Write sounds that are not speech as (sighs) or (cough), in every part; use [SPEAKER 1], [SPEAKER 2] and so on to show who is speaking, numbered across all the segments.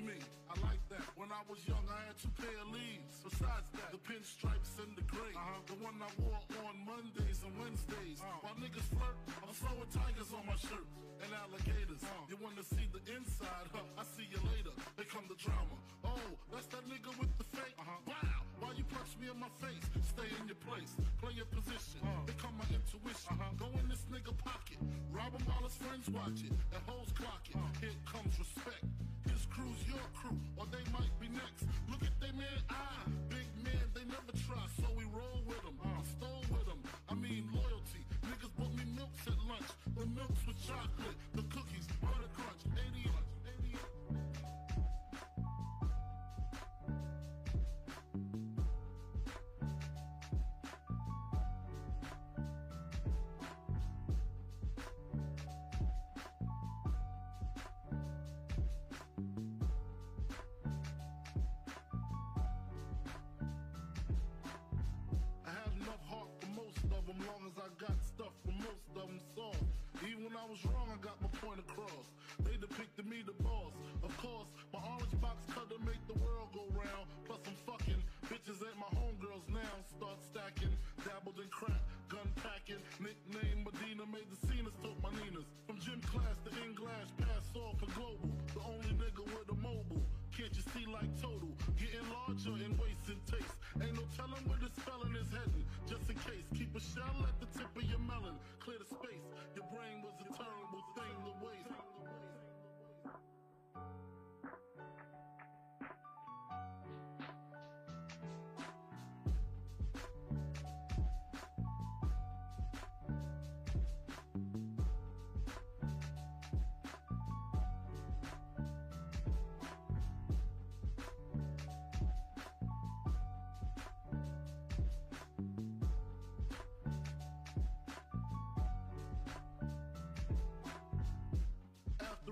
[SPEAKER 1] I like that. When I was young, I had two pair of leaves. Besides that, the pinstripes and the gray.
[SPEAKER 2] Uh-huh.
[SPEAKER 1] The one I wore on Mondays and Wednesdays.
[SPEAKER 2] Uh.
[SPEAKER 1] While niggas flirt, I'm throwing tigers on my shirt and alligators.
[SPEAKER 2] Uh.
[SPEAKER 1] You wanna see the inside? Huh, I see you later. Here come the drama. Oh, that's that nigga with the fake.
[SPEAKER 2] Uh-huh.
[SPEAKER 1] Wow, why you punch me in my face? Stay in your place, play your position.
[SPEAKER 2] Uh.
[SPEAKER 1] Here come my intuition.
[SPEAKER 2] Uh-huh.
[SPEAKER 1] Go in this nigga pocket, rob him while his friends watch it, and hoes clock it.
[SPEAKER 2] Uh.
[SPEAKER 1] Here comes respect. Crew's your crew, or they might be next. Look at they man eye,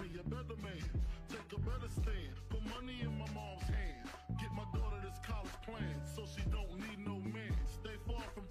[SPEAKER 1] me, a better man. Take a better stand, put money in my mom's hand. Get my daughter this college plan, so she don't need no man. Stay far from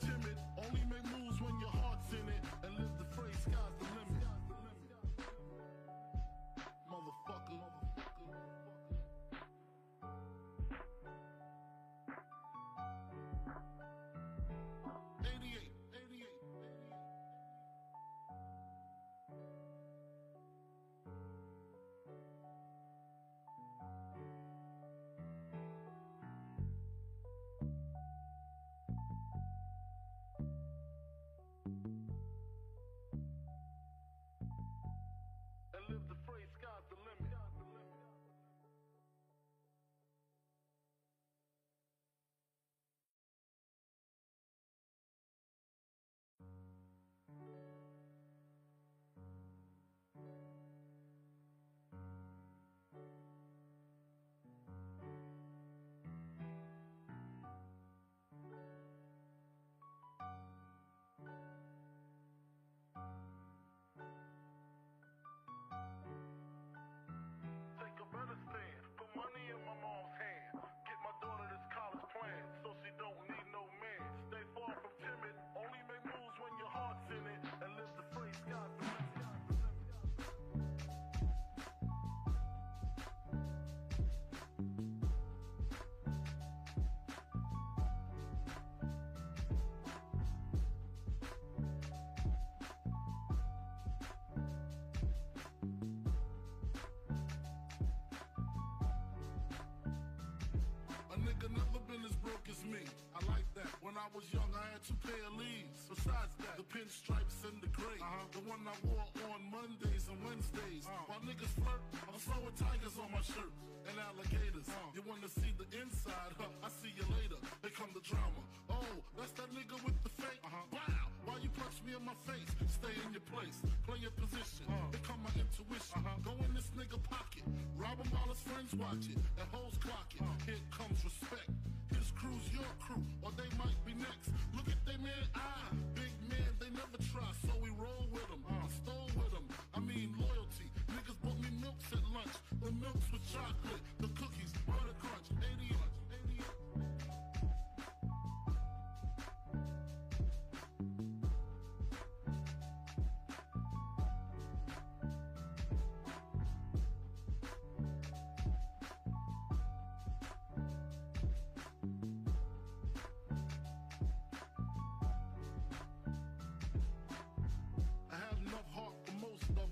[SPEAKER 1] me. I like that. When I was young, I had two pair of leaves. Besides that, the pinstripes and the gray.
[SPEAKER 2] Uh-huh.
[SPEAKER 1] The one I wore on Mondays and Wednesdays.
[SPEAKER 2] Uh.
[SPEAKER 1] While niggas flirt, I'm throwing tigers on my shirt and alligators.
[SPEAKER 2] Uh.
[SPEAKER 1] You wanna see the inside? Huh, I see you later. Here come the drama. Oh, that's that nigga with the fake.
[SPEAKER 2] Uh-huh.
[SPEAKER 1] Wow, why you punch me in my face, stay in your place, play your position, become my intuition. Go in this nigga pocket, rob him while his friends watch it, That hoes clock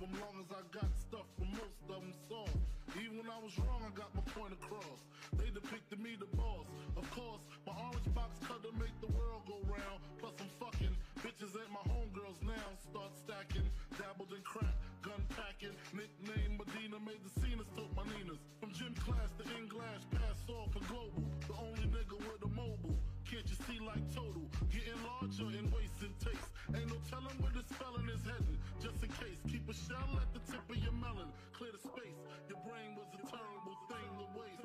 [SPEAKER 1] them, long as I got stuff for most of them soft. Even when I was wrong, I got my point across. They depicted me the boss. Of course, my orange box cutter make the world go round. Plus I'm fucking bitches ain't my homegirls now. Start stacking, dabbled in crack, gun packing. Nickname Medina made the scenes took my Ninas. From gym class to in glass, pass off for global. The only nigga with a mobile. Can't you see like total? Getting larger and wasting taste. Ain't no telling where the spelling is heading. Just in case, keep a shell at the tip of your melon. Clear the space. Your brain was a terrible thing to waste.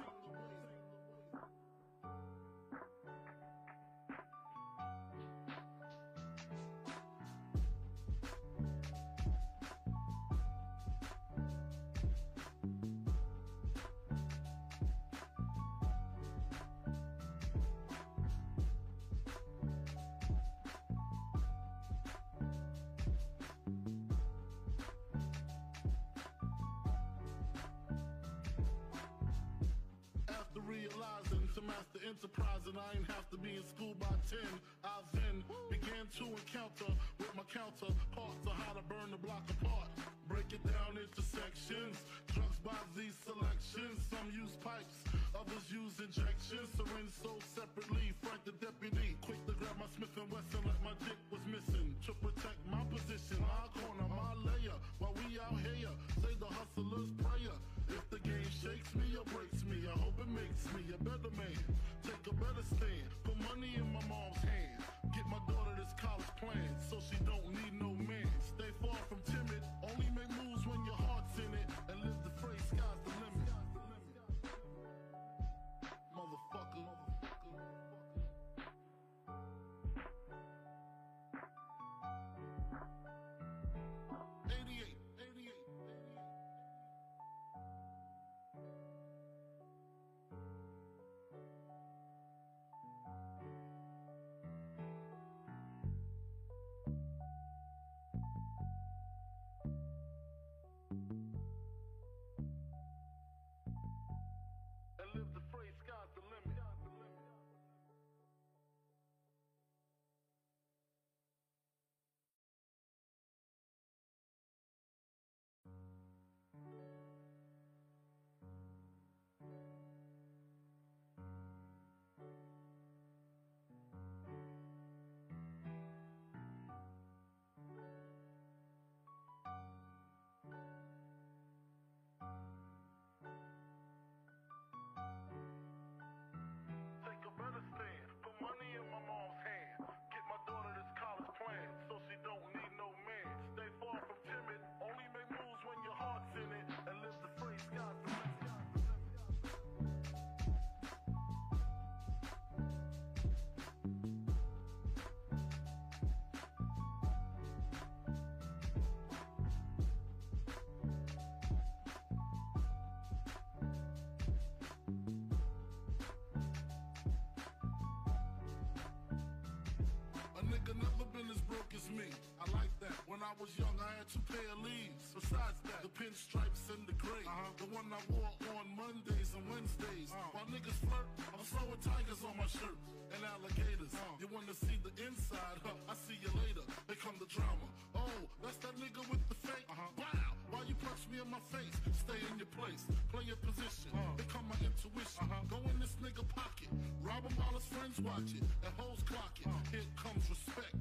[SPEAKER 1] Never been as broke as me. I like that. When I was young, I had two pair of leaves. Besides that, the pinstripes and the gray. Uh-huh. The one I wore on Mondays and Wednesdays. Uh. While niggas flirt, I'm throwing tigers on my shirt and alligators. huh You wanna see the inside? Huh? I see you later. Here come the drama. Oh, that's that nigga with the fake. Uh-huh. Wow. Why you punch me in my face? Stay in your place. Play your position. Uh. Become my intuition. Uh-huh. Go in this nigga pocket. Rob him while his friends watch it. And hoes clock it. Uh. Here comes respect.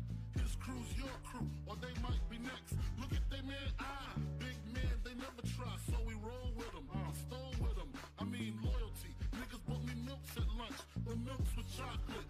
[SPEAKER 1] Crew's your crew, or they might be next. Look at they man eye. Big man, they never try, so we roll with them. I uh, stole with them. I mean loyalty. Niggas bought me milks at lunch. The milks with chocolate.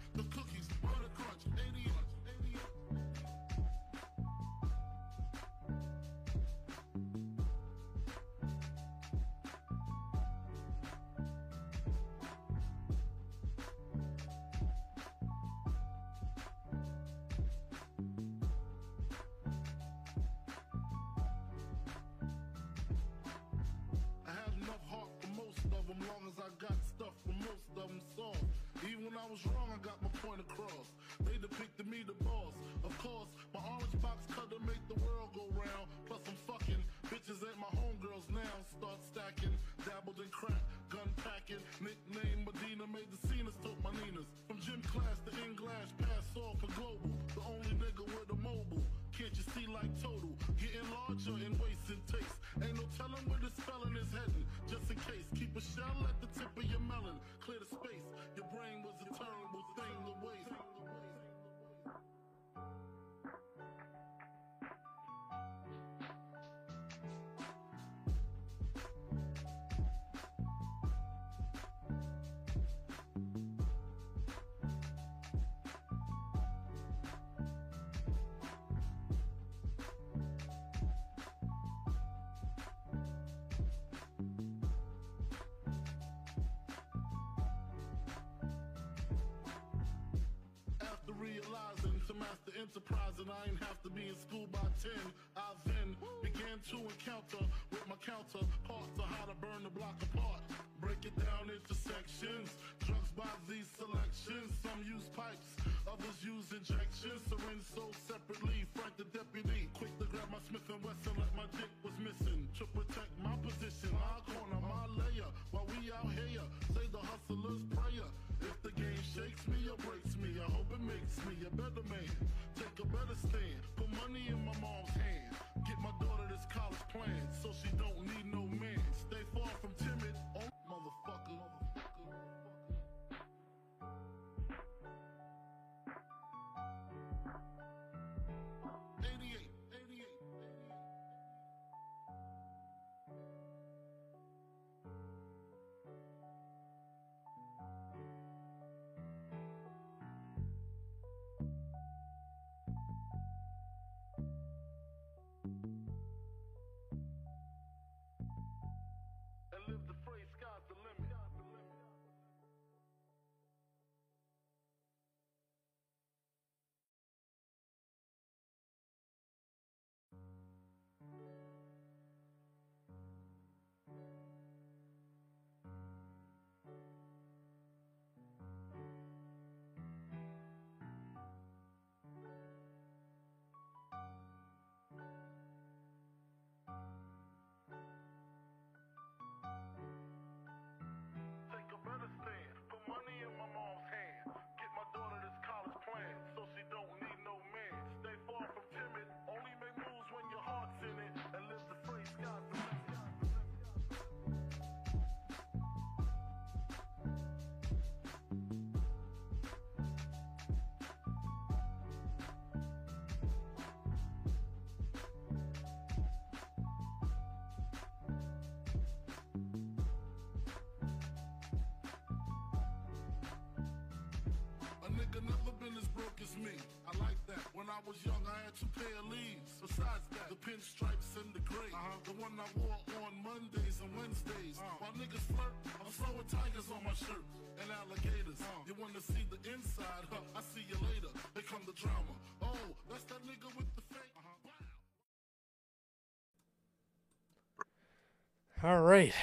[SPEAKER 1] Stacking, dabbled in crack, gun packing. Nickname Medina made the scenes, took my Ninas. From gym class to in glass, pass off for global. The only nigga with a mobile. Can't you see like total? Getting larger and taste. Ain't no telling where the spelling is heading. Just in case, keep a shell at the tip of your melon. Clear the space. Your brain was a terrible makes me a better man. Take a better stand, put money in my mom's hand. Get my daughter this college plan so she don't need no been as broke as me. I like that. When I was young, I had two pair of leaves. Besides that, the pinstripes and the gray. Uh-huh. The one I wore on Mondays and Wednesdays. Uh. While niggas flirt, I'm throwing tigers on my shirt and alligators. huh You wanna see the inside? Huh, I see you later. They come the drama. Oh, that's that nigga with the fake. Uh-huh.
[SPEAKER 2] All right.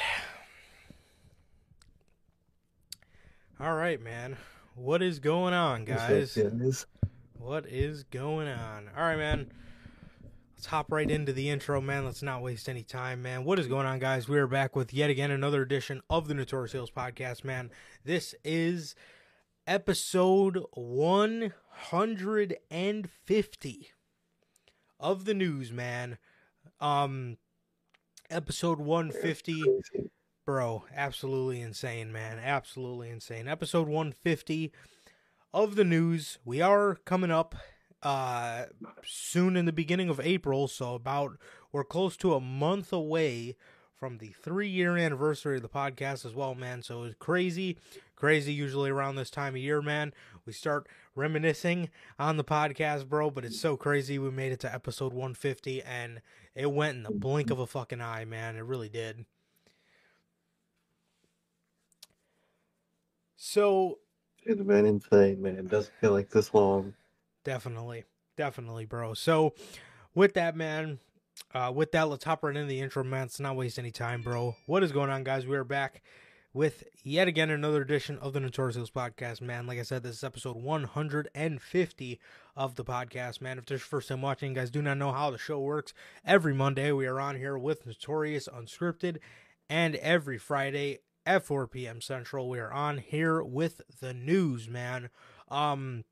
[SPEAKER 2] All right, man. What is going on, guys? What is going on? All right, man. Let's hop right into the intro, man. Let's not waste any time, man. What is going on, guys? We are back with yet again another edition of the Notorious Heels Podcast, man. This is episode 150 of the news, man. Um, episode 150
[SPEAKER 3] Crazy.
[SPEAKER 2] Bro absolutely insane man. Absolutely insane. Episode 150 of the news. We are coming up uh soon in the beginning of april so about we're close to a month away from the three year anniversary of the podcast as well man. So it's crazy crazy usually around this time of year man. We start reminiscing on the podcast bro but it's so crazy we made it to episode 150 and it went in the blink of a fucking eye man. It really did So
[SPEAKER 3] It's been insane, man. It doesn't feel like this long.
[SPEAKER 2] definitely, definitely, bro. So with that, man, uh, with that, let's hop right into the intro, man. Let's not waste any time, bro. What is going on, guys? We are back with yet again another edition of the Notorious Heels podcast, man. Like I said, this is episode 150 of the podcast, man. If this is your first time watching, you guys do not know how the show works. Every Monday, we are on here with Notorious Unscripted, and every Friday at 4 p.m. Central, we are on here with the news, man. Um,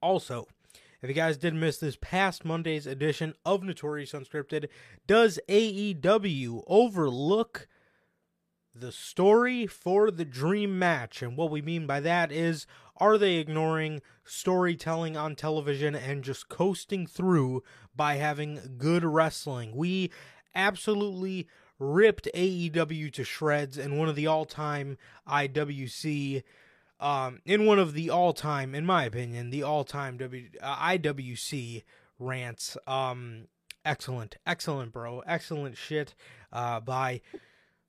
[SPEAKER 2] also, if you guys did miss this past Monday's edition of Notorious Unscripted, does AEW overlook the story for the dream match? And what we mean by that is, are they ignoring storytelling on television and just coasting through by having good wrestling? We absolutely ripped AEW to shreds and one of the all time IWC um, in one of the all-time, in my opinion, the all-time w, uh, IWC rants. Um, excellent, excellent, bro, excellent shit uh, by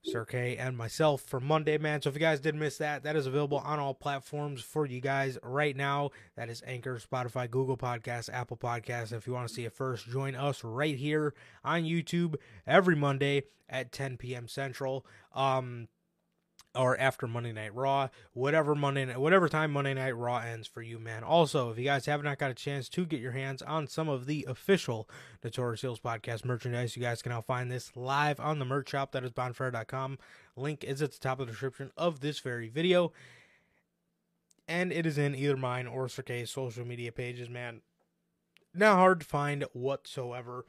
[SPEAKER 2] Sir K and myself for Monday, man. So if you guys did miss that, that is available on all platforms for you guys right now. That is Anchor, Spotify, Google Podcasts, Apple Podcasts. If you want to see it first, join us right here on YouTube every Monday at 10 p.m. Central. Um, or after Monday Night Raw, whatever Monday whatever time Monday Night Raw ends for you, man. Also, if you guys have not got a chance to get your hands on some of the official Notorious Heels podcast merchandise, you guys can now find this live on the merch shop that is bonfire.com. Link is at the top of the description of this very video. And it is in either mine or K's social media pages, man. Not hard to find whatsoever.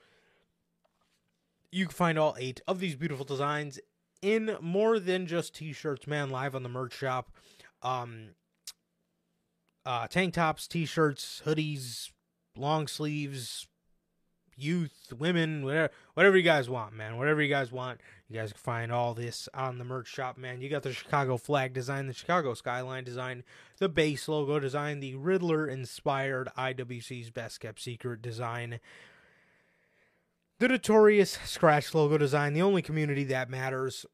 [SPEAKER 2] You can find all eight of these beautiful designs in more than just t-shirts, man, live on the merch shop. Um uh tank tops, t-shirts, hoodies, long sleeves, youth, women, whatever whatever you guys want, man. Whatever you guys want. You guys can find all this on the merch shop, man. You got the Chicago flag design, the Chicago skyline design, the base logo design, the Riddler inspired IWC's best kept secret design the notorious scratch logo design, the only community that matters,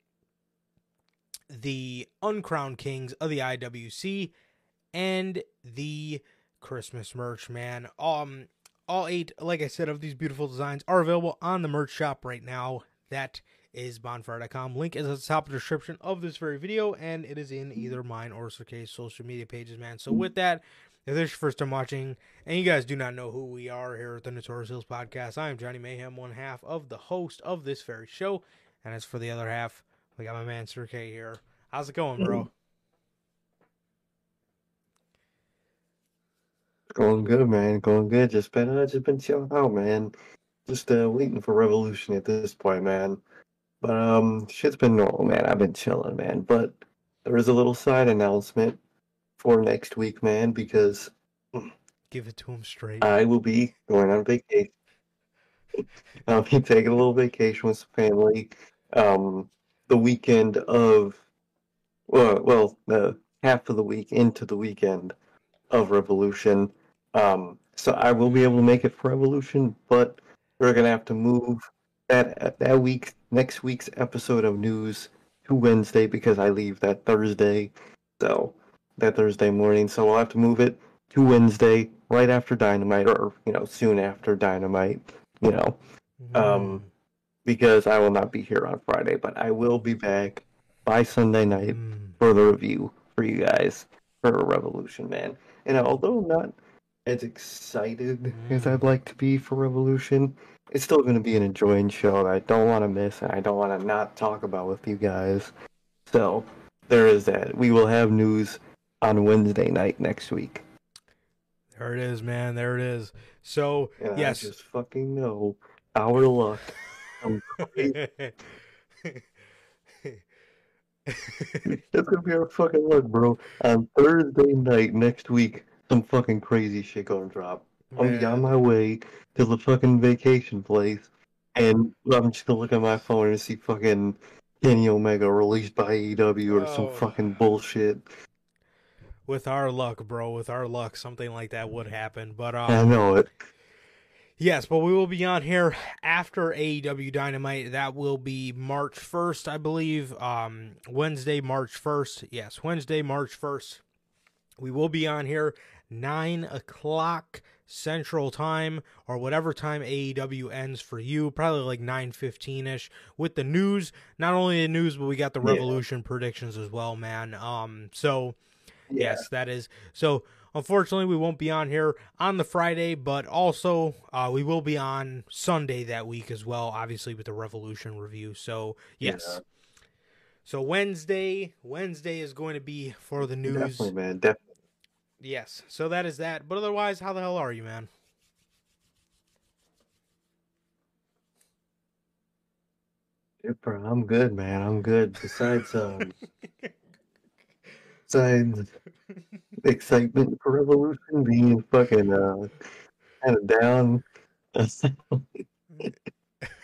[SPEAKER 2] the uncrowned kings of the IWC, and the Christmas merch, man. Um, all eight, like I said, of these beautiful designs are available on the merch shop right now. That is bonfire.com. Link is at the top of the description of this very video, and it is in either mine or Sir K's social media pages, man. So with that, if this is your first time watching, and you guys do not know who we are here at the Notorious Heels Podcast, I am Johnny Mayhem, one half of the host of this very show. And as for the other half, we got my man Sir K here. How's it going, bro?
[SPEAKER 3] Going good, man. Going good. Just been, uh, just been chilling out, man. Just uh, waiting for Revolution at this point, man. But um, shit's been normal, man. I've been chilling, man. But there is a little side announcement for next week, man, because
[SPEAKER 2] Give it to him straight.
[SPEAKER 3] I will be going on vacation. (laughs) I'll be taking a little vacation with some family. Um, the weekend of, well, well, the half of the week into the weekend of Revolution. Um, so I will be able to make it for Revolution, but we're gonna have to move that that week, next week's episode of news to Wednesday because I leave that Thursday. So that Thursday morning, so we'll have to move it to Wednesday, right after Dynamite, or you know, soon after Dynamite. You know, um, because I will not be here on Friday, but I will be back by Sunday night
[SPEAKER 2] Mm.
[SPEAKER 3] for the review for you guys for Revolution, man. And although not as excited as I'd like to be for Revolution, it's still going to be an enjoying show that I don't want to miss and I don't want to not talk about with you guys. So there is that. We will have news on Wednesday night next week.
[SPEAKER 2] There it is, man. There it is. So,
[SPEAKER 3] And
[SPEAKER 2] yes.
[SPEAKER 3] I just fucking know our luck. That's (laughs) gonna be our fucking luck, bro. On Thursday night next week, some fucking crazy shit gonna drop. I'm gonna be on my way to the fucking vacation place, and I'm just gonna look at my phone and see fucking Kenny Omega released by AEW or some
[SPEAKER 2] Oh.
[SPEAKER 3] fucking bullshit.
[SPEAKER 2] With our luck, bro, with our luck, something like that would happen. But um,
[SPEAKER 3] I know it.
[SPEAKER 2] Yes, but we will be on here after AEW Dynamite. That will be March 1st, I believe. Um, Wednesday, March 1st. Yes, Wednesday, March 1st. We will be on here 9 o'clock Central Time or whatever time AEW ends for you, probably like 9:15ish with the news, not only the news but we got the
[SPEAKER 3] Yeah.
[SPEAKER 2] Revolution predictions as well, man. Um so
[SPEAKER 3] Yeah.
[SPEAKER 2] yes, that is. So unfortunately we won't be on here on the Friday, but also uh we will be on Sunday that week as well, obviously with the Revolution review. So yes.
[SPEAKER 3] Yeah.
[SPEAKER 2] So Wednesday, Wednesday is going to be for the news.
[SPEAKER 3] Definitely, man. Definitely.
[SPEAKER 2] Yes. So that is that. But otherwise, how the hell are you, man?
[SPEAKER 3] I'm good, man. I'm good. Besides, um, (laughs) besides excitement for Revolution being fucking uh, kind of down. (laughs) uh,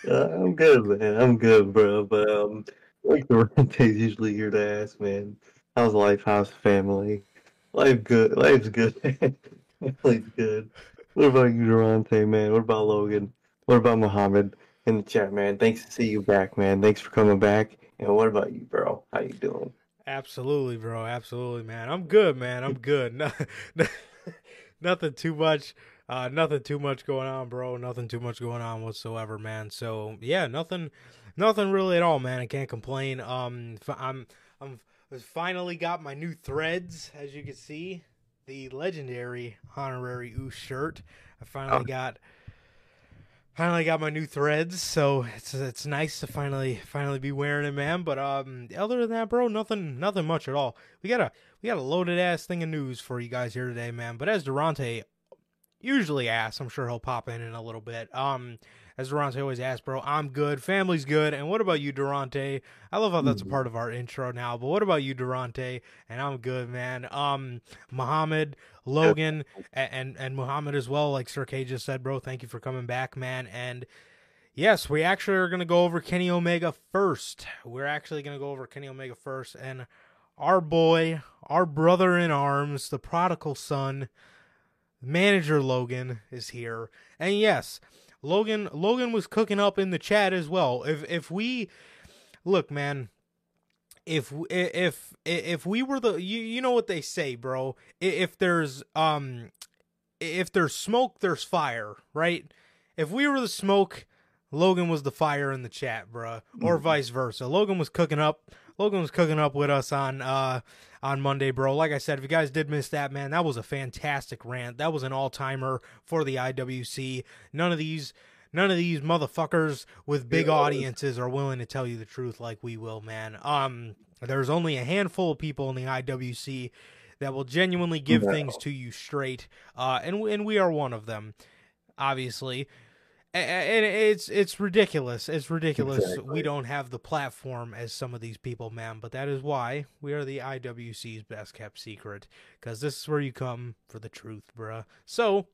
[SPEAKER 3] I'm good, man. I'm good, bro. But um, like the Durante's usually here to ask, man. How's life? How's family? Life good. Life's good. (laughs) Life's good. What about you, Durante, man? What about Logan? What about Muhammad? in the chat, man. Thanks to see you back, man. Thanks for coming back. And what about you, bro? How you doing?
[SPEAKER 2] Absolutely, bro. Absolutely, man. I'm good, man. I'm good. (laughs) No, nothing too much. Uh, nothing too much going on, bro. Nothing too much going on whatsoever, man. So yeah, nothing, nothing really at all, man. I can't complain. Um, I'm, I'm finally got my new threads, as you can see, the legendary honorary Oos shirt. I finally
[SPEAKER 3] Oh.
[SPEAKER 2] got finally got my new threads, so it's it's nice to finally finally be wearing it, man. But um, other than that, bro, nothing nothing much at all. We got a we got a loaded ass thing of news for you guys here today, man. But as Durante usually asks, I'm sure he'll pop in in a little bit. Um, as Durante always asks, bro, I'm good, family's good, and what about you, Durante? I love how that's a
[SPEAKER 3] Mhm.
[SPEAKER 2] part of our intro now. But what about you, Durante? And I'm good, man. Um, Muhammad, Logan, a- and and Muhammad as well. Like Sir K just said, bro, thank you for coming back, man. And yes, we actually are gonna go over Kenny Omega first. We're actually gonna go over Kenny Omega first, and our boy, our brother in arms, the prodigal son, manager Logan is here. And yes, Logan Logan was cooking up in the chat as well. If if we look, man, if if if we were the you you know what they say, bro. If there's um if there's smoke, there's fire, right? If we were the smoke, Logan was the fire in the chat, bruh, or
[SPEAKER 3] Mhm.
[SPEAKER 2] vice versa. Logan was cooking up. Logan was cooking up with us on uh on Monday, bro. Like I said, if you guys did miss that, man, that was a fantastic rant. That was an all timer for the IWC. None of these none of these motherfuckers with big audiences are willing to tell you the truth like we will, man. Um there's only a handful of people in the IWC that will genuinely give
[SPEAKER 3] No.
[SPEAKER 2] things to you straight. Uh and and we are one of them, obviously. And it's it's ridiculous. It's ridiculous. We don't have the platform as some of these people, man. But that is why we are the IWC's best kept secret. Because this is where you come for the truth, bruh. So,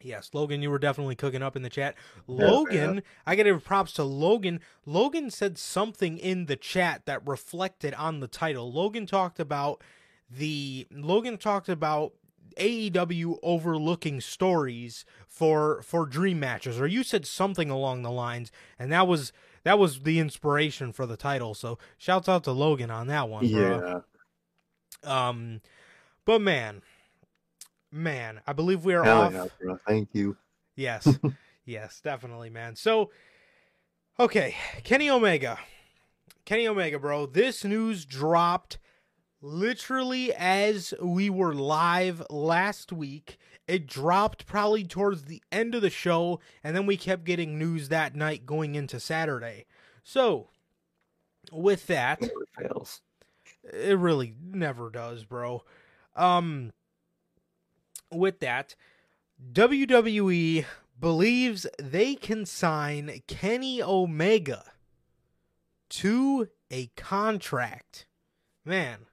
[SPEAKER 2] yes, Logan, you were definitely cooking up in the chat. Logan, I gotta give props to Logan. Logan said something in the chat that reflected on the title. Logan talked about the Logan talked about AEW overlooking stories for for dream matches or you said something along the lines and that was that was the inspiration for the title so shouts out to Logan on that one bro. Um but man man I believe we are
[SPEAKER 3] Hell
[SPEAKER 2] off
[SPEAKER 3] yeah. Thank you.
[SPEAKER 2] Yes. (laughs) yes, definitely, man. So, okay, Kenny Omega. Kenny Omega, bro. This news dropped literally as we were live last week. It dropped probably towards the end of the show, and then we kept getting news that night going into Saturday. So, with that,
[SPEAKER 3] Never fails.
[SPEAKER 2] it really never does, bro. Um with that, WWE believes they can sign Kenny Omega to a contract. Man.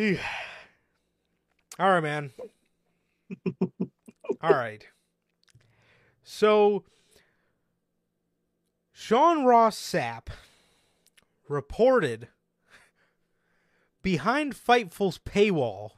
[SPEAKER 2] (sighs) All right, man. (laughs) All right. So Sean Ross Sapp reported behind Fightful's paywall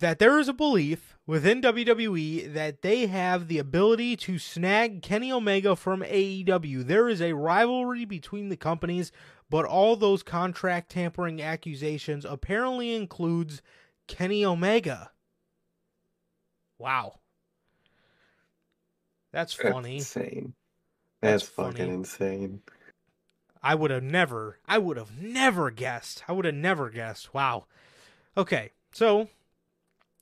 [SPEAKER 2] that there is a belief within WWE that they have the ability to snag Kenny Omega from AEW. There is a rivalry between the companies, but all those contract tampering accusations apparently includes Kenny Omega. Wow. That's
[SPEAKER 3] That's
[SPEAKER 2] funny.
[SPEAKER 3] insane.
[SPEAKER 2] That's
[SPEAKER 3] That's, fucking
[SPEAKER 2] funny.
[SPEAKER 3] insane.
[SPEAKER 2] I would have never, I would have never guessed. I would have never guessed. Wow. Okay, so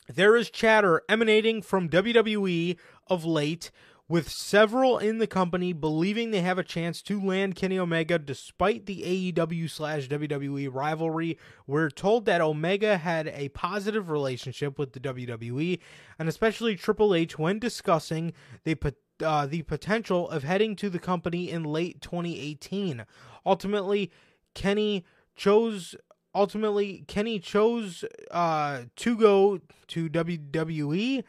[SPEAKER 2] there is chatter emanating from WWE of late, with several in the company believing they have a chance to land Kenny Omega despite the AEW slash WWE rivalry. We're told that Omega had a positive relationship with the WWE, and especially Triple H when discussing the uh, the potential of heading to the company in late 2018. Ultimately, Kenny chose ultimately Kenny chose uh to go to WWE.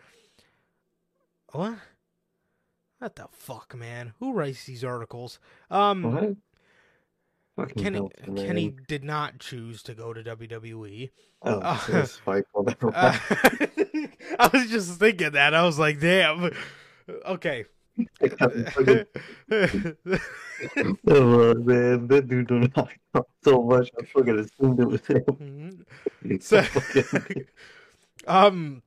[SPEAKER 2] What? What the fuck, man? Who writes these articles? Um Kenny
[SPEAKER 3] man.
[SPEAKER 2] Kenny did not choose to go to WWE.
[SPEAKER 3] Oh,
[SPEAKER 2] uh,
[SPEAKER 3] so it's Fightful.
[SPEAKER 2] Uh. I was just thinking that. I was like, damn. Okay. (laughs)
[SPEAKER 3] Oh, man, that dude don't out so much. I fucking assumed it was him.
[SPEAKER 2] Mhm. So,
[SPEAKER 3] fucking- (laughs)
[SPEAKER 2] um,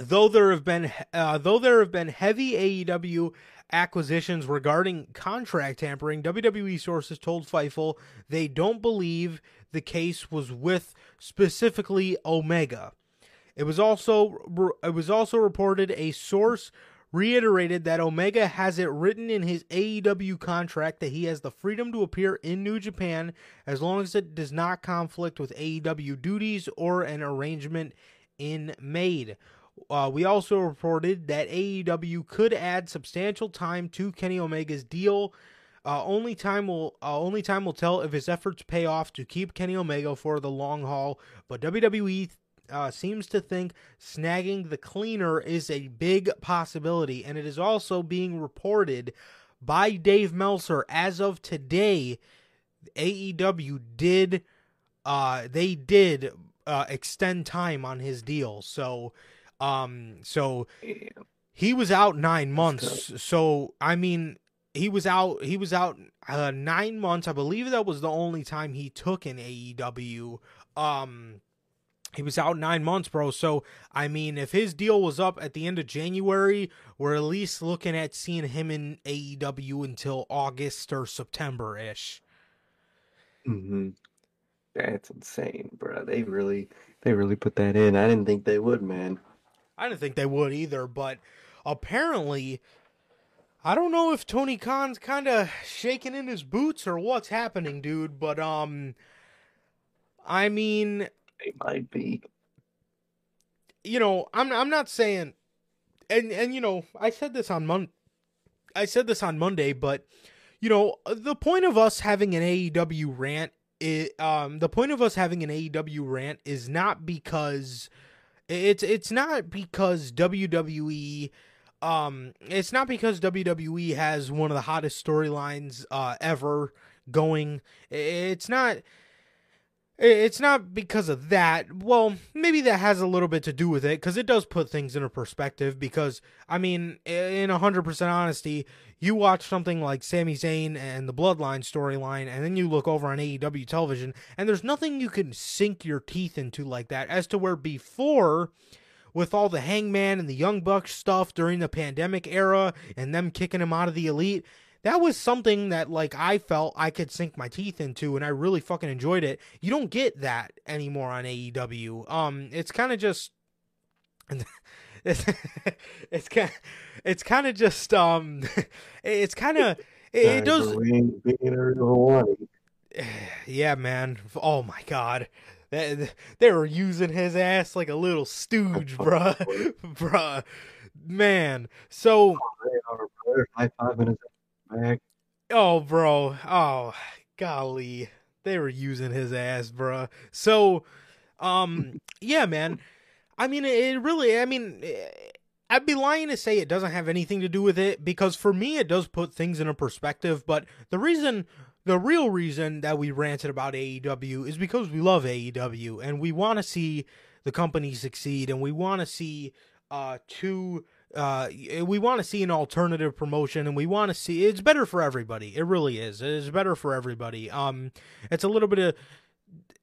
[SPEAKER 2] though there have been uh, though there have been heavy AEW acquisitions regarding contract tampering, WWE sources told Fightful they don't believe the case was with specifically Omega. It was also it was also reported a source reiterated that Omega has it written in his AEW contract that he has the freedom to appear in New Japan as long as it does not conflict with AEW duties or an arrangement in made. Uh, we also reported that AEW could add substantial time to Kenny Omega's deal. Uh, only time will uh, only time will tell if his efforts pay off to keep Kenny Omega for the long haul. But WWE uh, seems to think snagging the cleaner is a big possibility, and it is also being reported by Dave Meltzer as of today. AEW did uh, they did uh, extend time on his deal, so um, so he was out nine months. So I mean, he was out. He was out uh, nine months. I believe that was the only time he took in AEW. Um, he was out nine months, bro. So I mean, if his deal was up at the end of January, we're at least looking at seeing him in AEW until August or September ish.
[SPEAKER 3] hmm That's insane, bro. They really, they really put that in. I didn't think they would, man.
[SPEAKER 2] I didn't think they would either, but apparently, I don't know if Tony Khan's kind of shaking in his boots or what's happening, dude. But um, I mean,
[SPEAKER 3] They might be.
[SPEAKER 2] you know, I'm I'm not saying, and and you know, I said this on Mon, I said this on Monday, but you know, the point of us having an AEW rant, it, um, the point of us having an AEW rant is not because it's it's not because WWE. Um, it's not because WWE has one of the hottest storylines uh, ever going. It's not. It's not because of that. Well, maybe that has a little bit to do with it because it does put things into perspective. Because, I mean, in 100% honesty, you watch something like Sami Zayn and the Bloodline storyline, and then you look over on AEW television, and there's nothing you can sink your teeth into like that. As to where before, with all the Hangman and the Young Bucks stuff during the pandemic era and them kicking him out of the Elite, that was something that like I felt I could sink my teeth into and I really fucking enjoyed it. You don't get that anymore on AEW. Um it's kind of just (laughs) it's it's kind it's kind of just um (laughs) it's kind of it, it does
[SPEAKER 3] Being, being a real one.
[SPEAKER 2] yeah, man. Oh my god. They, they were using his ass like a little stooge, (laughs) bruh. bruh. Man. So,
[SPEAKER 3] They are, bro. High five in his back.
[SPEAKER 2] oh, bro. Oh, golly. They were using his ass, bruh. So, um, (laughs) yeah, man. I mean, it really, I mean, eh, I'd be lying to say it doesn't have anything to do with it because for me, it does put things in a perspective. But the reason, the real reason that we ranted about AEW is because we love AEW and we want to see the company succeed and we want to see, uh, two, uh, we want to see an alternative promotion and we want to see it's better for everybody. It really is. It's better for everybody. Um, it's a little bit of,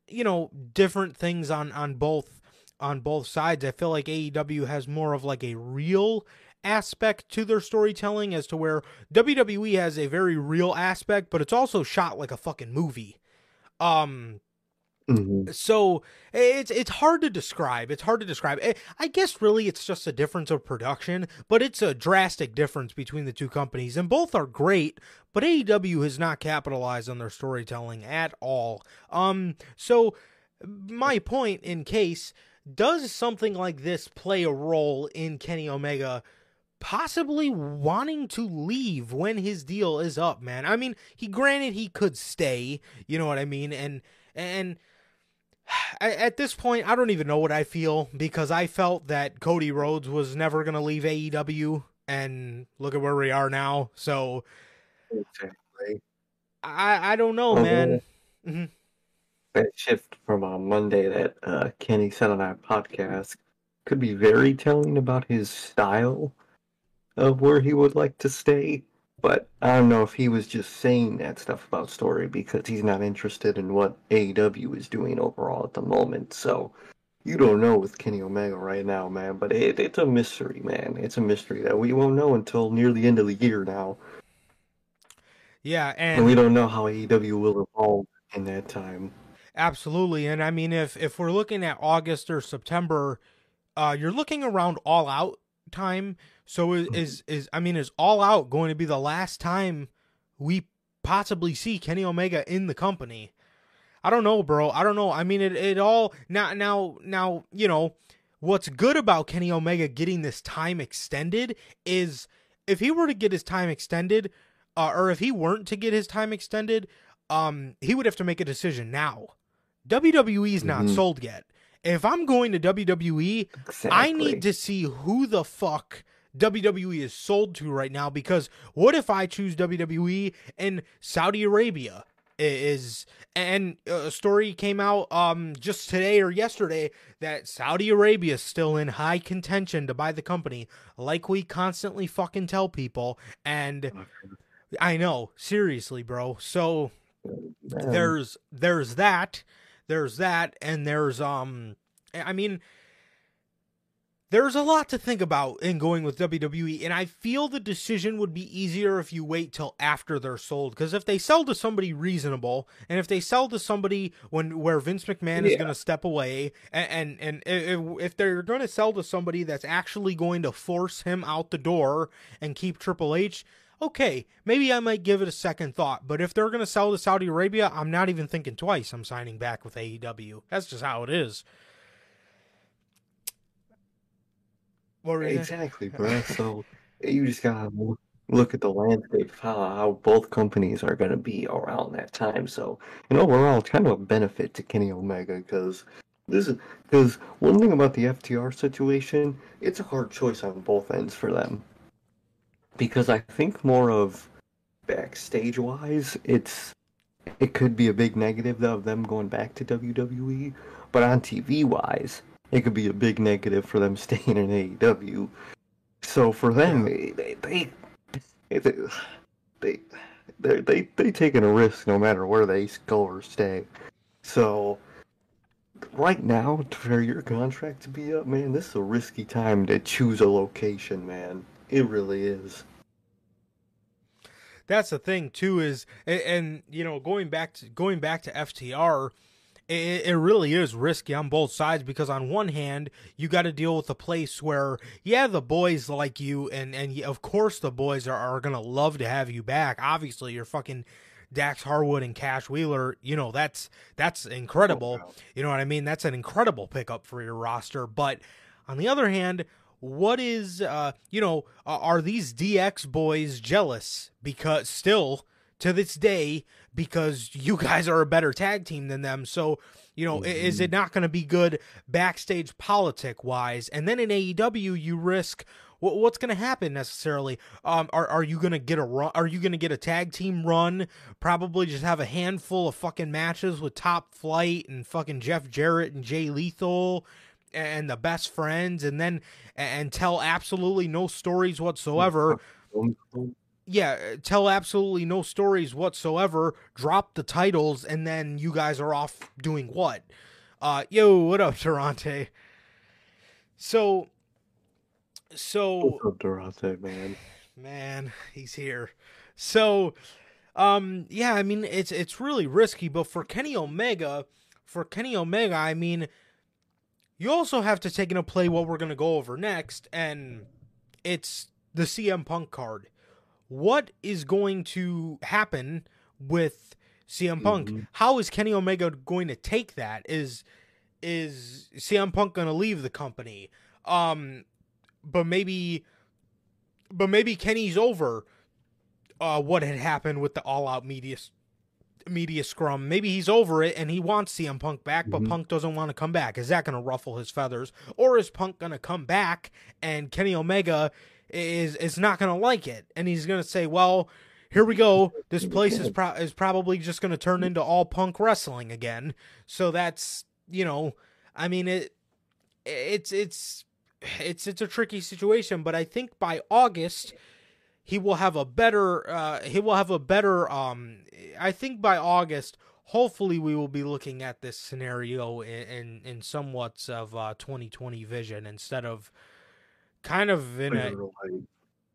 [SPEAKER 2] you know, different things on on both on both sides. I feel like AEW has more of like a real aspect to their storytelling as to where WWE has a very real aspect, but it's also shot like a fucking movie. Um
[SPEAKER 3] Mhm.
[SPEAKER 2] so it's it's hard to describe. It's hard to describe. Eh, I guess really it's just a difference of production, but it's a drastic difference between the two companies, and both are great. But AEW has not capitalized on their storytelling at all. Um, so my point, in case, does something like this play a role in Kenny Omega? Possibly wanting to leave when his deal is up, man. I mean, he granted he could stay, you know what I mean, and and (sighs) at this point, I don't even know what I feel because I felt that Cody Rhodes was never going to leave AEW, and look at where we are now. So
[SPEAKER 3] Exactly.
[SPEAKER 2] I I don't know, man. Mhm.
[SPEAKER 3] That shift from uh, Monday that uh, Kenny said on our podcast could be very telling about his style of where he would like to stay. But I don't know if he was just saying that stuff about story because he's not interested in what AEW is doing overall at the moment. So you don't know with Kenny Omega right now, man. But it, it's a mystery, man. It's a mystery that we won't know until near the end of the year now.
[SPEAKER 2] Yeah,
[SPEAKER 3] And we don't know how AEW will evolve in that time.
[SPEAKER 2] absolutely. And I mean, if if we're looking at August or September, uh, you're looking around All Out time. So is is, is I mean, is All Out going to be the last time we possibly see Kenny Omega in the company? I don't know, bro. I don't know. I mean, it it all now now now you know what's good about Kenny Omega getting this time extended is if he were to get his time extended, uh, or if he weren't to get his time extended, um, he would have to make a decision now. WWE's not
[SPEAKER 3] Mhm.
[SPEAKER 2] sold yet. If I'm going to WWE,
[SPEAKER 3] Exactly.
[SPEAKER 2] I need to see who the fuck WWE is sold to right now because what if I choose WWE and Saudi Arabia is and a story came out um just today or yesterday that Saudi Arabia is still in high contention to buy the company like we constantly fucking tell people and I know seriously bro. So there's there's that there's that and there's um i mean there's a lot to think about in going with WWE and I feel the decision would be easier if you wait till after they're sold because if they sell to somebody reasonable and if they sell to somebody when where Vince McMahon is going to step away and and, and if, if they're going to sell to somebody that's actually going to force him out the door and keep Triple H okay, maybe I might give it a second thought. But if they're going to sell to Saudi Arabia, I'm not even thinking twice. I'm signing back with AEW. That's just how it is. Were
[SPEAKER 3] Exactly, bro. (laughs) So you just gotta look- look at the landscape of how, how both companies are gonna be around that time. So, and overall, it's kind of a benefit to Kenny Omega because this is because one thing about the FTR situation, it's a hard choice on both ends for them. Because I think more of backstage wise, it's it could be a big negative of them going back to WWE, but on TV wise, it could be a big negative for them (laughs) staying in AEW. So for them, they they they they they they they, they taking a risk no matter where they go or stay. So right now, for your contract to be up, man, this is a risky time to choose a location, man. It really is.
[SPEAKER 2] that's the thing too is and, and you know going back to going back to FTR it, it really is risky on both sides because on one hand you got to deal with a place where yeah the boys like you and and of course the boys are, are gonna love to have you back. Obviously you're fucking Dax Harwood and Cash Wheeler you know that's that's incredible. You know what I mean? That's an incredible pickup for your roster. But on the other hand what is uh you know are these DX boys jealous because still to this day because you guys are a better tag team than them. So you know i is it not going to be good backstage politic wise and then in AEW you risk wh- what's going to happen necessarily? Um are are you going to get a run are you going to get a tag team run? Probably just have a handful of fucking matches with top flight and fucking Jeff Jarrett and Jay Lethal and the best friends and then and tell absolutely no stories whatsoever (laughs) yeah tell absolutely no stories whatsoever drop the titles and then you guys are off doing what uh yo what up Durante So, so
[SPEAKER 3] What's up, Durante, man?
[SPEAKER 2] man, he's here. So, um, yeah, I mean, it's it's really risky, but for Kenny Omega, for Kenny Omega, I mean, you also have to take into play what we're gonna go over next, and it's the CM Punk card. What is going to happen with CM Punk?
[SPEAKER 3] Mhm.
[SPEAKER 2] How is Kenny Omega going to take that? Is is CM Punk going to leave the company? Um, but maybe, but maybe Kenny's over. Uh, what had happened with the All Out media media scrum? Maybe he's over it and he wants CM Punk back, but
[SPEAKER 3] Mhm.
[SPEAKER 2] Punk doesn't want to come back. Is that going to ruffle his feathers, or is Punk going to come back and Kenny Omega is is not going to like it and he's going to say, "Well, here we go. This place is pro- is probably just going to turn into all Punk wrestling again." So that's you know, I mean it. It's it's it's it's a tricky situation, but I think by August he will have a better uh he will have a better um I think by August hopefully we will be looking at this scenario in in, in somewhat of uh 2020 vision instead of kind of in a
[SPEAKER 3] Literally.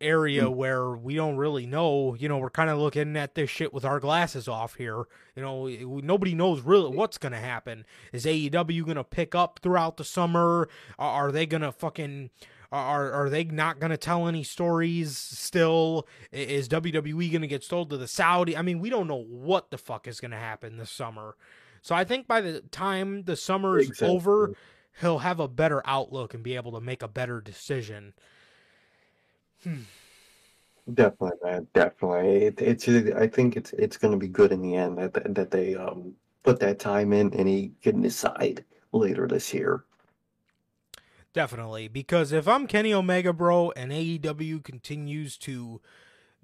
[SPEAKER 2] area where we don't really know. You know, we're kind of looking at this shit with our glasses off here. You know, nobody knows really what's going to happen. Is AEW going to pick up throughout the summer? Are, are they going to fucking. Are, are they not going to tell any stories still? Is WWE going to get sold to the Saudi? I mean, we don't know what the fuck is going to happen this summer. So I think by the time the summer is
[SPEAKER 3] Exactly.
[SPEAKER 2] over, he'll have a better outlook and be able to make a better decision.
[SPEAKER 3] Definitely, man. Definitely. It, it's. I think it's. It's going to be good in the end that that they um put that time in and he can decide later this year.
[SPEAKER 2] Definitely, because if I'm Kenny Omega, bro, and AEW continues to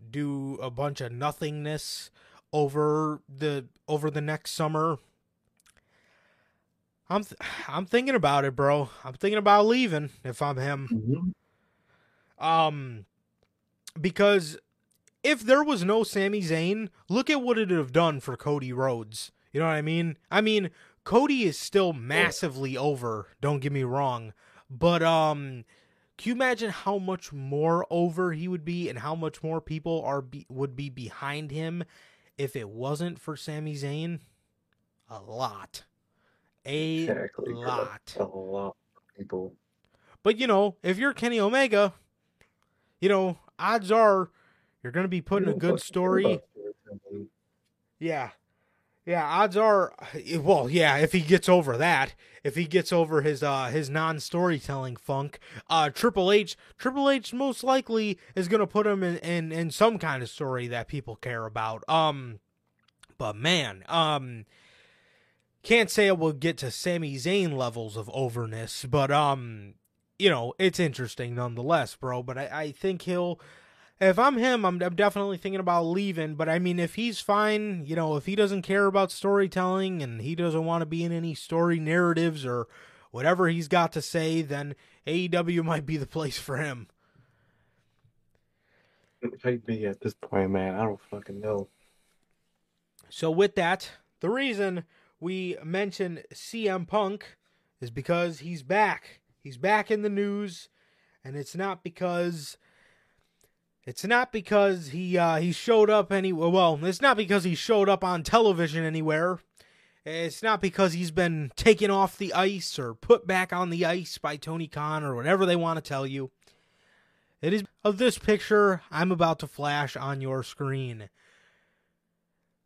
[SPEAKER 2] do a bunch of nothingness over the over the next summer, I'm th- (sighs) I'm thinking about it, bro. I'm thinking about leaving if I'm him. Um, because if there was no Sami Zayn, look at what it'd have done for Cody Rhodes. You know what I mean? I mean, Cody is still massively over. Don't get me wrong, but um, can you imagine how much more over he would be, and how much more people are be- would be behind him if it wasn't for Sami Zayn? A lot, a
[SPEAKER 3] Exactly.
[SPEAKER 2] lot.
[SPEAKER 3] A lot of people.
[SPEAKER 2] But you know, if you're Kenny Omega, you know, odds are you're going to be putting a good story. Yeah. Yeah, odds are (sighs) well, yeah, if he gets over that, if he gets over his uh his non-storytelling funk, uh Triple H Triple H most likely is going to put him in, in in some kind of story that people care about. Um but man, um can't say it will get to Sami Zayn levels of overness, but um you know, it's interesting nonetheless, bro, but I I think he'll if I'm him, I'm, I'm definitely thinking about leaving. But I mean, if he's fine, you know, if he doesn't care about storytelling and he doesn't want to be in any story narratives or whatever he's got to say, then AEW might be the place for him.
[SPEAKER 3] It might be at this point, man. I don't fucking know.
[SPEAKER 2] So, with that, the reason we mention CM Punk is because he's back. He's back in the news, and it's not because it's not because he uh, he showed up anywhere. Well, it's not because he showed up on television anywhere. It's not because he's been taken off the ice or put back on the ice by Tony Khan or whatever they want to tell you. It is of this picture I'm about to flash on your screen.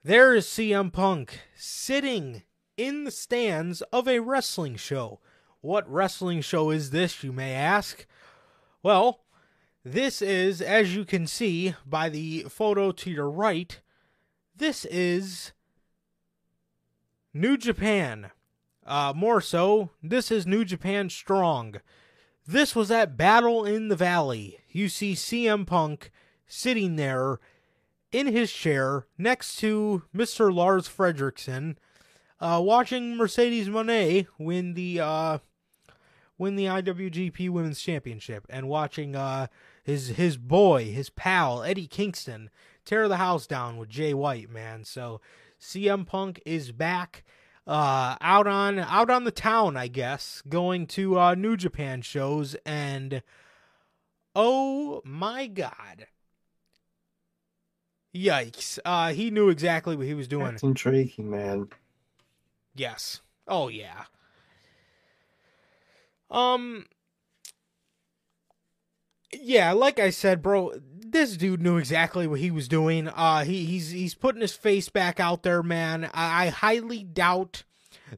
[SPEAKER 2] There is CM Punk sitting in the stands of a wrestling show. What wrestling show is this, you may ask? Well, this is, as you can see by the photo to your right, this is New Japan. Uh, more so, this is New Japan Strong. This was at Battle in the Valley. You see CM Punk sitting there in his chair next to Mr. Lars Frederiksen, uh, watching Mercedes Moné win the uh, win the IWGP Women's Championship, and watching uh, his his boy, his pal Eddie Kingston, tear the house down with Jay White. Man, so CM Punk is back. uh, out on out on the town, I guess, going to uh, New Japan shows, and oh my god, yikes! Uh, he knew exactly what he was doing.
[SPEAKER 3] That's intriguing, man.
[SPEAKER 2] Yes. Oh yeah. Um. Yeah, like I said, bro, this dude knew exactly what he was doing. Uh, he he's he's putting his face back out there, man. I, I highly doubt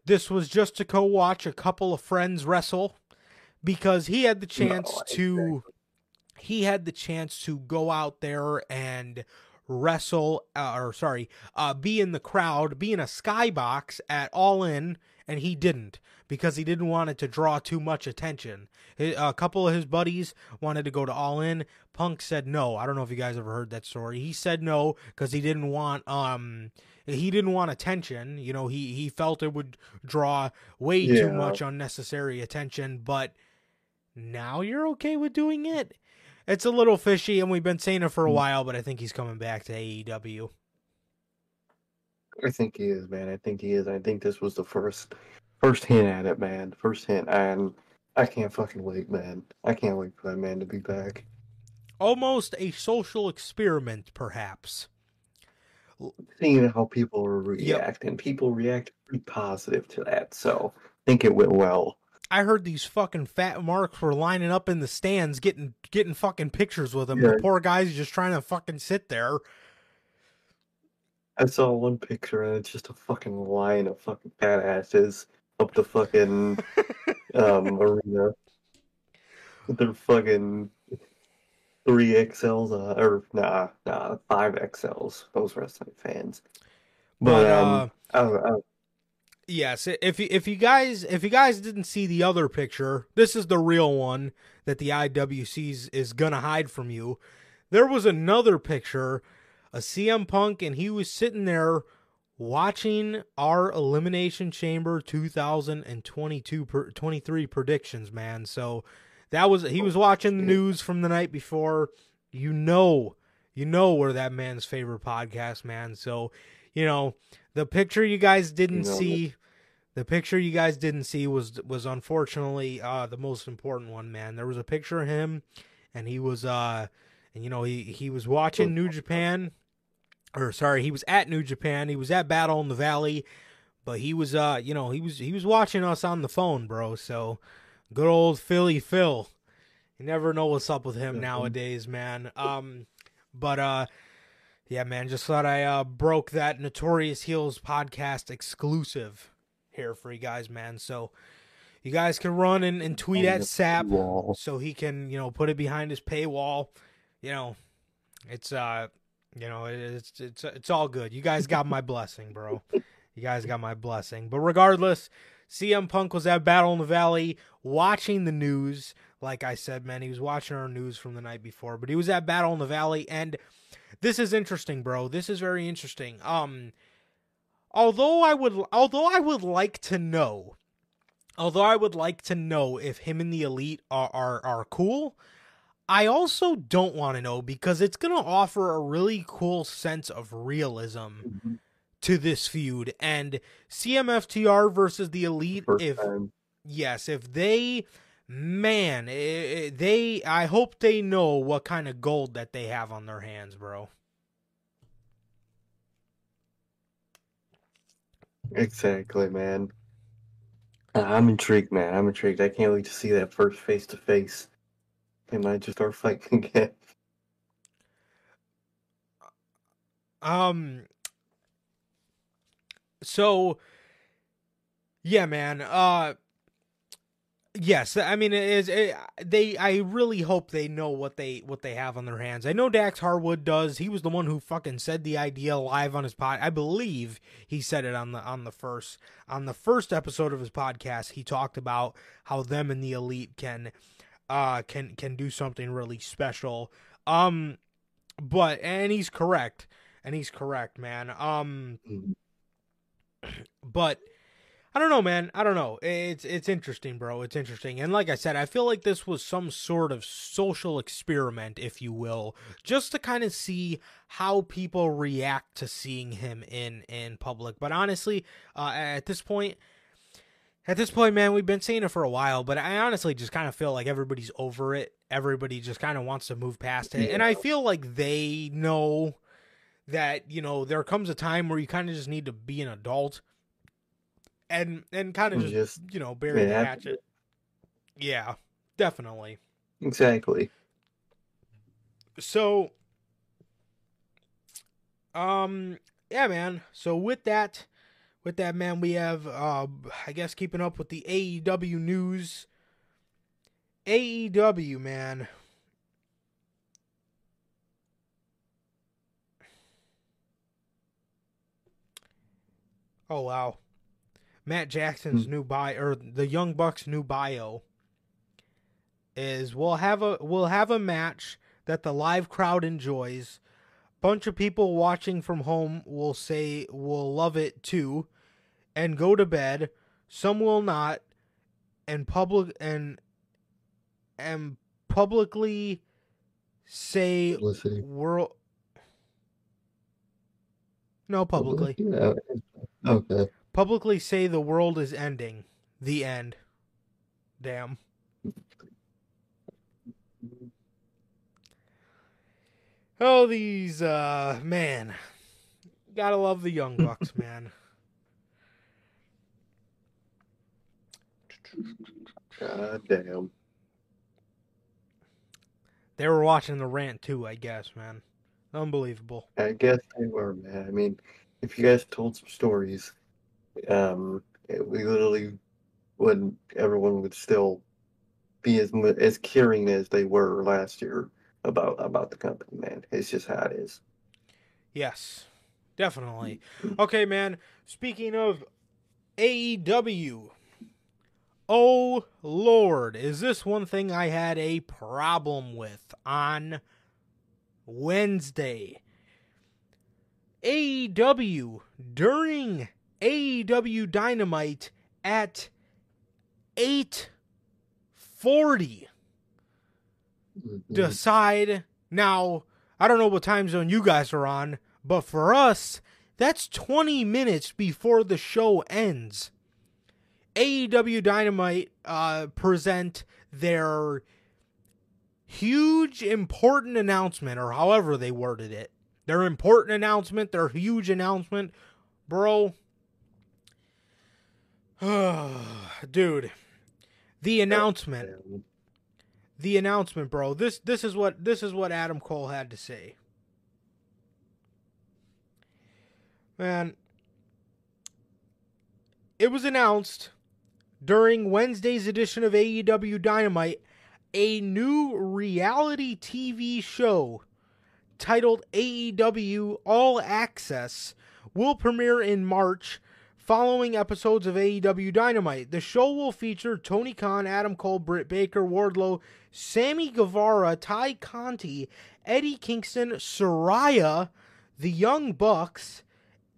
[SPEAKER 2] this was just to co-watch a couple of friends wrestle, because he had the chance
[SPEAKER 3] No,
[SPEAKER 2] to.
[SPEAKER 3] exactly.
[SPEAKER 2] He had the chance to go out there and wrestle, uh, or sorry, uh, be in the crowd, be in a skybox at All In, and he didn't because he didn't want it to draw too much attention. A couple of his buddies wanted to go to All In. Punk said no. I don't know if you guys ever heard that story. He said no because he didn't want um he didn't want attention. You know, he he felt it would draw way too much unnecessary attention. But now you're okay with doing it. It's a little fishy, and we've been saying it for a
[SPEAKER 3] Mm.
[SPEAKER 2] while. But I think he's coming back to AEW.
[SPEAKER 3] I think he is, man. I think he is. I think this was the first first hint at it, man. First hint, and I can't fucking wait, man. I can't wait for that man to be back.
[SPEAKER 2] Almost a social experiment, perhaps.
[SPEAKER 3] Seeing how people are reacting, people react pretty positive to that, so I think it went well.
[SPEAKER 2] I heard these fucking fat marks were lining up in the stands, getting getting fucking pictures with him.
[SPEAKER 3] Yeah.
[SPEAKER 2] The poor guy's just trying to fucking sit there.
[SPEAKER 3] I saw one picture and it's just a fucking line of fucking fat asses up the fucking (laughs) um arena. They're fucking three XLs uh, or nah nah five XLs, those wrestling fans. But,
[SPEAKER 2] But,
[SPEAKER 3] um I, I,
[SPEAKER 2] Yes, if you, if you guys if you guys didn't see the other picture, this is the real one that the IWC is gonna hide from you. There was another picture, a CM Punk, and he was sitting there watching our Elimination Chamber 2022 per, 23 predictions, man. So that was he was watching the news from the night before. You know, you know where that man's favorite podcast, man. So you know the picture you guys didn't see. The picture you guys didn't see was was unfortunately uh, the most important one, man. There was a picture of him, and he was uh, and you know he he was watching New Japan, or sorry, he was at New Japan. He was at Battle in the Valley, but he was uh, you know he was he was watching us on the phone, bro. So good old Philly Phil. You never know what's up with him nowadays, man. Um, but uh, yeah, man, just thought I uh broke that Notorious Heels podcast exclusive here for you guys, man. So you guys can run and, and tweet at Sapp
[SPEAKER 3] wall.
[SPEAKER 2] so he can, you know, put it behind his paywall. You know, it's uh, you know, it's it's it's all good. You guys got my blessing, bro. You guys got my blessing. But regardless, CM Punk was at Battle in the Valley watching the news. Like I said, man, he was watching our news from the night before, but he was at Battle in the Valley and this is interesting, bro. This is very interesting. Um although I would although I would like to know although I would like to know if him and the elite are are, are cool, I also don't want to know because it's going to offer a really cool sense of realism
[SPEAKER 3] Mhm.
[SPEAKER 2] to this feud and CMFTR versus the elite
[SPEAKER 3] First
[SPEAKER 2] if
[SPEAKER 3] time.
[SPEAKER 2] yes, if they man, eh, eh, they I hope they know what kind of gold that they have on their hands, bro.
[SPEAKER 3] Exactly, man. I'm intrigued, man. I'm intrigued. I can't wait to see that first face to face. They might just start fighting (laughs) again.
[SPEAKER 2] Um so yeah, man. Uh yes, I mean it is it, they I really hope they know what they what they have on their hands. I know Dax Harwood does. He was the one who fucking said the idea live on his pod. I believe he said it on the on the first on the first episode of his podcast. He talked about how them and the elite can uh can can do something really special. Um but and he's correct and he's correct, man. Um,
[SPEAKER 3] Mhm.
[SPEAKER 2] but I don't know, man. I don't know. It's it's interesting, bro. It's interesting. And like I said, I feel like this was some sort of social experiment, if you will, just to kind of see how people react to seeing him in in public. But honestly, uh, at this point, at this point, man, we've been seeing it for a while, but I honestly just kind of feel like everybody's over it. Everybody just kind of wants to move past it. And I feel like they know that, you know, there comes a time where you kind of just need to be an adult and and kind of just,
[SPEAKER 3] Just-
[SPEAKER 2] you know, bury the hatchet. Yeah, definitely.
[SPEAKER 3] Exactly.
[SPEAKER 2] So um yeah, man. So with that with that man, we have uh I guess keeping up with the AEW news. AEW, man. Oh wow. Matt Jackson's hmm. new bio or the Young Bucks new bio is we'll have a we'll have a match that the live crowd enjoys. Bunch of people watching from home will say will love it too and go to bed. Some will not and public and and publicly say
[SPEAKER 3] Publicity.
[SPEAKER 2] world No publicly.
[SPEAKER 3] Yeah. Okay.
[SPEAKER 2] Publicly say the world is ending. The end. Damn. Oh, these uh man. Gotta love the young bucks, (laughs) man.
[SPEAKER 3] God damn.
[SPEAKER 2] They were watching the rant too, I guess, man. Unbelievable.
[SPEAKER 3] I guess they were, man. I mean, if you guys told some stories, um, it, we literally would everyone would still be as as caring as they were last year about about the company, man. It's just how it is.
[SPEAKER 2] Yes. Definitely. Okay, man. Speaking of AEW. Oh Lord, is this one thing I had a problem with on Wednesday? AEW during AEW Dynamite at 840 decide. Now i don't know what time zone you guys are on but for us that's 20 minutes before the show ends. Aew dynamite uh, present their huge important announcement or however they worded it. Their important announcement their huge announcement. Bro (sighs) dude the announcement the announcement, bro. This this is what this is what Adam Cole had to say. Man, it was announced during Wednesday's edition of AEW Dynamite a new reality TV show titled AEW All Access will premiere in March following episodes of AEW Dynamite. The show will feature Tony Khan, Adam Cole, Britt Baker, Wardlow, Sammy Guevara, Tay Conti, Eddie Kingston, Saraya, the Young Bucks,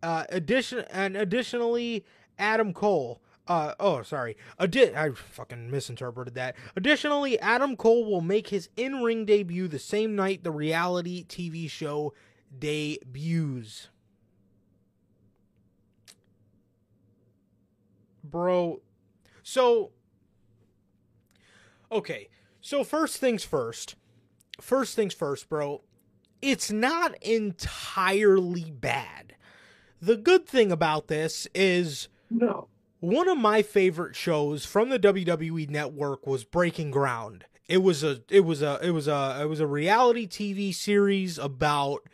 [SPEAKER 2] uh, addition and additionally Adam Cole. Uh, oh, sorry. Addi- I fucking misinterpreted that. Additionally, Adam Cole will make his in-ring debut the same night the reality TV show debuts. Bro, so okay. So first things first. First things first, bro. It's not entirely bad. The good thing about this is
[SPEAKER 3] no.
[SPEAKER 2] one of my favorite shows from the WWE network was Breaking Ground. It was a it was a it was a it was a reality TV series about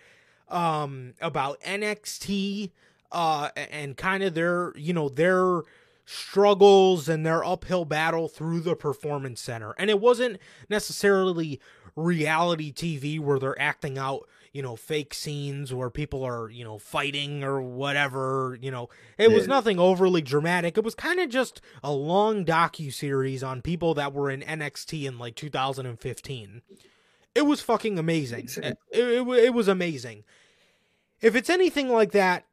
[SPEAKER 2] um about NXT uh and kind of their you know their struggles and their uphill battle through the performance center. And it wasn't necessarily reality TV where they're acting out, you know, fake scenes where people are, you know, fighting or whatever, you know. It was nothing overly dramatic. It was kind of just a long docu series on people that were in NXT in like 2015. It was fucking amazing.
[SPEAKER 3] Exactly.
[SPEAKER 2] It, it, it was amazing. If it's anything like that,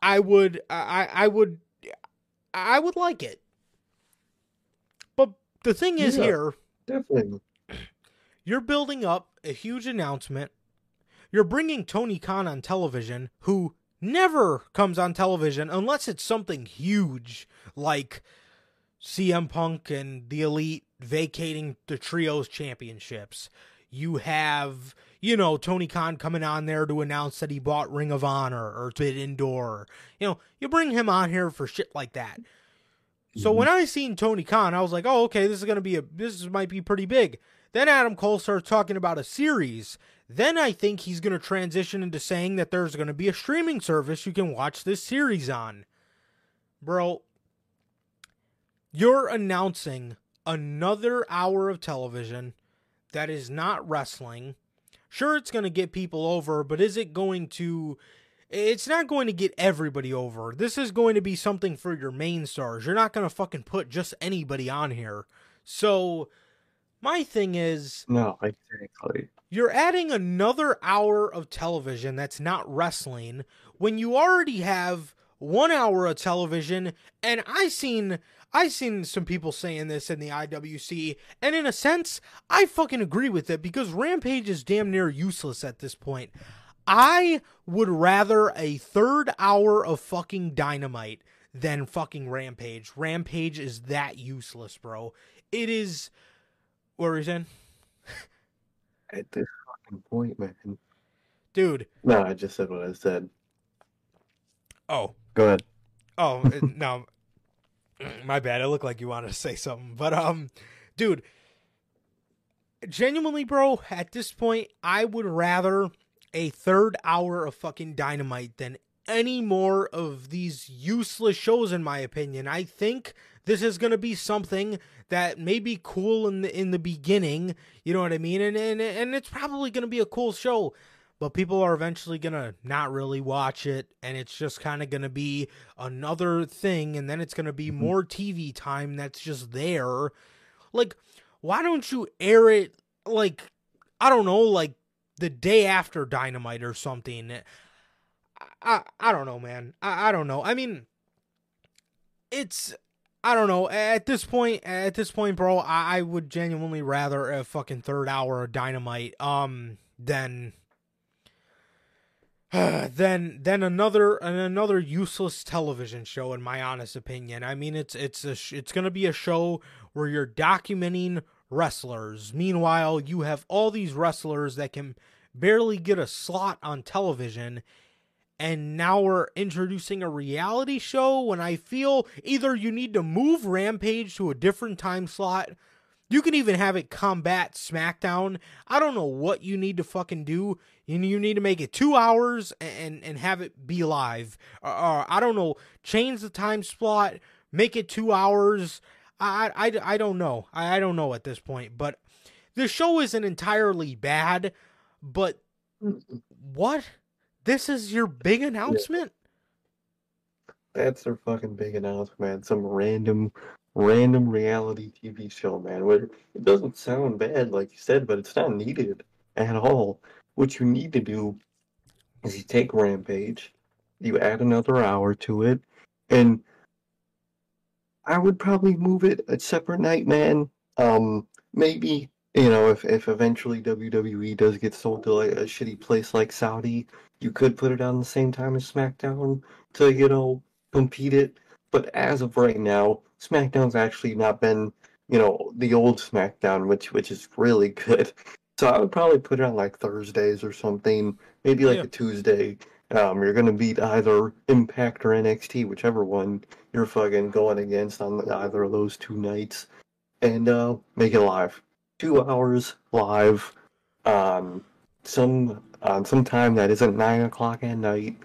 [SPEAKER 2] I would I I would I would like it. But the thing is
[SPEAKER 3] Yeah.
[SPEAKER 2] here,
[SPEAKER 3] Definitely.
[SPEAKER 2] you're building up a huge announcement. You're bringing Tony Khan on television, who never comes on television unless it's something huge like CM Punk and the Elite vacating the Trios championships. You have, you know, Tony Khan coming on there to announce that he bought Ring of Honor or Bid Indoor. You know, you bring him on here for shit like that. So when I seen Tony Khan, I was like, "Oh, okay, this is gonna be a this might be pretty big." Then Adam Cole starts talking about a series. Then I think he's gonna transition into saying that there's gonna be a streaming service you can watch this series on. Bro, you're announcing another hour of television that is not wrestling. Sure, it's gonna get people over, but is it going to it's not going to get everybody over. This is going to be something for your main stars. You're not going to fucking put just anybody on here. So, my thing is,
[SPEAKER 3] No, exactly.
[SPEAKER 2] you're adding another hour of television that's not wrestling when you already have one hour of television and i seen i seen some people saying this in the iwc and in a sense i fucking agree with it because rampage is damn near useless at this point. I would rather a third hour of fucking dynamite than fucking rampage. Rampage is that useless bro. It is what were you saying?
[SPEAKER 3] At this fucking point, man.
[SPEAKER 2] dude.
[SPEAKER 3] No, I just said what I said.
[SPEAKER 2] oh.
[SPEAKER 3] Go ahead.
[SPEAKER 2] Oh uh, no, (clears throat) my bad. It looked like you wanted to (laughs) say something, but um, dude, genuinely, bro, at this point, I would rather a third hour of fucking dynamite than any more of these useless shows. In my opinion, I think this is gonna be something that may be cool in the in the beginning. You know what I mean? And and and it's probably gonna be a cool show but people are eventually gonna not really watch it and it's just kind of gonna be another thing and then it's gonna be more tv time that's just there. Like why don't you air it like i don't know like the day after dynamite or something? I i, I don't know man. I, I don't know. I mean it's I don't know. At this point, at this point, bro, I, I would genuinely rather a fucking third hour of dynamite um than (sighs) then then another another useless television show in my honest opinion. I mean it's it's a sh- it's going to be a show where you're documenting wrestlers. Meanwhile you have all these wrestlers that can barely get a slot on television and now we're introducing a reality show when i feel either you need to move rampage to a different time slot you can even have it combat SmackDown. I don't know what you need to fucking do. You, you need to make it two hours and and have it be live. Or, or I don't know, change the time slot, make it two hours. I I, I don't know. I, I don't know at this point. But the show isn't entirely bad. But what? This is your big announcement?
[SPEAKER 3] That's their fucking big announcement. Some random, random reality TV show, man. Where it doesn't sound bad, like you said, but it's not needed at all. What you need to do is you take Rampage, you add another hour to it, and I would probably move it a separate night, man. Um, maybe you know if if eventually WWE does get sold to like a shitty place like Saudi, you could put it on the same time as SmackDown to you know compete it. But as of right now, SmackDown's actually not been, you know, the old SmackDown, which which is really good. (laughs) So I would probably put it on like Thursdays or something, maybe like
[SPEAKER 2] Yeah.
[SPEAKER 3] a Tuesday. Um, you're gonna beat either Impact or NXT, whichever one you're fucking going against on either of those two nights, and uh, make it live. Two hours live, um, some on some time that isn't nine o'clock at night,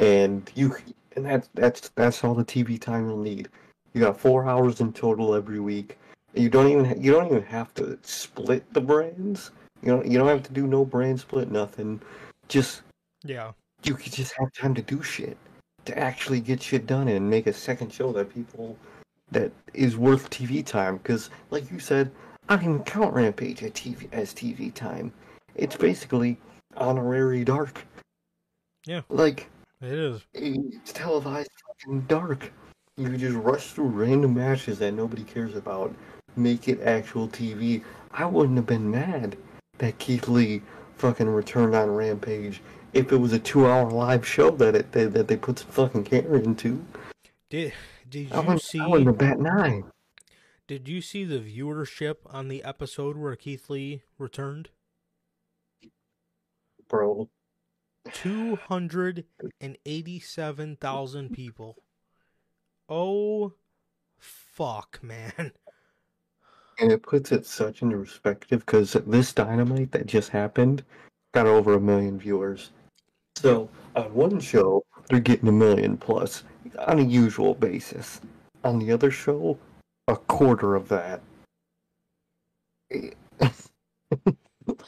[SPEAKER 3] and you and that's that's that's all the TV time you'll need. You got four hours in total every week. You don't even you don't even have to split the brands. You don't you don't have to do no brand split, nothing. Just
[SPEAKER 2] Yeah.
[SPEAKER 3] you could just have time to do shit to actually get shit done and make a second show that people that is worth TV time. Because like you said, I don't even count Rampage as TV as TV time. It's basically honorary dark.
[SPEAKER 2] Yeah.
[SPEAKER 3] Like
[SPEAKER 2] It is.
[SPEAKER 3] it's televised fucking dark. You could just rush through random matches that nobody cares about, make it actual TV. I wouldn't have been mad that Keith Lee fucking returned on Rampage if it was a two-hour live show that it that, that they put some fucking care into.
[SPEAKER 2] Did did
[SPEAKER 3] I
[SPEAKER 2] you
[SPEAKER 3] wouldn't,
[SPEAKER 2] see
[SPEAKER 3] I wouldn't have bat nine.
[SPEAKER 2] did you see the viewership on the episode where Keith Lee returned?
[SPEAKER 3] bro.
[SPEAKER 2] Two hundred and eighty-seven thousand people. Oh, fuck, man.
[SPEAKER 3] And it puts it such into perspective because this dynamite that just happened got over a million viewers. So on one show, they're getting a million plus on a usual basis. On the other show, a quarter of that. (laughs)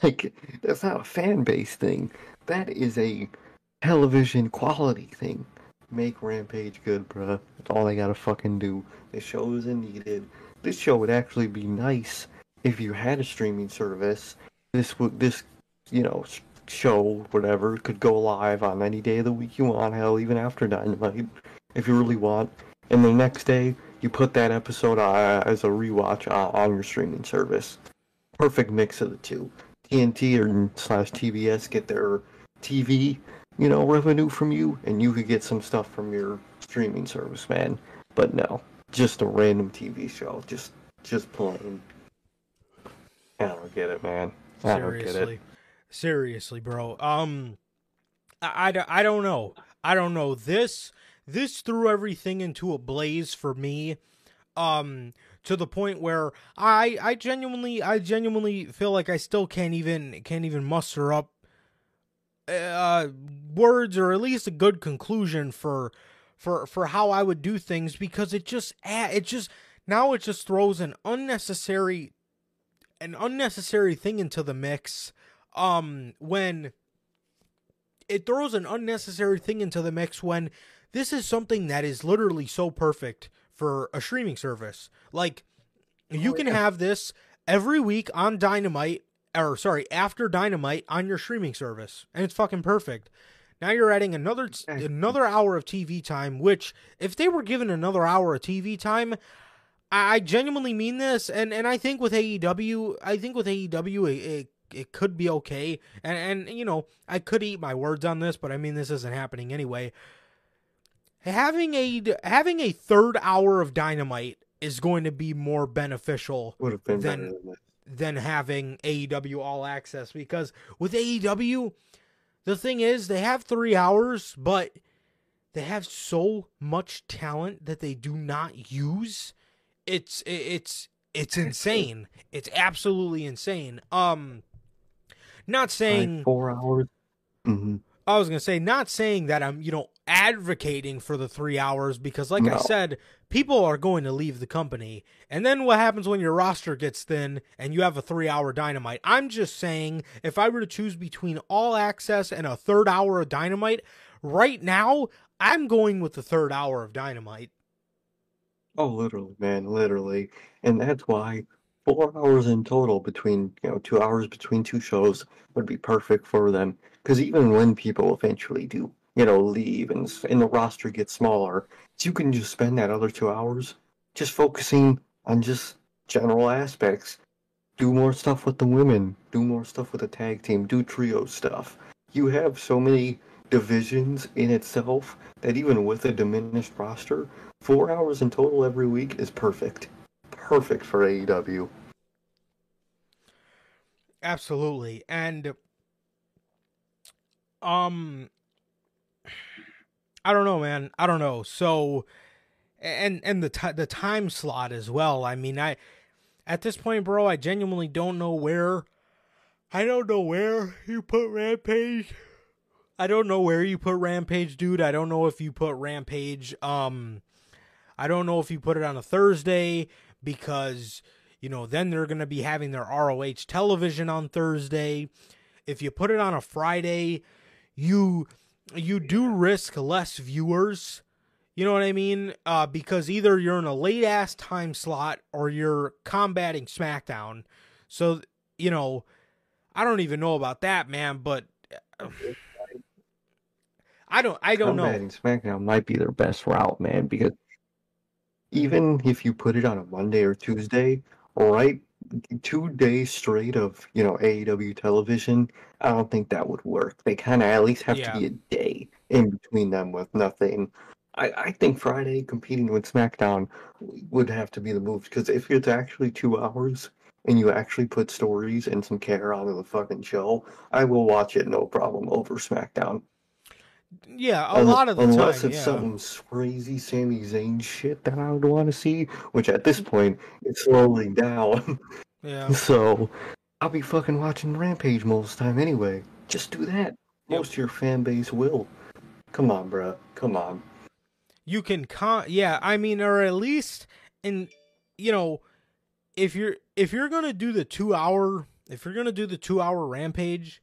[SPEAKER 3] like, that's not a fan base thing. That is a television quality thing. Make Rampage good, bruh. That's all they gotta fucking do. This show isn't needed. This show would actually be nice if you had a streaming service. This would, this, you know, show, whatever, could go live on any day of the week you want, hell, even after Dynamite, if you really want. And the next day, you put that episode uh, as a rewatch uh, on your streaming service. Perfect mix of the two. TNT or slash TBS get their TV, you know, revenue from you, and you could get some stuff from your streaming service, man. But no, just a random TV show, just just plain. I don't get it, man. I don't get
[SPEAKER 2] Seriously.
[SPEAKER 3] it.
[SPEAKER 2] Seriously, bro. Um I, I, I don't know. I don't know. This this threw everything into a blaze for me. Um to the point where I I genuinely I genuinely feel like I still can't even can't even muster up uh words or at least a good conclusion for for for how I would do things because it just it just now it just throws an unnecessary an unnecessary thing into the mix um when it throws an unnecessary thing into the mix when this is something that is literally so perfect for a streaming service. Like you
[SPEAKER 3] Oh,
[SPEAKER 2] can have this every week on dynamite or sorry after dynamite on your streaming service and it's fucking perfect now you're adding another another hour of tv time which if they were given another hour of tv time I genuinely mean this, and, and I think with AEW, I think with AEW, it, it, it could be okay, and and you know I could eat my words on this, but I mean this isn't happening anyway. Having a having a third hour of Dynamite is going to be more beneficial
[SPEAKER 3] Would have been
[SPEAKER 2] Then-
[SPEAKER 3] better than this.
[SPEAKER 2] Than having AEW All Access because with AEW, the thing is they have three hours, but they have so much talent that they do not use. It's it's it's insane. It's absolutely insane. Um, not
[SPEAKER 3] Like
[SPEAKER 2] saying
[SPEAKER 3] four hours. hmm
[SPEAKER 2] I was gonna say, not saying that I'm, you know, advocating for the three hours because, like I said, people are going to leave the company. And then what happens when your roster gets thin and you have a three hour dynamite? I'm just saying, if I were to choose between all access and a third hour of dynamite, right now, I'm going with the third hour of dynamite.
[SPEAKER 3] Oh, literally, man, literally. And that's why four hours in total between, you know, two hours between two shows would be perfect for them. Because even when people eventually do, you know, leave and, and the roster gets smaller, you can just spend that other two hours just focusing on just general aspects. Do more stuff with the women, do more stuff with the tag team, do trio stuff. You have so many divisions in itself that even with a diminished roster, four hours in total every week is perfect. Perfect for AEW.
[SPEAKER 2] Absolutely. And um I don't know, man. I don't know. So and and the ti the time slot as well. I mean, I at this point, bro, I genuinely don't know where I don't know where you put Rampage. I don't know where you put Rampage, dude. I don't know if you put Rampage um I don't know if you put it on a Thursday because you know, then they're going to be having their ROH television on Thursday. If you put it on a Friday, you you do risk less viewers. You know what I mean? Uh, because either you're in a late ass time slot or you're combating SmackDown. So you know, I don't even know about that, man. But uh, I don't. I don't know.
[SPEAKER 3] SmackDown might be their best route, man, because even if you put it on a Monday or Tuesday, right? Two days straight of you know AEW television, I don't think that would work. They kind of at least have
[SPEAKER 2] Yeah.
[SPEAKER 3] to be a day in between them with nothing. I, I think Friday competing with SmackDown would have to be the move because if it's actually two hours and you actually put stories and some care onto the fucking show, I will watch it no problem over SmackDown.
[SPEAKER 2] Yeah, a
[SPEAKER 3] Un-
[SPEAKER 2] lot of the time.
[SPEAKER 3] unless
[SPEAKER 2] time.
[SPEAKER 3] it's
[SPEAKER 2] Yeah.
[SPEAKER 3] some crazy Sami Zayn shit that I would want to see, which at this point it's slowly down.
[SPEAKER 2] yeah. (laughs)
[SPEAKER 3] so I'll be fucking watching Rampage most time anyway. Just do that.
[SPEAKER 2] Yep.
[SPEAKER 3] Most of your fan base will. Come on, bruh. Come on.
[SPEAKER 2] you can con yeah i mean or at least in you know if you're if you're gonna do the two hour if you're gonna do the two hour rampage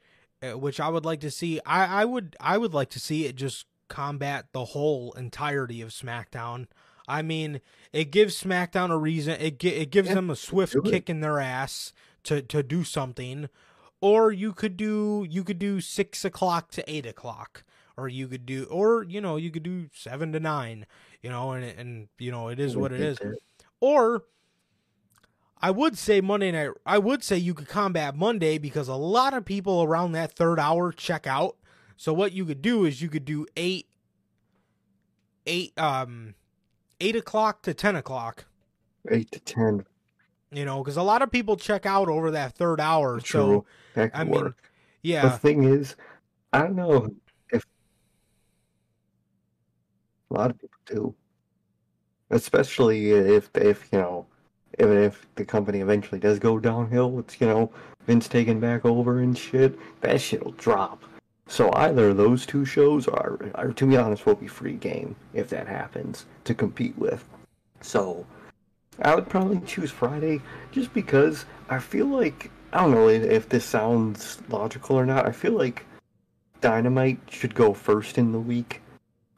[SPEAKER 2] Uh, which i would like to see. I i would i would like to see it just combat the whole entirety of smackdown. I mean it gives smackdown a reason it, it gives
[SPEAKER 3] Yeah,
[SPEAKER 2] them a swift kick in their ass to to do something. Or you could do you could do six o'clock to eight o'clock. Or you could do or you know you could do seven to nine you know and and you know it is what it is. or i would say monday night i would say you could combat monday because a lot of people around that third hour check out so what you could do is you could do eight eight um eight o'clock to ten o'clock
[SPEAKER 3] Eight to ten.
[SPEAKER 2] you know because a lot of people check out over that third hour so
[SPEAKER 3] True. Could
[SPEAKER 2] i mean
[SPEAKER 3] work. The thing is, I don't know if a lot of people do, especially if if you know, even if the company eventually does go downhill, it's you know Vince taking back over and shit. That shit'll drop. So either those two shows are, are to be honest, will be free game if that happens to compete with. So I would probably choose Friday just because I feel like I don't know if this sounds logical or not. I feel like Dynamite should go first in the week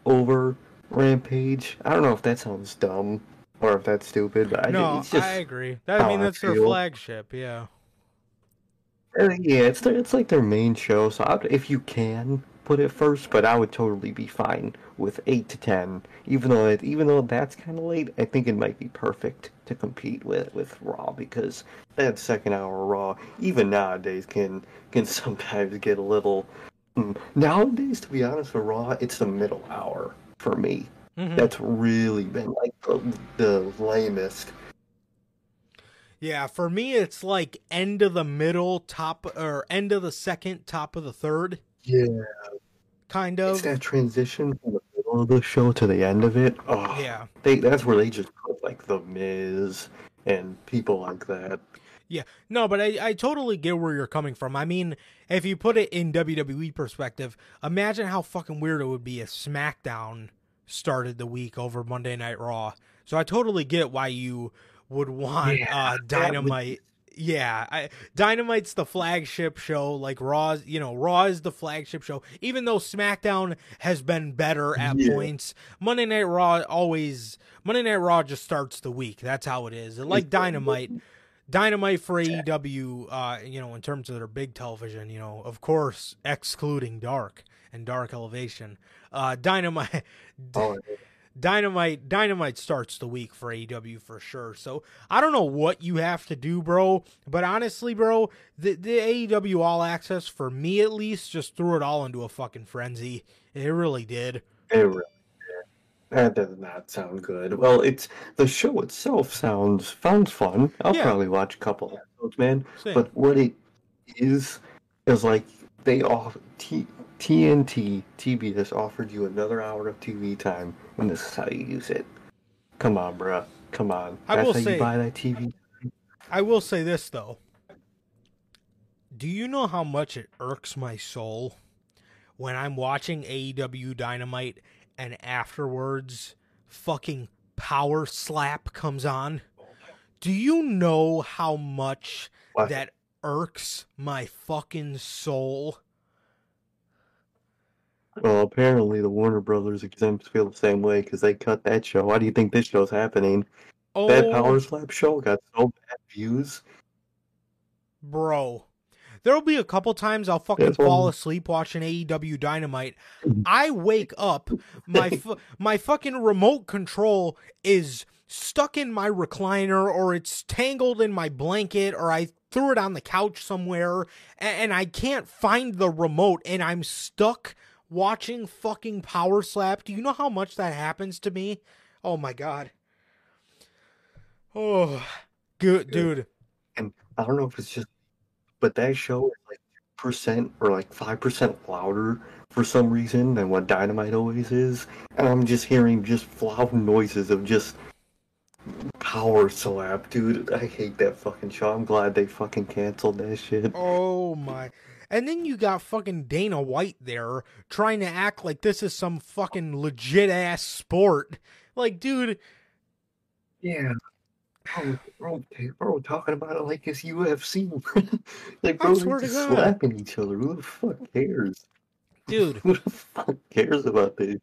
[SPEAKER 3] over Rampage. I don't know if that sounds dumb or if that's stupid, but I
[SPEAKER 2] no
[SPEAKER 3] it's just
[SPEAKER 2] i agree that, i mean
[SPEAKER 3] I
[SPEAKER 2] that's their flagship yeah
[SPEAKER 3] Uh, yeah, it's their, it's like their main show. So I'd, if you can put it first, but I would totally be fine with eight to ten. Even though it, even though that's kind of late, I think it might be perfect to compete with with Raw because that second hour Raw, even nowadays, can can (laughs) sometimes get a little. mm, Nowadays, to be honest, with Raw, it's the middle hour for me.
[SPEAKER 2] Mhm.
[SPEAKER 3] That's really been like the, the lamest.
[SPEAKER 2] Yeah, for me it's like end of the middle, top or end of the second, top of the third,
[SPEAKER 3] Yeah,
[SPEAKER 2] kind
[SPEAKER 3] it's
[SPEAKER 2] of.
[SPEAKER 3] that transition from the middle of the show to the end of it. Oh,
[SPEAKER 2] Yeah.
[SPEAKER 3] they that's where they just put like the Miz and people like that.
[SPEAKER 2] Yeah. No, but I, I totally get where you're coming from. I mean, if you put it in WWE perspective, imagine how fucking weird it would be if SmackDown started the week over Monday Night Raw. So I totally get why you would want
[SPEAKER 3] Yeah,
[SPEAKER 2] uh
[SPEAKER 3] that would-
[SPEAKER 2] Dynamite. Yeah, I, Dynamite's the flagship show. Like Raw's, you know, Raw is the flagship show. Even though SmackDown has been better at
[SPEAKER 3] Yeah.
[SPEAKER 2] points, Monday Night Raw always Monday Night Raw just starts the week. That's how it is. Like Dynamite, Dynamite for AEW, uh, you know, in terms of their big television, you know, of course, excluding Dark and Dark Elevation. Uh, Dynamite, (laughs)
[SPEAKER 3] Oh,
[SPEAKER 2] Dynamite, Dynamite starts the week for AEW for sure. So I don't know what you have to do, bro. But honestly, bro, the the AEW All Access for me at least just threw it all into a fucking frenzy. It really did.
[SPEAKER 3] it really did. That does not sound good. Well, it's the show itself sounds sounds fun. I'll
[SPEAKER 2] Yeah.
[SPEAKER 3] probably watch a couple episodes, man.
[SPEAKER 2] Same.
[SPEAKER 3] But what it is is like they all T- TNT TBS offered you another hour of TV time, and this is how you use it. Come on, bruh. Come on.
[SPEAKER 2] I
[SPEAKER 3] That's
[SPEAKER 2] will
[SPEAKER 3] how
[SPEAKER 2] say-
[SPEAKER 3] you buy that TV.
[SPEAKER 2] I will say this though. Do you know how much it irks my soul when I'm watching AEW Dynamite and afterwards fucking Power Slap comes on? Do you know how much
[SPEAKER 3] What?
[SPEAKER 2] that irks my fucking soul?
[SPEAKER 3] Well, apparently the Warner Brothers exempts feel the same way because they cut that show. Why do you think this show's happening?
[SPEAKER 2] Oh,
[SPEAKER 3] That Power Slap show got so bad views.
[SPEAKER 2] bro. There'll be a couple times I'll fucking
[SPEAKER 3] That's
[SPEAKER 2] fall
[SPEAKER 3] one-
[SPEAKER 2] asleep watching AEW Dynamite. I wake up, my (laughs) fu- my fucking remote control is stuck in my recliner or it's tangled in my blanket or I threw it on the couch somewhere and, I can't find the remote and I'm stuck watching fucking Power Slap. Do you know how much that happens to me? Oh my god. Oh, good dude.
[SPEAKER 3] And I don't know if it's just, but that show is like percent or like five percent louder for some reason than what Dynamite always is, and I'm just hearing just loud noises of just power slap, dude. I hate that fucking show. I'm glad they fucking canceled that shit.
[SPEAKER 2] Oh my. And then you got fucking Dana White there trying to act like this is some fucking legit ass sport. Like, dude.
[SPEAKER 3] Yeah. Bro, talking about it like it's UFC. (laughs) like, bro, they're just slapping each other. Who the fuck cares?
[SPEAKER 2] Dude. (laughs)
[SPEAKER 3] Who the fuck cares about this?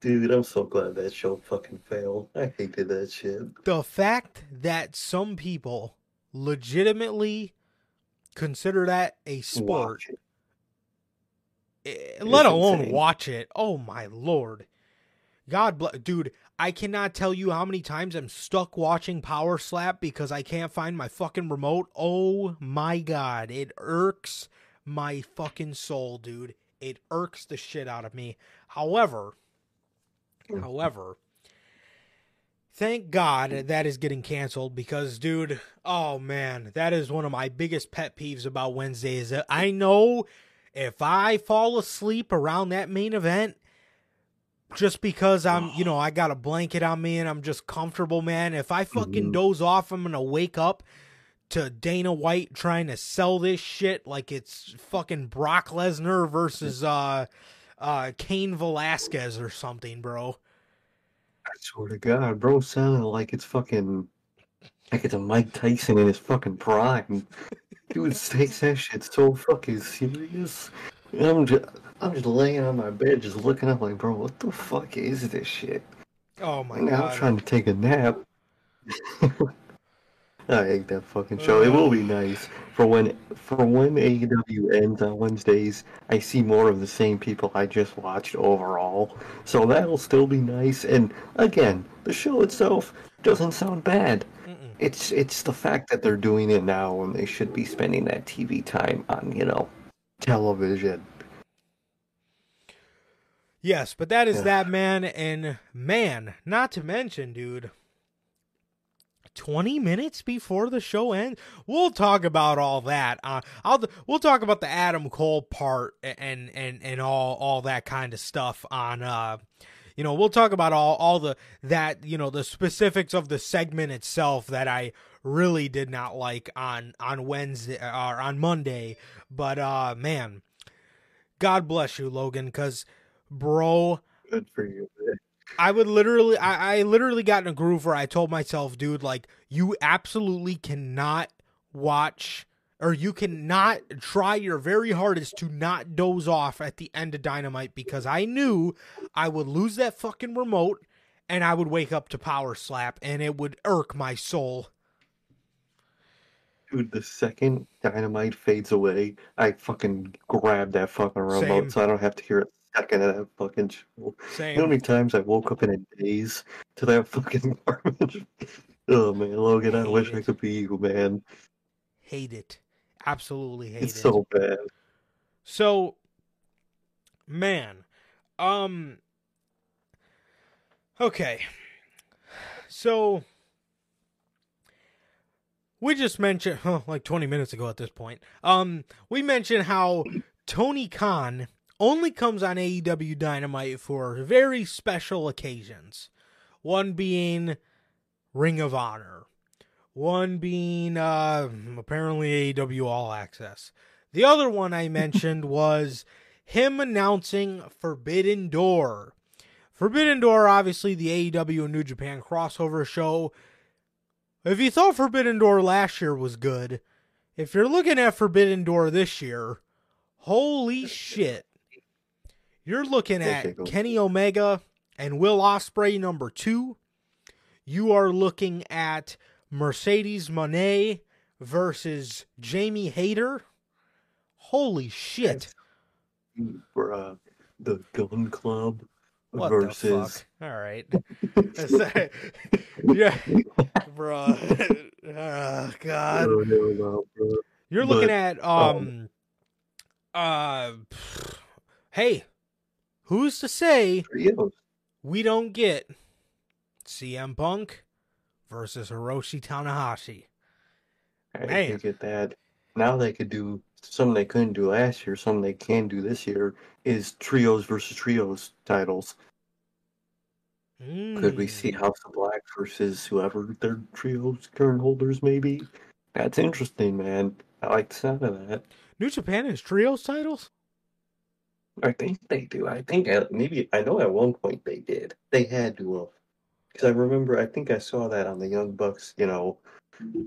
[SPEAKER 3] Dude, I'm so glad that show fucking failed. I hated that shit.
[SPEAKER 2] The fact that some people legitimately consider that a sport, eh, let alone insane. watch it. Oh my lord. God bless. Dude, I cannot tell you how many times I'm stuck watching Power Slap because I can't find my fucking remote. Oh my god. It irks my fucking soul, dude. It irks the shit out of me. However, Mm-hmm. However, thank God that is getting canceled because, dude, oh man, that is one of my biggest pet peeves about Wednesdays. I know if I fall asleep around that main event, just because I'm, you know, I got a blanket on me and I'm just comfortable, man. If I fucking mm-hmm. doze off, I'm gonna wake up to Dana White trying to sell this shit like it's fucking Brock Lesnar versus uh uh, Cain Velasquez or something, bro.
[SPEAKER 3] I swear to God, bro, sounding like it's fucking like it's a Mike Tyson in his fucking prime. Dude takes that shit so fucking serious. And I'm just, I'm just laying on my bed, just looking up, like, bro, what the fuck is this shit?
[SPEAKER 2] Oh my
[SPEAKER 3] and
[SPEAKER 2] god!
[SPEAKER 3] I'm trying to take a nap. (laughs) I hate that fucking show. It will be nice for when for when AEW ends on Wednesdays. I see more of the same people I just watched overall, so that'll still be nice. And again, the show itself doesn't sound bad. Mm-mm. It's it's the fact that they're doing it now when they should be spending that TV time on you know television.
[SPEAKER 2] Yes, but that is yeah. that man, and man, not to mention, dude 20 minutes before the show ends. We'll talk about all that. Uh, I'll we'll talk about the Adam Cole part and and and all all that kind of stuff on uh you know, we'll talk about all all the that, you know, the specifics of the segment itself that I really did not like on on Wednesday or on Monday, but uh man, God bless you Logan cuz bro,
[SPEAKER 3] good for you.
[SPEAKER 2] I would literally, I, I literally got in a groove where I told myself, dude, like, you absolutely cannot watch or you cannot try your very hardest to not doze off at the end of Dynamite because I knew I would lose that fucking remote and I would wake up to Power Slap and it would irk my soul.
[SPEAKER 3] Dude, the second Dynamite fades away, I fucking grab that fucking remote Same. so I don't have to hear it of that fucking. Same. You know how many times I woke up in a daze to that fucking (laughs) garbage? oh man, Logan, I, I wish it. I could be you, man.
[SPEAKER 2] Hate it. Absolutely hate
[SPEAKER 3] it's
[SPEAKER 2] it.
[SPEAKER 3] It's so bad.
[SPEAKER 2] So, man, um, okay, so we just mentioned, huh, like 20 minutes ago at this point, um, we mentioned how Tony Khan only comes on AEW Dynamite for very special occasions. One being Ring of Honor, one being uh, apparently AEW All Access. The other one I mentioned (laughs) was him announcing Forbidden Door. Forbidden Door, obviously, the AEW and New Japan crossover show. If you thought Forbidden Door last year was good, if you're looking at Forbidden Door this year, holy shit. You're looking at Kenny Omega and Will Ospreay number two. You are looking at Mercedes Moné versus Jamie Hayter. Holy shit!
[SPEAKER 3] For uh, the Gun Club
[SPEAKER 2] What
[SPEAKER 3] versus?
[SPEAKER 2] All right. (laughs) yeah, bro. (laughs) oh, God.
[SPEAKER 3] Oh, no, no, bro.
[SPEAKER 2] You're looking
[SPEAKER 3] But,
[SPEAKER 2] at um uh hey, who's to say we don't get CM Punk versus Hiroshi Tanahashi?
[SPEAKER 3] I
[SPEAKER 2] Man.
[SPEAKER 3] think at that now they could do something they couldn't do last year, something they can do this year is trios versus trios titles. Could we see
[SPEAKER 2] Mm.
[SPEAKER 3] House of Black versus whoever their trios current holders maybe? That's interesting, man. I like the sound of that.
[SPEAKER 2] New Japan has trios titles?
[SPEAKER 3] I think they do. I think at, maybe I know at one point they did. They had to have. Because I remember, I think I saw that on the Young Bucks. You know,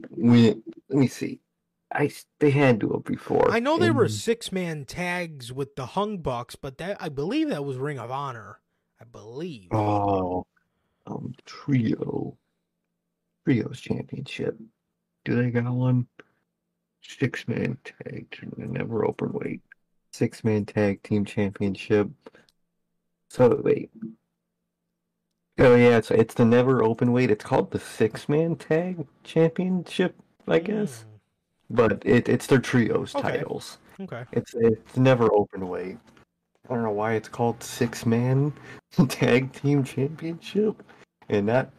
[SPEAKER 3] when let me see, I they had to have before.
[SPEAKER 2] I know they were six man tags with the Young Bucks, but that I believe that was Ring of Honor. I believe.
[SPEAKER 3] Oh, um, trio, trios championship. Do they got one? Six man tag, and NEVER Openweight. Six man tag team championship. So wait. Oh yeah, it's it's the NEVER Openweight. It's called the six man tag championship, I guess. But it it's their trios
[SPEAKER 2] Okay.
[SPEAKER 3] titles.
[SPEAKER 2] Mm, okay.
[SPEAKER 3] It's it's NEVER Openweight. I don't know why it's called six man (laughs) tag team championship and not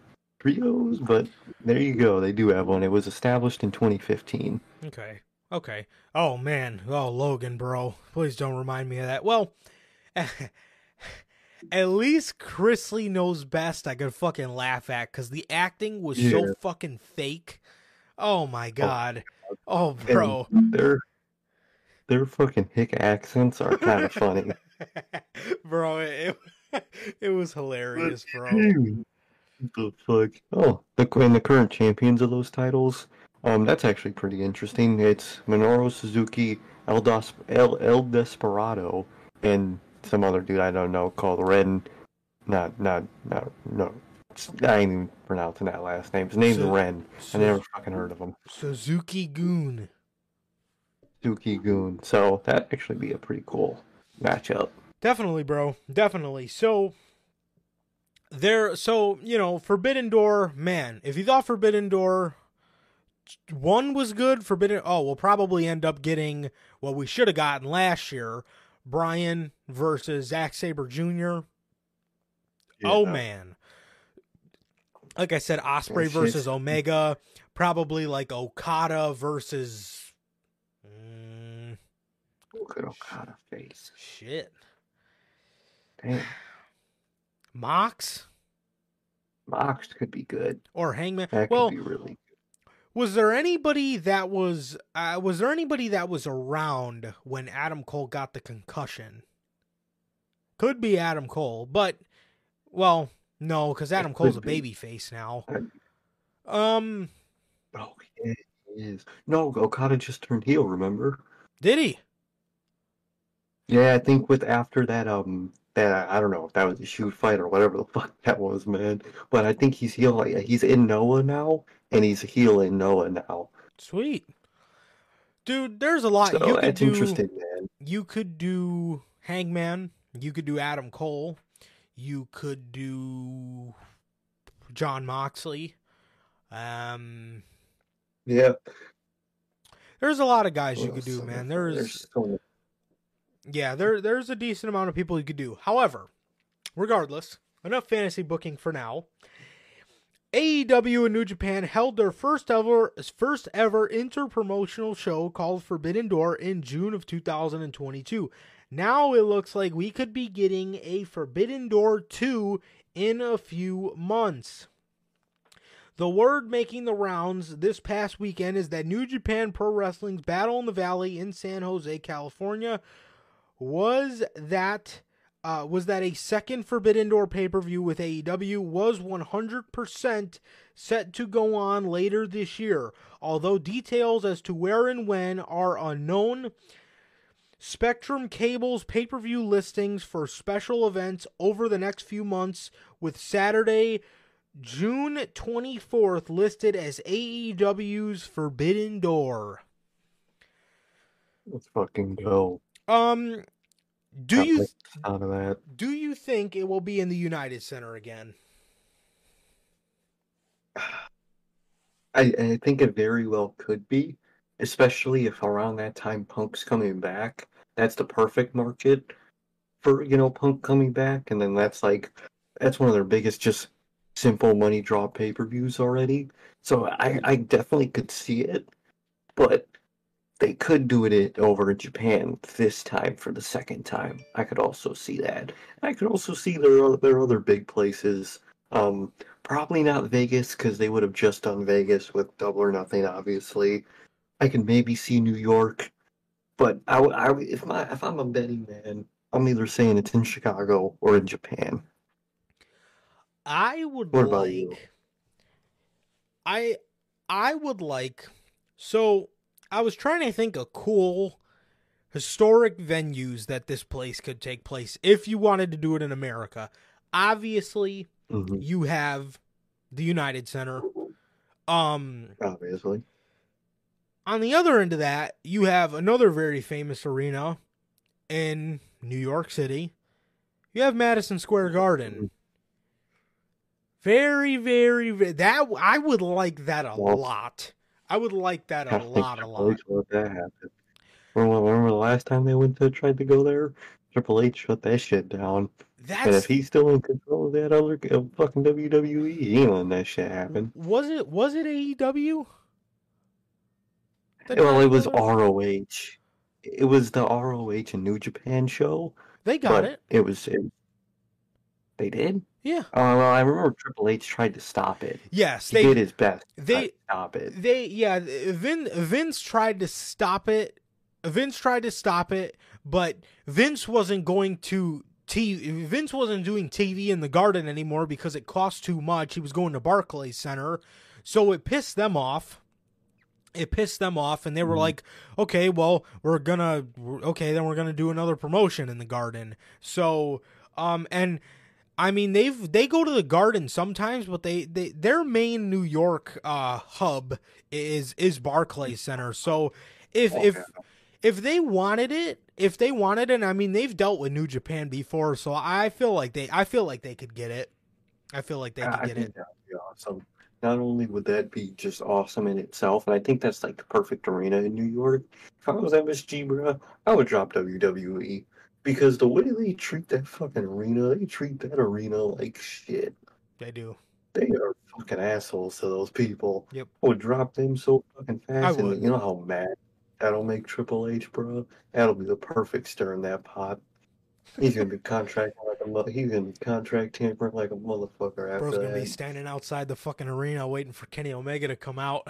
[SPEAKER 3] trios, but there you go. They do have one. It was established in 2015.
[SPEAKER 2] Okay. Okay. Oh man. Oh Logan, bro. Please don't remind me of that. Well, (laughs) at least Chrisley knows best. I could fucking laugh at because the acting was so fucking fake. Oh my oh, god. Oh, bro.
[SPEAKER 3] Their their fucking hick accents are kind of (laughs) funny.
[SPEAKER 2] bro, it, (laughs) it was hilarious, bro.
[SPEAKER 3] the fuck? Oh, the and the current champions of those titles. Um, that's actually pretty interesting. It's Minoru Suzuki, El, Dos, El, El Desperado, and some other dude I don't know called Ren. Not, not, not, no. I ain't even pronouncing that last name. His name's
[SPEAKER 2] Su-
[SPEAKER 3] Ren. I never fucking heard of him.
[SPEAKER 2] Suzuki-gun.
[SPEAKER 3] Suzuki Goon. So that'd actually be a pretty cool matchup.
[SPEAKER 2] Definitely, bro. Definitely. So there so, you know, Forbidden Door, man, if you thought Forbidden Door one was good, Forbidden oh, we'll probably end up getting what we should have gotten last year. Bryan versus Zack Sabre Jr. Oh man. Like I said, Ospreay
[SPEAKER 3] It's
[SPEAKER 2] versus Omega, probably like Okada versus mm,
[SPEAKER 3] Look at Okada face.
[SPEAKER 2] shit.
[SPEAKER 3] Damn.
[SPEAKER 2] Mox
[SPEAKER 3] Mox could be good.
[SPEAKER 2] or Hangman.
[SPEAKER 3] That could
[SPEAKER 2] well,
[SPEAKER 3] be really
[SPEAKER 2] was there anybody that was uh, was there anybody that was around when Adam Cole got the concussion? Could be Adam Cole, but well, no, because Adam Cole's a baby face now. Um,
[SPEAKER 3] Oh, yeah, he is. No, Okada just turned heel, remember?
[SPEAKER 2] did he?
[SPEAKER 3] Yeah, I think with after that, um, that I don't know if that was a shoot fight or whatever the (laughs) fuck that was, man. But I think he's heel. He's in Noah now, and he's healing Noah now.
[SPEAKER 2] Sweet, dude. There's a lot
[SPEAKER 3] So
[SPEAKER 2] you could
[SPEAKER 3] that's
[SPEAKER 2] do.
[SPEAKER 3] interesting, man.
[SPEAKER 2] You could do Hangman. You could do Adam Cole. You could do Jon Moxley. Um,
[SPEAKER 3] Yeah,
[SPEAKER 2] there's a lot of guys you could do,
[SPEAKER 3] so
[SPEAKER 2] man.
[SPEAKER 3] there's
[SPEAKER 2] There's
[SPEAKER 3] so
[SPEAKER 2] yeah, there there's a decent amount of people you could do. However, regardless, enough fantasy booking for now. AEW and New Japan held their first ever first ever interpromotional show called Forbidden Door in June of 2022. Now it looks like we could be getting a Forbidden Door 2 in a few months. The word making the rounds this past weekend is that New Japan Pro Wrestling's Battle in the Valley in San Jose, California, was that uh, was that a second Forbidden Door pay per view with AEW was 100% set to go on later this year. Although details as to where and when are unknown, Spectrum Cable's pay per view listings for special events over the next few months, with Saturday, June 24th listed as AEW's Forbidden Door.
[SPEAKER 3] let's fucking go.
[SPEAKER 2] Um, Do you
[SPEAKER 3] out of that.
[SPEAKER 2] do you think it will be in the United Center again? (sighs)
[SPEAKER 3] I, I think it very well could be, especially if around that time Punk's coming back. That's the perfect market for you know Punk coming back, and then that's like that's one of their biggest just simple money draw pay per views already. So I I definitely could see it, but they could do it over in Japan this time for the second time. I could also see that. I could also see their their other big places. Um, probably not Vegas because they would have just done Vegas with Double or Nothing. Obviously, I could maybe see New York, but I, would- I would- if my if I'm a betting man, I'm either saying it's in Chicago or in Japan.
[SPEAKER 2] I would
[SPEAKER 3] What about
[SPEAKER 2] like
[SPEAKER 3] you?
[SPEAKER 2] I I would like so I was trying to think of cool historic venues that this place could take place if you wanted to do it in America. Obviously,
[SPEAKER 3] Mhm,
[SPEAKER 2] you have the United Center. Um
[SPEAKER 3] Obviously,
[SPEAKER 2] on the other end of that, you have another very famous arena in New York City. You have Madison Square Garden. Very, very, ve- that I would like that a lot. I would like that a lot, a lot.
[SPEAKER 3] H let that happen. Remember, remember the last time they went to tried to go there? Triple H shut that shit down. And if he's still in control of that other uh, fucking WWE, he ain't letting that shit happen.
[SPEAKER 2] was it was it AEW? That
[SPEAKER 3] well, it was? ROH. It was the ROH and New Japan show.
[SPEAKER 2] They got
[SPEAKER 3] but
[SPEAKER 2] it.
[SPEAKER 3] It was. It, they did.
[SPEAKER 2] Yeah.
[SPEAKER 3] Oh well, I remember Triple H tried to stop it.
[SPEAKER 2] Yes,
[SPEAKER 3] He
[SPEAKER 2] they
[SPEAKER 3] did his best. to
[SPEAKER 2] they-
[SPEAKER 3] to stop it.
[SPEAKER 2] They yeah, Vin Vince tried to stop it. Vince tried to stop it, but Vince wasn't going to TV. Vince wasn't doing TV in the Garden anymore because it cost too much. He was going to Barclays Center, so it pissed them off. It pissed them off, and they were
[SPEAKER 3] Mhm.
[SPEAKER 2] like, "Okay, well, we're gonna okay, then we're gonna do another promotion in the Garden." So, um, and I mean they've they go to the Garden sometimes, but they, they their main New York uh hub is is Barclays Center. So if
[SPEAKER 3] Oh,
[SPEAKER 2] if
[SPEAKER 3] yeah.
[SPEAKER 2] if they wanted it, if they wanted it, I mean they've dealt with New Japan before, so I feel like they I feel like they could get it. I feel like they
[SPEAKER 3] I
[SPEAKER 2] could get
[SPEAKER 3] think
[SPEAKER 2] it.
[SPEAKER 3] that would be awesome. Not only would that be just awesome in itself, and I think that's like the perfect arena in New York. If I was MSG, bro, I would drop WWE because the way they treat that fucking arena, they treat that arena like shit.
[SPEAKER 2] They do.
[SPEAKER 3] They are fucking assholes to those people.
[SPEAKER 2] Yep.
[SPEAKER 3] I would drop them so fucking fast.
[SPEAKER 2] I would.
[SPEAKER 3] And you know how mad that'll make Triple H, bro? That'll be the perfect stir in that pot. He's gonna be contracting like a mo- he's gonna be contract tampering like a motherfucker after
[SPEAKER 2] Bro's gonna
[SPEAKER 3] that.
[SPEAKER 2] be standing outside the fucking arena waiting for Kenny Omega to come out.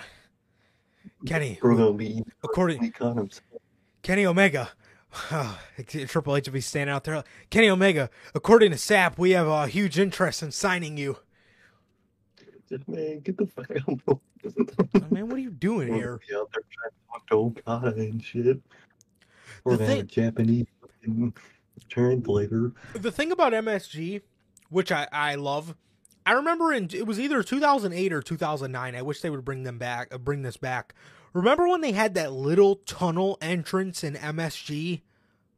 [SPEAKER 2] Kenny,
[SPEAKER 3] Bro gonna be
[SPEAKER 2] according
[SPEAKER 3] weak on himself.
[SPEAKER 2] Kenny Omega. (sighs) Triple H will be standing out there. Kenny Omega, according to Sapp, we have a huge interest in signing you.
[SPEAKER 3] Man, get the fuck out.
[SPEAKER 2] Man, what are you doing here?
[SPEAKER 3] Yeah, they're trying to talk to Okada and shit. Or
[SPEAKER 2] The thing-
[SPEAKER 3] Japanese translator.
[SPEAKER 2] The thing about MSG, which I, I love, I remember in it was either 2008 or 2009. I wish they would bring them back, uh, bring this back. Remember when they had that little tunnel entrance in MSG,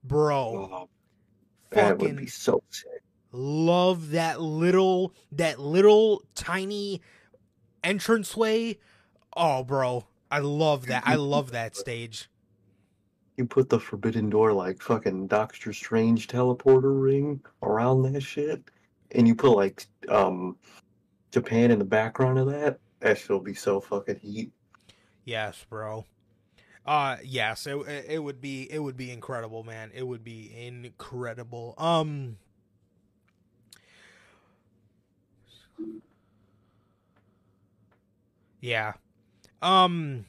[SPEAKER 2] bro?
[SPEAKER 3] Oh, that would be so sick.
[SPEAKER 2] love that little that little tiny entranceway. Oh, bro, I love that. I (laughs) love that stage.
[SPEAKER 3] You put the Forbidden Door like fucking Doctor Strange teleporter ring around that shit, and you put like um Japan in the background of that. That shit'll be so fucking heat.
[SPEAKER 2] Yes, bro. Uh yes, it it would be it would be incredible, man. It would be incredible. Um Yeah. Um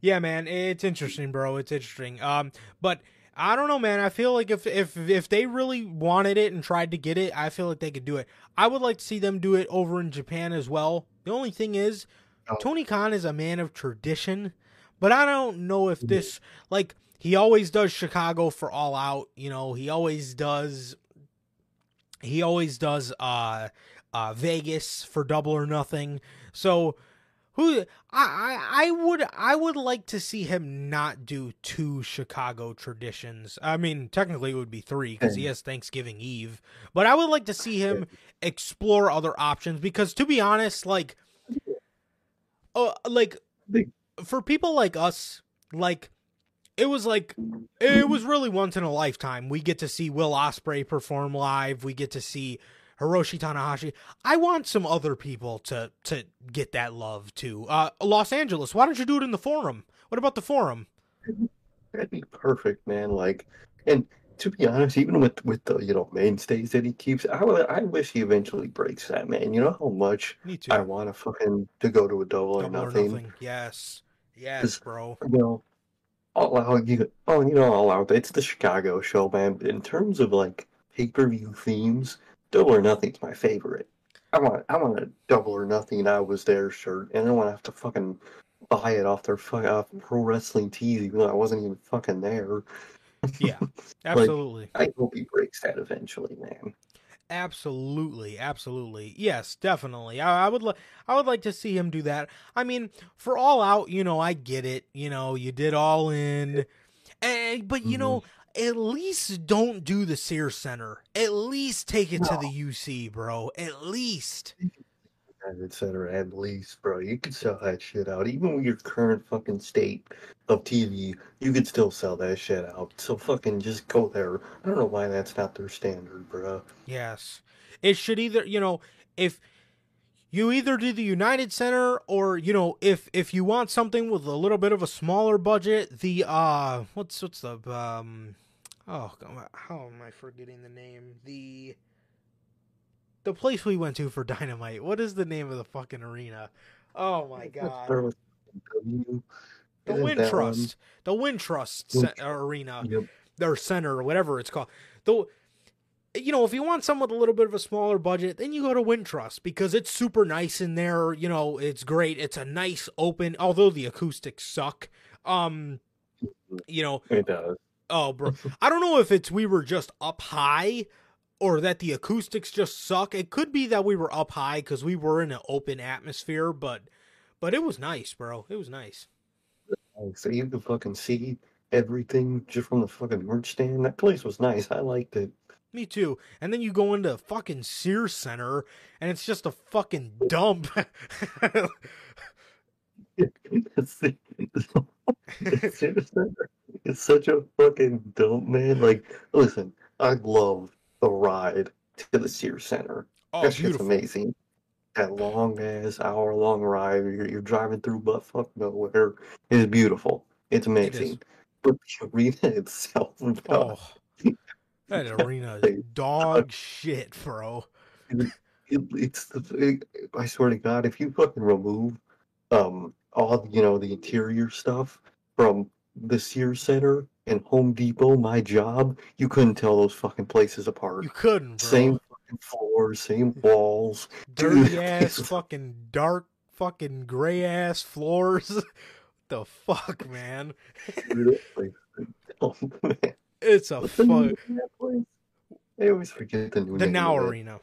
[SPEAKER 2] yeah, man, it's interesting, bro. It's interesting. Um but I don't know, man. I feel like if if if they really wanted it and tried to get it, I feel like they could do it. I would like to see them do it over in Japan as well. The only thing is. Tony Khan is a man of tradition, but I don't know if this like he always does Chicago for all out, you know, he always does he always does uh uh Vegas for double or nothing. So Who I, I I would I would like to see him not do two Chicago traditions. I mean, technically it would be three because he has Thanksgiving Eve, but I would like to see him explore other options because, to be honest, like, uh, like for people like us, like it was like it was really once in a lifetime. We get to see Will Ospreay perform live. We get to see Hiroshi Tanahashi. I want some other people to to get that love too. Uh, Los Angeles, why don't you do it in the forum? What about the forum?
[SPEAKER 3] That'd be perfect, man. Like, and to be honest, even with with the you know mainstays that he keeps, I would, I wish he eventually breaks that, man. You know how much I want to fucking to go to a double, or,
[SPEAKER 2] Double or
[SPEAKER 3] nothing.
[SPEAKER 2] nothing. Yes, yes, bro.
[SPEAKER 3] You know, all out. You oh, you know, all out. It's the Chicago show, man. But in terms of like pay per view themes, double or nothing's my favorite. I want I want a double or nothing. I was there shirt, and I don't want to have to fucking buy it off their fuck off pro wrestling tees, even though I wasn't even fucking there.
[SPEAKER 2] Yeah, (laughs) absolutely.
[SPEAKER 3] I hope he breaks that eventually, man.
[SPEAKER 2] Absolutely, absolutely. Yes, definitely. I, I would like I would like to see him do that. I mean, for all out, you know, I get it. You know, you did all in, and but you mm-hmm. know, at least don't do the Sears Center. At least take it to the UC, bro. At least.
[SPEAKER 3] Et cetera, at least, bro. You could sell that shit out. Even with your current fucking state of TV, you could still sell that shit out. So fucking just go there. I don't know why that's not their standard, bro.
[SPEAKER 2] Yes. It should either, you know, if you either do the United Center or, you know, if if you want something with a little bit of a smaller budget, the uh what's what's the um oh how am I forgetting the name? The the place we went to for (laughs) Dynamite. What is the name of the fucking arena? Oh my god.
[SPEAKER 3] Start with W.
[SPEAKER 2] The Wintrust. The Wintrust
[SPEAKER 3] Wind
[SPEAKER 2] ce- arena
[SPEAKER 3] Yep.
[SPEAKER 2] their center or whatever it's called. Though, you know, if you want some with a little bit of a smaller budget, then you go to Wintrust because it's super nice in there. You know, it's great. It's a nice open, although the acoustics suck. Um, you know,
[SPEAKER 3] It does.
[SPEAKER 2] oh, bro, I don't know if it's we were just up high or that the acoustics just suck. It could be that we were up high because we were in an open atmosphere, but but it was nice, bro. It was nice.
[SPEAKER 3] So you could fucking see everything just from the fucking merch stand. That place was nice. I liked it.
[SPEAKER 2] Me too. And then you go into fucking Sears Center and it's just a fucking dump. (laughs) (laughs)
[SPEAKER 3] it's, such a fucking dump, man. Like, listen, I love the ride to the Sears Center.
[SPEAKER 2] oh,
[SPEAKER 3] that shit's amazing. That long ass hour long ride, you're, you're driving through butt fuck nowhere. It's beautiful. It's amazing. But the (laughs) arena itself,
[SPEAKER 2] Oh, (laughs) that arena is dog (laughs) shit, bro.
[SPEAKER 3] it, it's the. It, I swear to God, if you fucking remove um all you know the interior stuff from the Sears Center and Home Depot, my job, you couldn't tell those fucking places apart.
[SPEAKER 2] You couldn't, bro.
[SPEAKER 3] Same fucking floors, same walls. (laughs)
[SPEAKER 2] dirty ass, fucking dark, fucking gray ass floors. (laughs) the fuck, man? (laughs)
[SPEAKER 3] Oh, man.
[SPEAKER 2] It's a
[SPEAKER 3] the
[SPEAKER 2] fuck.
[SPEAKER 3] I always forget the new
[SPEAKER 2] The
[SPEAKER 3] name
[SPEAKER 2] Now
[SPEAKER 3] of it.
[SPEAKER 2] Arena.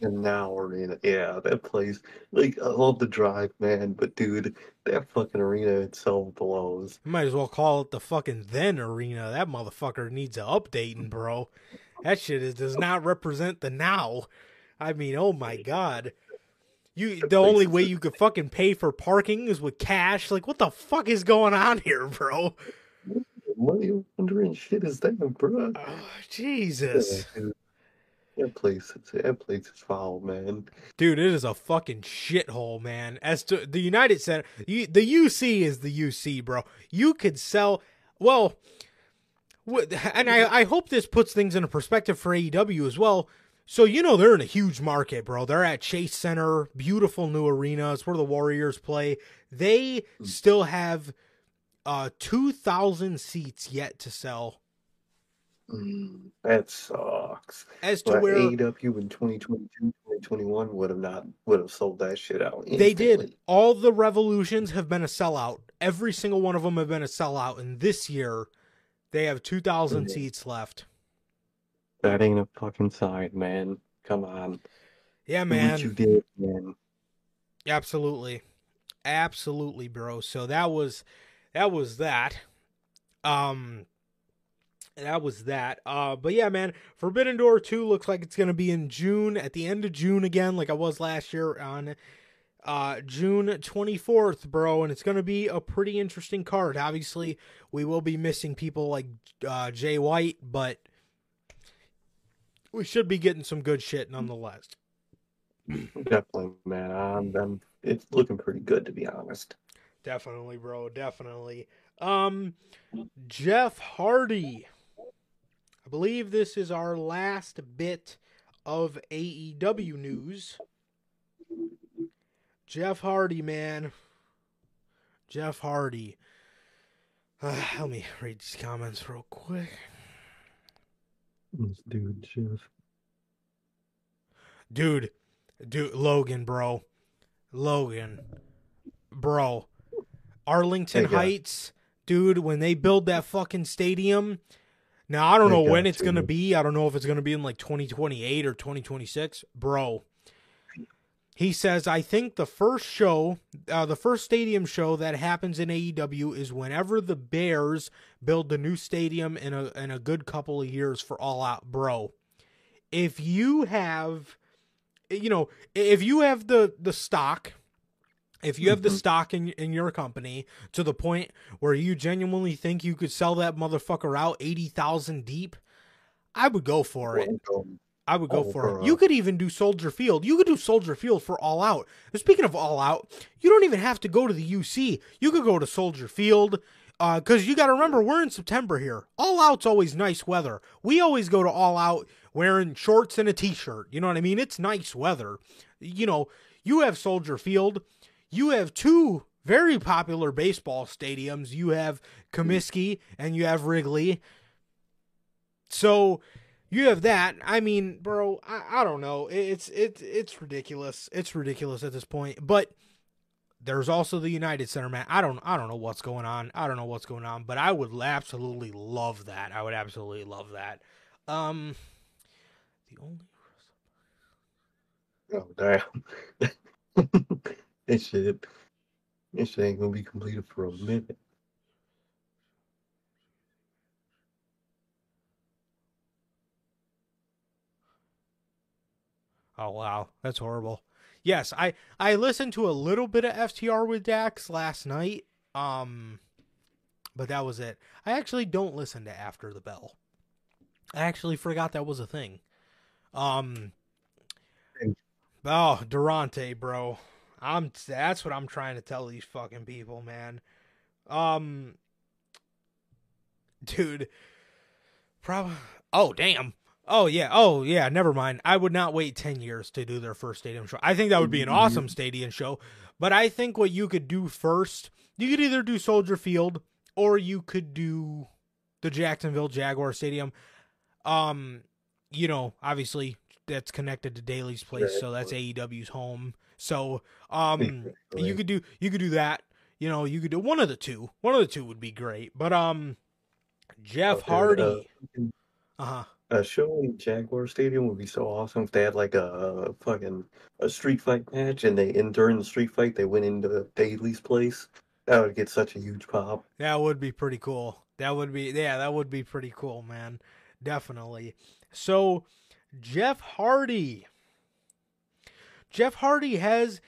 [SPEAKER 3] The Now Arena. Yeah, that place. Like, I love the drive, man, but dude, that fucking arena itself blows.
[SPEAKER 2] You might as well call it the fucking then arena. That motherfucker needs a updating, mm. bro. That shit is, does not represent the now. I mean, oh my god. You the only way you could fucking pay for parking is with cash. Like what the fuck is going on here, (laughs) bro?
[SPEAKER 3] Money wondering shit is that, bro?
[SPEAKER 2] Oh, Jesus.
[SPEAKER 3] That place, that place is foul, man.
[SPEAKER 2] Dude, it is a fucking shithole, man. As to the United Center, you, the UC is the UC, bro. You could sell, well, and I, I hope this puts things into perspective for AEW as well. So, you know, they're in a huge market, bro. They're at Chase Center, beautiful new arena. It's where the Warriors play. They still have uh 2,000 seats yet to sell.
[SPEAKER 3] Mm, that sucks.
[SPEAKER 2] As to
[SPEAKER 3] But
[SPEAKER 2] where
[SPEAKER 3] AEW in 2022, 2021 would have not would have sold that shit out.
[SPEAKER 2] They did. All the revolutions have been a sellout. Every single one of them have been a sellout. And this year, they have 2,000
[SPEAKER 3] Mhm.
[SPEAKER 2] seats left.
[SPEAKER 3] That ain't a fucking sign, man. Come on.
[SPEAKER 2] Yeah,
[SPEAKER 3] what you did, man.
[SPEAKER 2] Absolutely. Absolutely, bro. So that was that was that. Um that was that. Uh but yeah, man, Forbidden Door 2 looks like it's going to be in June at the end of June again like I was last year on uh June 24th, bro, and it's going to be a pretty interesting card. Obviously, we will be missing people like uh Jay White, but we should be getting some good shit nonetheless.
[SPEAKER 3] Definitely, man. Um, I'm, it's looking pretty good to be honest.
[SPEAKER 2] Definitely, bro. Definitely. Um, Jeff Hardy. I believe this is our last bit of AEW news. Jeff Hardy, man. Jeff Hardy. Uh, let me read these comments real quick.
[SPEAKER 3] This dude, Jeff.
[SPEAKER 2] Dude, dude, Logan, bro. Logan, bro. Arlington Heights, dude, when they build that fucking stadium. Now, I don't know when it's going to
[SPEAKER 3] to.
[SPEAKER 2] be. I don't know if it's going to be in like 2028 or 2026. Bro, he says, I think the first show, uh, the first stadium show that happens in AEW is whenever the Bears build the new stadium in a, in a good couple of years for All Out. Bro, if you have, you know, if you have the, the stock, if you have the
[SPEAKER 3] Mhm.
[SPEAKER 2] stock in in your company to the point where you genuinely think you could sell that motherfucker out eighty thousand deep, I would go for it. Um, I would go
[SPEAKER 3] Oh,
[SPEAKER 2] for it.
[SPEAKER 3] Uh,
[SPEAKER 2] you could even do Soldier Field. You could do Soldier Field for All Out. Speaking of All Out, you don't even have to go to the UC. You could go to Soldier Field. Uh, because you got to remember, we're in September here. All Out's always nice weather. We always go to All Out wearing shorts and a t shirt. You know what I mean? It's nice weather. You know, you have Soldier Field. You have two very popular baseball stadiums. You have Comiskey and you have Wrigley. So you have that. I mean, bro, I, I don't know. It's it's it's ridiculous. It's ridiculous at this point. But there's also the United Center, man. I don't I don't know what's going on. I don't know what's going on, but I would absolutely love that. I would absolutely love that. Um the only
[SPEAKER 3] Oh damn. (laughs) this shit. This shit ain't gonna be completed for a minute.
[SPEAKER 2] Oh wow, that's horrible. Yes, I I listened to a little bit of FTR with Dax last night. Um but that was it. I actually don't listen to After the Bell. I actually forgot that was a thing. Um Oh, Durante, bro. I'm that's what I'm trying to tell these fucking people, man. Um (laughs) dude probably Oh, damn. Oh yeah. Oh yeah. Never mind. I would not wait ten years to do their first stadium show. I think that would be an awesome stadium show. But I think what you could do first, you could either do Soldier Field or you could do the Jacksonville Jaguar Stadium. Um, you know, obviously that's connected to Daily's Place, so that's AEW's home. So, um, you could do you could do that. You know, you could do one of the two. One of the two would be great. But um, Jeff
[SPEAKER 3] dude, uh,
[SPEAKER 2] Hardy. Uh huh.
[SPEAKER 3] A show in Jaguar Stadium would be so awesome if they had like a, fucking a street fight match and they and during the street fight they went into Daily's Place. That would get such a huge pop.
[SPEAKER 2] That would be pretty cool. That would be yeah, that would be pretty cool, man. Definitely. So Jeff Hardy. Jeff Hardy has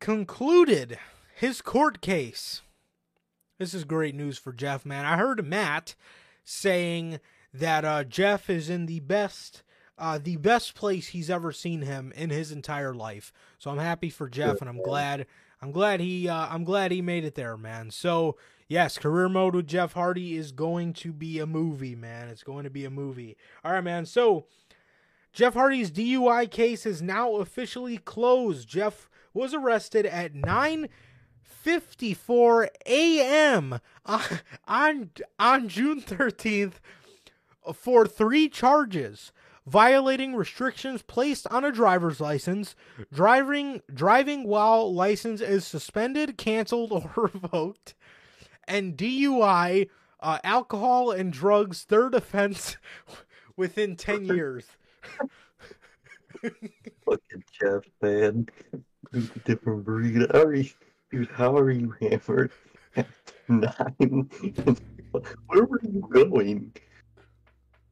[SPEAKER 2] concluded his court case. This is great news for Jeff, man. I heard Matt saying that uh, Jeff is in the best uh, the best place he's ever seen him in his entire life. So I'm happy for Jeff and I'm glad I'm glad he uh, I'm glad he made it there, man. So yes, career mode with Jeff Hardy is going to be a movie, man. It's going to be a movie. All right, man. So Jeff Hardy's DUI case is now officially closed. Jeff was arrested at 9:54 a.m. on on, on June 13th for three charges violating restrictions placed on a driver's license, driving driving while license is suspended, canceled, (laughs) or revoked, and DUI, uh, alcohol and drugs third offense (laughs) within 10 years.
[SPEAKER 3] Fucking Jeff, man. He's a different breed. How are you, dude? How are you hammered at nine? Where were you going?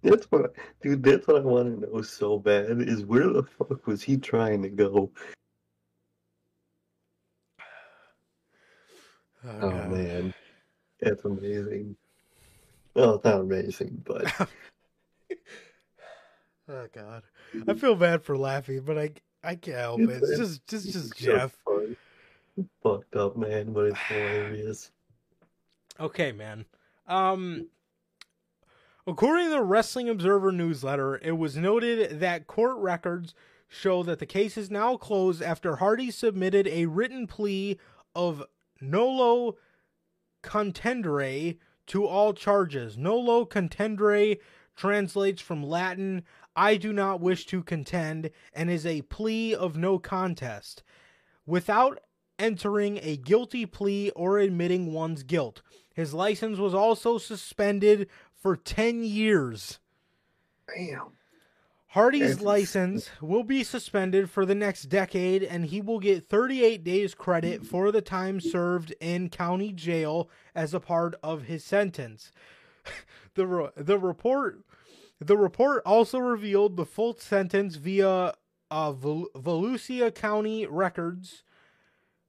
[SPEAKER 3] That's what, dude. That's what I want to know so bad. Is where the fuck was he trying to go?
[SPEAKER 2] Oh,
[SPEAKER 3] Oh man, that's amazing. Well, it's not amazing, but (laughs)
[SPEAKER 2] Oh god. I feel bad for laughing, but I I can't help it. It's just just just
[SPEAKER 3] it's
[SPEAKER 2] Jeff.
[SPEAKER 3] Fucked up, man, but it's hilarious. (sighs)
[SPEAKER 2] Okay, man. Um according to the Wrestling Observer newsletter, it was noted that court records show that the case is now closed after Hardy submitted a written plea of nolo contendere to all charges. Nolo contendere translates from Latin I do not wish to contend and is a plea of no contest without entering a guilty plea or admitting one's guilt. His license was also suspended for 10 years.
[SPEAKER 3] Damn.
[SPEAKER 2] Hardy's license will be suspended for the next decade, and he will get 38 days credit for the time served in county jail as a part of his sentence. (laughs) the re- The report the report also revealed the full sentence via uh, Val- Volusia County records.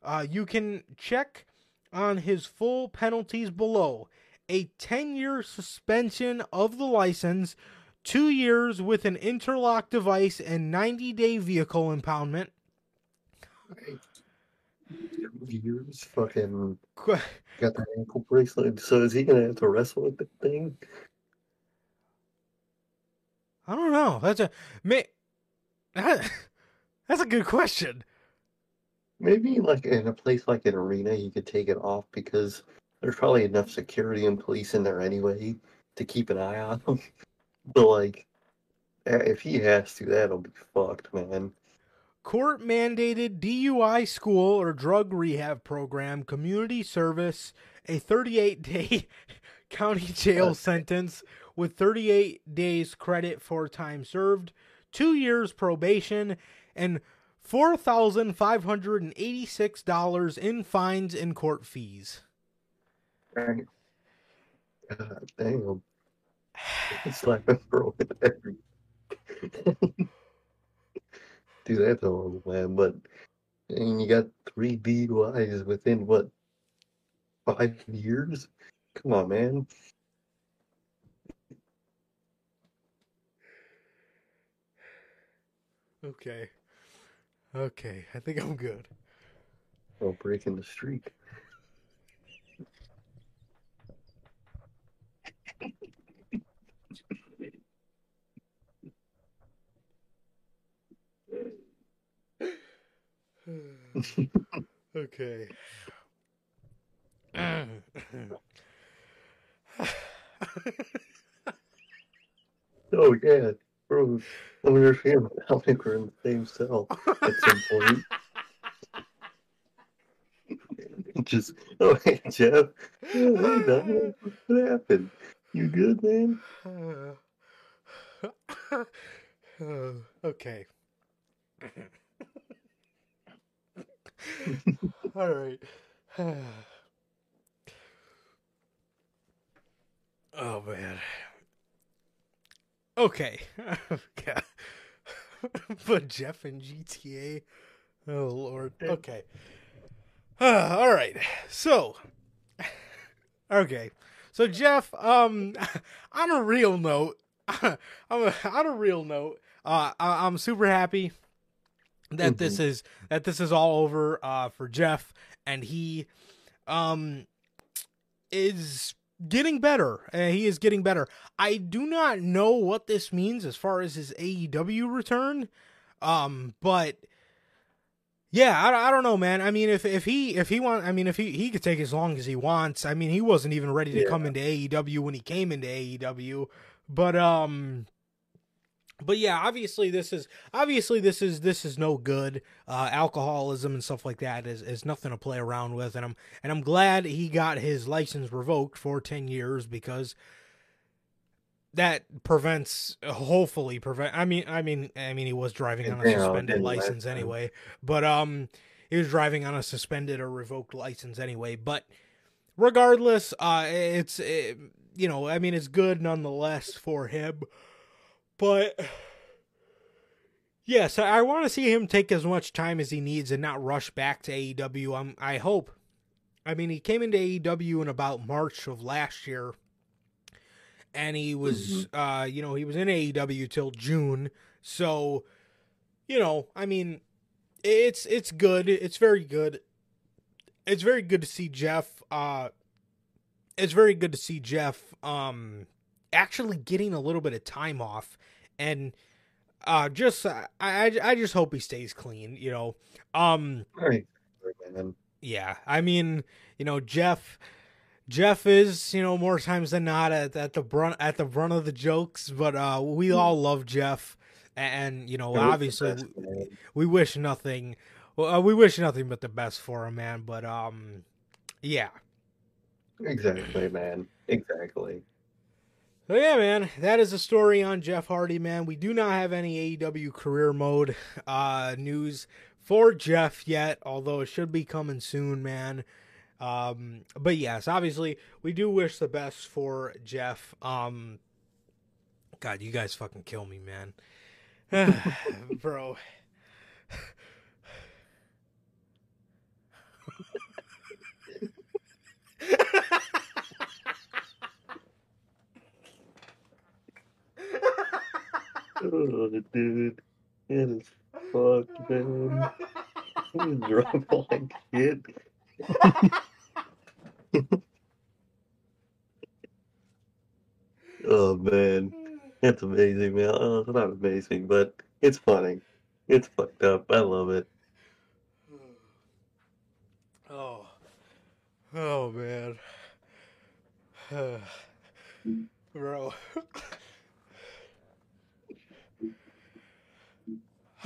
[SPEAKER 2] Uh, you can check on his full penalties below: a 10-year suspension of the license two years with an interlock device and 90 day vehicle impoundment.
[SPEAKER 3] Years, fucking got that ankle bracelet. So is he gonna have to wrestle with the thing?
[SPEAKER 2] I don't know. That's a may, that, (laughs) that's a good question.
[SPEAKER 3] Maybe like in a place like an arena, you could take it off because there's probably enough security and police in there anyway to keep an eye on him. (laughs) But like, if he has to, that'll be fucked, man.
[SPEAKER 2] Court mandated DUI school or drug rehab program, community service, a 38 day (laughs) county jail uh, sentence with 38 days credit for time served, two years probation, and $4,586 in fines and court fees.
[SPEAKER 3] God damn. Slapping bro in every. Dude, that's horrible, man. But and you got three DUIs within what five years? Come on, man.
[SPEAKER 2] Okay. Okay, I think I'm good.
[SPEAKER 3] Oh, breaking the streak.
[SPEAKER 2] okay. (laughs)
[SPEAKER 3] Oh yeah, bro. I wonder if him and Alec were in the same cell at some point. (laughs) Just (laughs) oh hey Jeff, oh, hey, Dominic, what happened? You good, man? (sighs)
[SPEAKER 2] okay. (laughs) All right. (sighs) oh man. Okay. (laughs) God. (laughs) but Jeff and GTA. Oh lord. Okay. Uh, (sighs) all right. So. (laughs) Okay. So Jeff, um, on a real note, I'm on a real note. Uh, I, I'm super happy that this is that this is all over uh for Jeff and he um is getting better. Uh, he is getting better. I do not know what this means as far as his AEW return. Um but yeah, I, I don't know, man. I mean, if if he if he want, I mean, if he he could take as long as he wants. I mean, he wasn't even ready to
[SPEAKER 3] Yeah.
[SPEAKER 2] come into AEW when he came into AEW, but um, but yeah, obviously this is obviously this is this is no good. Uh, alcoholism and stuff like that is is nothing to play around with, and I'm and I'm glad he got his license revoked for ten years because that prevents hopefully prevent. I mean, I mean, I mean, he was driving on a suspended license anyway, but um, he was driving on a suspended or revoked license anyway. But regardless, uh, it's it, you know, I mean, it's good nonetheless for him. But yes, I, I want to see him take as much time as he needs and not rush back to AEW. I'm, I hope. I mean, he came into AEW in about March of last year, and he was, mm-hmm. uh, you know, he was in AEW till June. So, you know, I mean, it's it's good. It's very good. It's very good to see Jeff. Uh, it's very good to see Jeff um actually getting a little bit of time off and uh just I I, I just hope he stays clean, you know. Um Yeah, I mean, you know, Jeff Jeff is, you know, more times than not at, at the brunt at the brunt of the jokes, but uh we hmm. all love Jeff and you know, obviously we, we, wish nothing well, uh, we wish nothing but the best for him, man, but um yeah.
[SPEAKER 3] Exactly, man. Exactly.
[SPEAKER 2] So yeah, man, that is a story on Jeff Hardy, man. We do not have any AEW career mode uh, news for Jeff yet, although it should be coming soon, man. Um, but yes, obviously, we do wish the best for Jeff. Um, God, you guys fucking kill me, man, (sighs) bro. (laughs) (laughs)
[SPEAKER 3] oh, dude. It is fucked, man. Drunk like shit. oh, man. It's amazing, man. Oh, it's not amazing, but it's funny. It's fucked up. I love it.
[SPEAKER 2] Oh. Oh, man. (sighs) Bro. (laughs)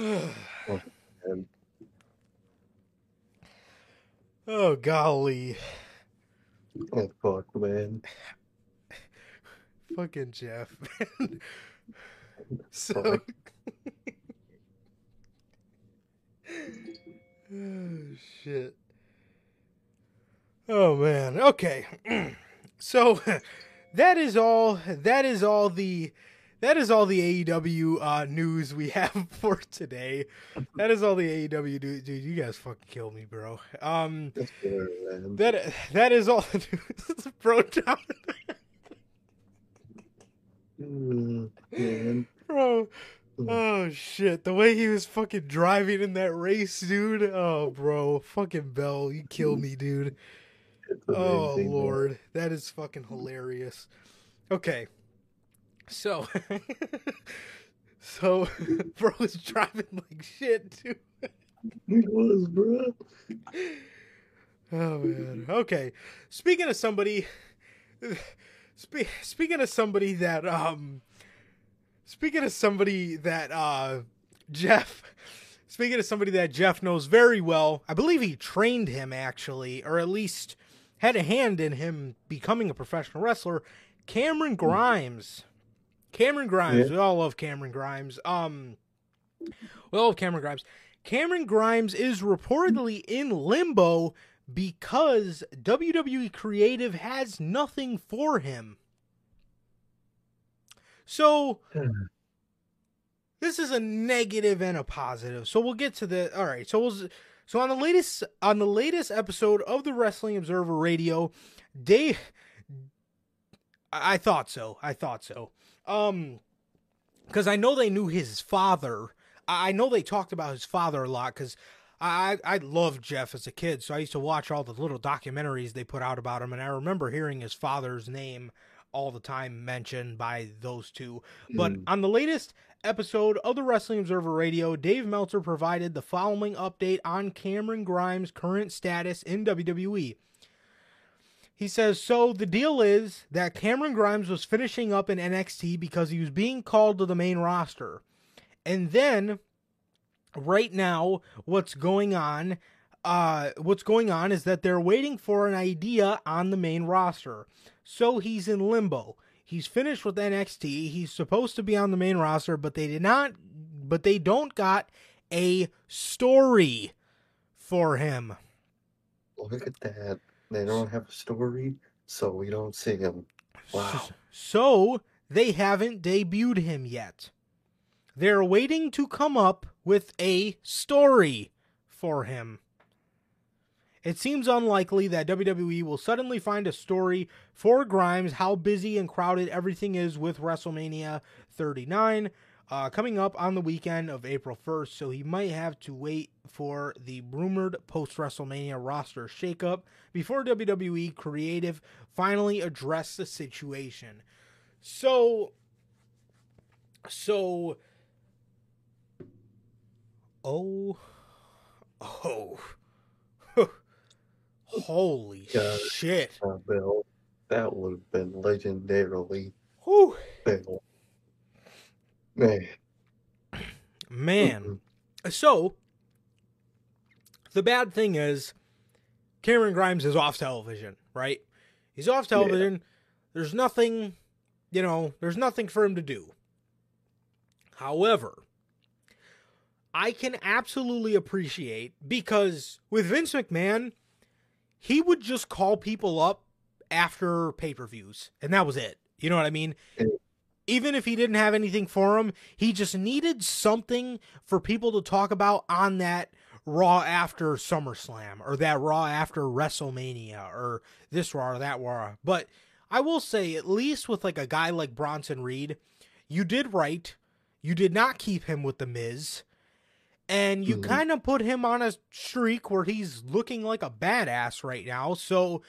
[SPEAKER 2] (sighs) oh golly.
[SPEAKER 3] Oh fuck, man.
[SPEAKER 2] Fucking Jeff, (laughs) man. so (sighs) oh shit. Oh man. Okay. (clears throat) so (laughs) that is all that is all the that is all the AEW uh, news we (laughs) have for today. That is all the AEW news. Dude, you guys fucking kill me, bro. Um, that that is all (laughs) the news, bro. Down. mm, bro. Oh shit! The way he was fucking driving in that race, dude. Oh, bro, fucking Bell, you kill me, dude. Oh lord, that is fucking hilarious. Okay, so, so, (laughs) bro was driving like shit too.
[SPEAKER 3] He was, bro.
[SPEAKER 2] Oh man. Okay. Speaking of somebody, spe- speaking of somebody that um, speaking of somebody that uh, Jeff. Speaking of somebody that Jeff knows very well, I believe he trained him actually, or at least had a hand in him becoming a professional wrestler. Cameron Grimes Cameron Grimes. Yeah. We all love Cameron Grimes. Um, we all love Cameron Grimes. Cameron Grimes is reportedly in limbo because WWE Creative has nothing for him. So this is a negative and a positive. So we'll get to the all right. So we'll so on the latest on the latest episode of the Wrestling Observer Radio, Dave I thought so. I thought so. Um, because I know they knew his father. I know they talked about his father a lot because I I loved Jeff as a kid, so I used to watch all the little documentaries they put out about him, and I remember hearing his father's name all the time mentioned by those two. Mm. But on the latest episode of the Wrestling Observer Radio, Dave Meltzer provided the following update on Cameron Grimes' current status in WWE. He says, So the deal is that Cameron Grimes was finishing up in NXT because he was being called to the main roster. And then, right now, what's going on? Uh, what's going on is that they're waiting for an idea on the main roster. So he's in limbo. He's finished with NXT. He's supposed to be on the main roster, but they did not. But they don't got a story for him.
[SPEAKER 3] Look at that. They don't have a story, so we don't see him. Wow.
[SPEAKER 2] So they haven't debuted him yet. They're waiting to come up with a story for him. It seems unlikely that WWE will suddenly find a story for Grimes, how busy and crowded everything is with WrestleMania 39 uh, coming up on the weekend of April 1st, so he might have to wait for the rumored post WrestleMania roster shakeup before WWE Creative finally address the situation. So, so, oh, oh. (laughs) Holy
[SPEAKER 3] God.
[SPEAKER 2] shit.
[SPEAKER 3] Uh, Bill, that would have been legendarily
[SPEAKER 2] Whew.
[SPEAKER 3] Bill. Man.
[SPEAKER 2] Man. So, the bad thing is, Cameron Grimes is off television, right? He's off television. There's nothing, you know, there's nothing for him to do. However, I can absolutely appreciate because with Vince McMahon, he would just call people up after pay per views, and that was it. You know what I mean? Even if he didn't have anything for him, he just needed something for people to talk about on that Raw after SummerSlam or that Raw after WrestleMania or this Raw or that Raw. But I will say, at least with like a guy like Bronson Reed, you did right. You did not keep him with the Miz and you
[SPEAKER 3] Mhm.
[SPEAKER 2] kind of put him on a streak where he's looking like a badass right now. So,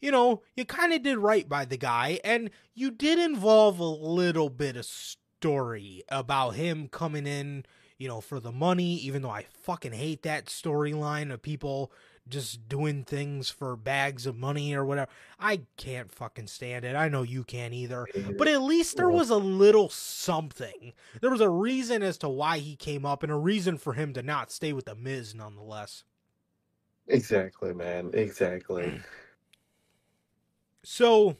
[SPEAKER 2] you know, you kind of did right by the guy, and you did involve a little bit of story about him coming in, you know, for the money, even though I fucking hate that storyline of people just doing things for bags of money or whatever. I can't fucking stand it. I know you can't either. But at least there was a little something. There was a reason as to why he came up and a reason for him to not stay with the Miz nonetheless.
[SPEAKER 3] Exactly, man. Exactly. (clears throat)
[SPEAKER 2] So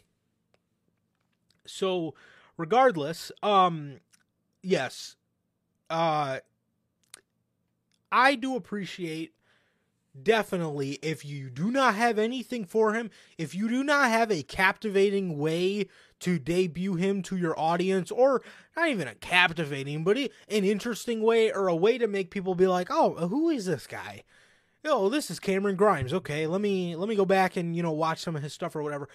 [SPEAKER 2] so regardless, um yes. Uh I do appreciate definitely if you do not have anything for him, if you do not have a captivating way to debut him to your audience or not even a captivating but an interesting way or a way to make people be like, "Oh, who is this guy?" Oh, this is Cameron Grimes. Okay, let me let me go back and, you know, watch some of his stuff or whatever.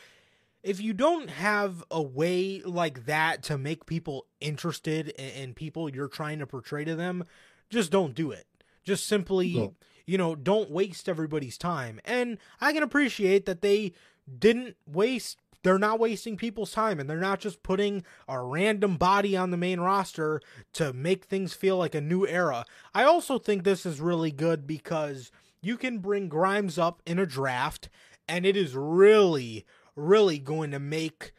[SPEAKER 2] If you don't have a way like that to make people interested in, in people you're trying to portray to them, just don't do it. Just simply
[SPEAKER 3] No.
[SPEAKER 2] you know, don't waste everybody's time. And I can appreciate that they didn't waste they're not wasting people's time and they're not just putting a random body on the main roster to make things feel like a new era. I also think this is really good because you can bring Grimes up in a draft and it is really really going to make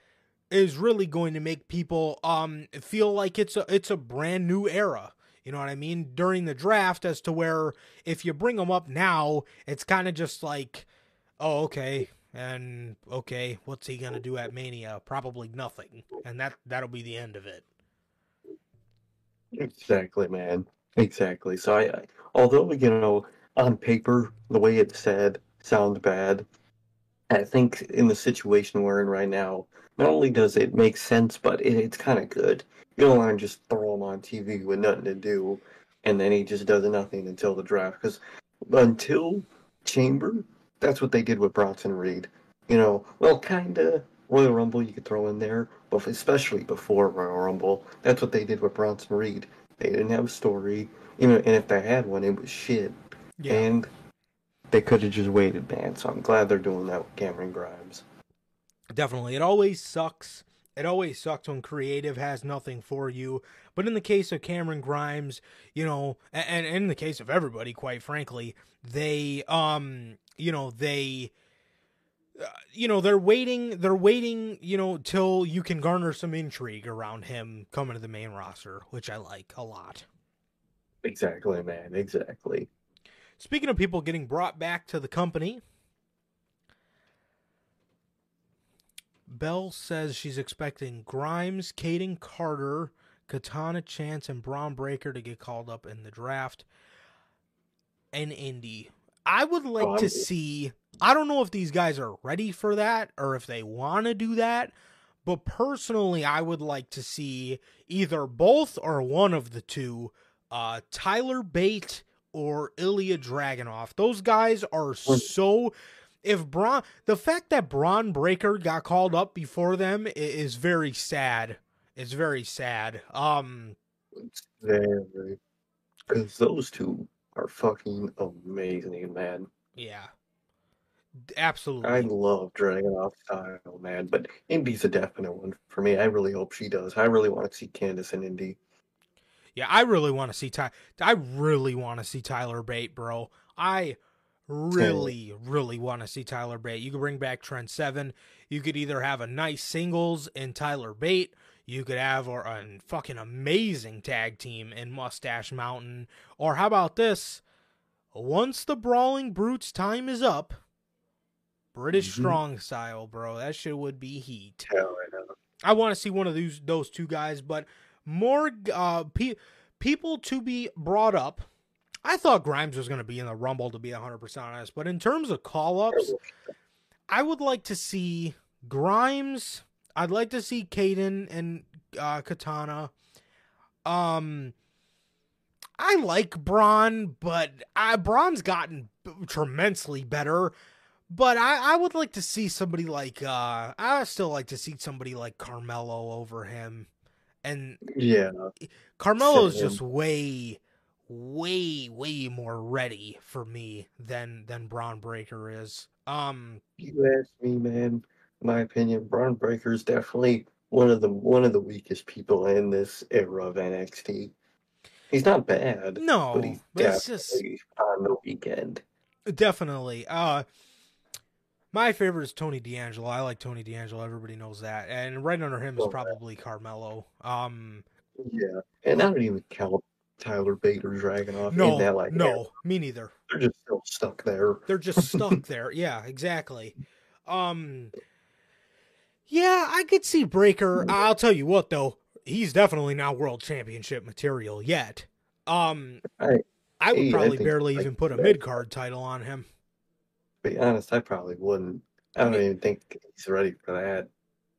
[SPEAKER 2] is really going to make people um feel like it's a it's a brand new era. You know what I mean? During the draft, as to where if you bring them up now, it's kind of just like, oh, okay, and okay, what's he gonna do at Mania? Probably nothing, and that that'll be the end of it.
[SPEAKER 3] Exactly, man. Exactly. So I, I although you know on paper the way it's said sounds bad, I think in the situation we're in right now, not only does it make sense, but it, it's kind of good. You don't want to just throw him on TV with nothing to do, and then he just does nothing until the draft. Because until Chamber, that's what they did with Bronson Reed. You know, well, kinda Royal Rumble you could throw in there, but especially before Royal Rumble, that's what they did with Bronson Reed. They didn't have a story, you know, and if they had one, it was shit.
[SPEAKER 2] Yeah,
[SPEAKER 3] And they could have just waited, man. So I'm glad they're doing that with Cameron Grimes.
[SPEAKER 2] definitely. It always sucks. It always sucks when creative has nothing for you. But in the case of Cameron Grimes, you know, and, and in the case of everybody, quite frankly, they, um, you know, they, uh, you know, they're waiting. They're waiting. You know, till you can garner some intrigue around him coming to the main roster, which I like a lot.
[SPEAKER 3] Exactly, man. Exactly.
[SPEAKER 2] Speaking of people getting brought back to the company, Bell says she's expecting Grimes, Kayden Carter, Katana Chance, and Bron Breakker to get called up in the draft. And Indi. I would like
[SPEAKER 3] Oh,
[SPEAKER 2] to see. I don't know if these guys are ready for that or if they want to do that, but personally, I would like to see either both or one of the two, uh, Tyler Bate or Ilja Dragunov. Those guys are so. If Bron, the fact that Bron Breakker got called up before them is very sad. It's very sad. Um,
[SPEAKER 3] because those two are fucking amazing, man.
[SPEAKER 2] yeah, absolutely.
[SPEAKER 3] I love Dragunov style, man. But Indi's a definite one for me. I really hope she does. I really want to see Candice in Indi.
[SPEAKER 2] Yeah, I really want to see Ty. I really want to see Tyler Bate, bro. I really, really want to see Tyler Bate. You could bring back Trent Seven. You could either have a nice singles in Tyler Bate. You could have or a fucking amazing tag team in Mustache Mountain. Or how about this? Once the Brawling Brutes time is up, British
[SPEAKER 3] Mhm.
[SPEAKER 2] Strong style, bro. That shit would be heat.
[SPEAKER 3] Hell, I know.
[SPEAKER 2] I want to see one of those those two guys, but more uh, pe- people to be brought up. I thought Grimes was going to be in the Rumble, to be 100% honest. But in terms of call ups, I would like to see Grimes. I'd like to see Kayden and uh, Katana. Um, I like Bron, but I, Bron's gotten tremendously better. But I, I would like to see somebody like uh I still like to see somebody like Carmelo over him. And
[SPEAKER 3] Yeah,
[SPEAKER 2] Carmelo's
[SPEAKER 3] Same.
[SPEAKER 2] just way way way more ready for me than than Bron Breakker is. Um
[SPEAKER 3] you ask me, man. My opinion, Bron Breakker is definitely one of the one of the weakest people in this era of NXT. He's not bad,
[SPEAKER 2] no,
[SPEAKER 3] but he's
[SPEAKER 2] but it's just
[SPEAKER 3] on the weekend.
[SPEAKER 2] Definitely. Uh my favorite is Tony D'Angelo. I like Tony D'Angelo. Everybody knows that. And right under him is probably Carmelo. Um
[SPEAKER 3] Yeah, and I don't even count Tyler Bate or Dragunov
[SPEAKER 2] no,
[SPEAKER 3] in that like
[SPEAKER 2] no, me neither.
[SPEAKER 3] they're just still stuck there.
[SPEAKER 2] They're just stuck (laughs) there. Yeah, exactly. Um Yeah, I could see Breakker. I'll tell you what though, he's definitely not world championship material yet. Um
[SPEAKER 3] I-
[SPEAKER 2] I would
[SPEAKER 3] hey,
[SPEAKER 2] probably
[SPEAKER 3] think
[SPEAKER 2] barely even put a mid card title on him.
[SPEAKER 3] Be honest, I probably wouldn't. I don't
[SPEAKER 2] mean-
[SPEAKER 3] even think he's ready for that.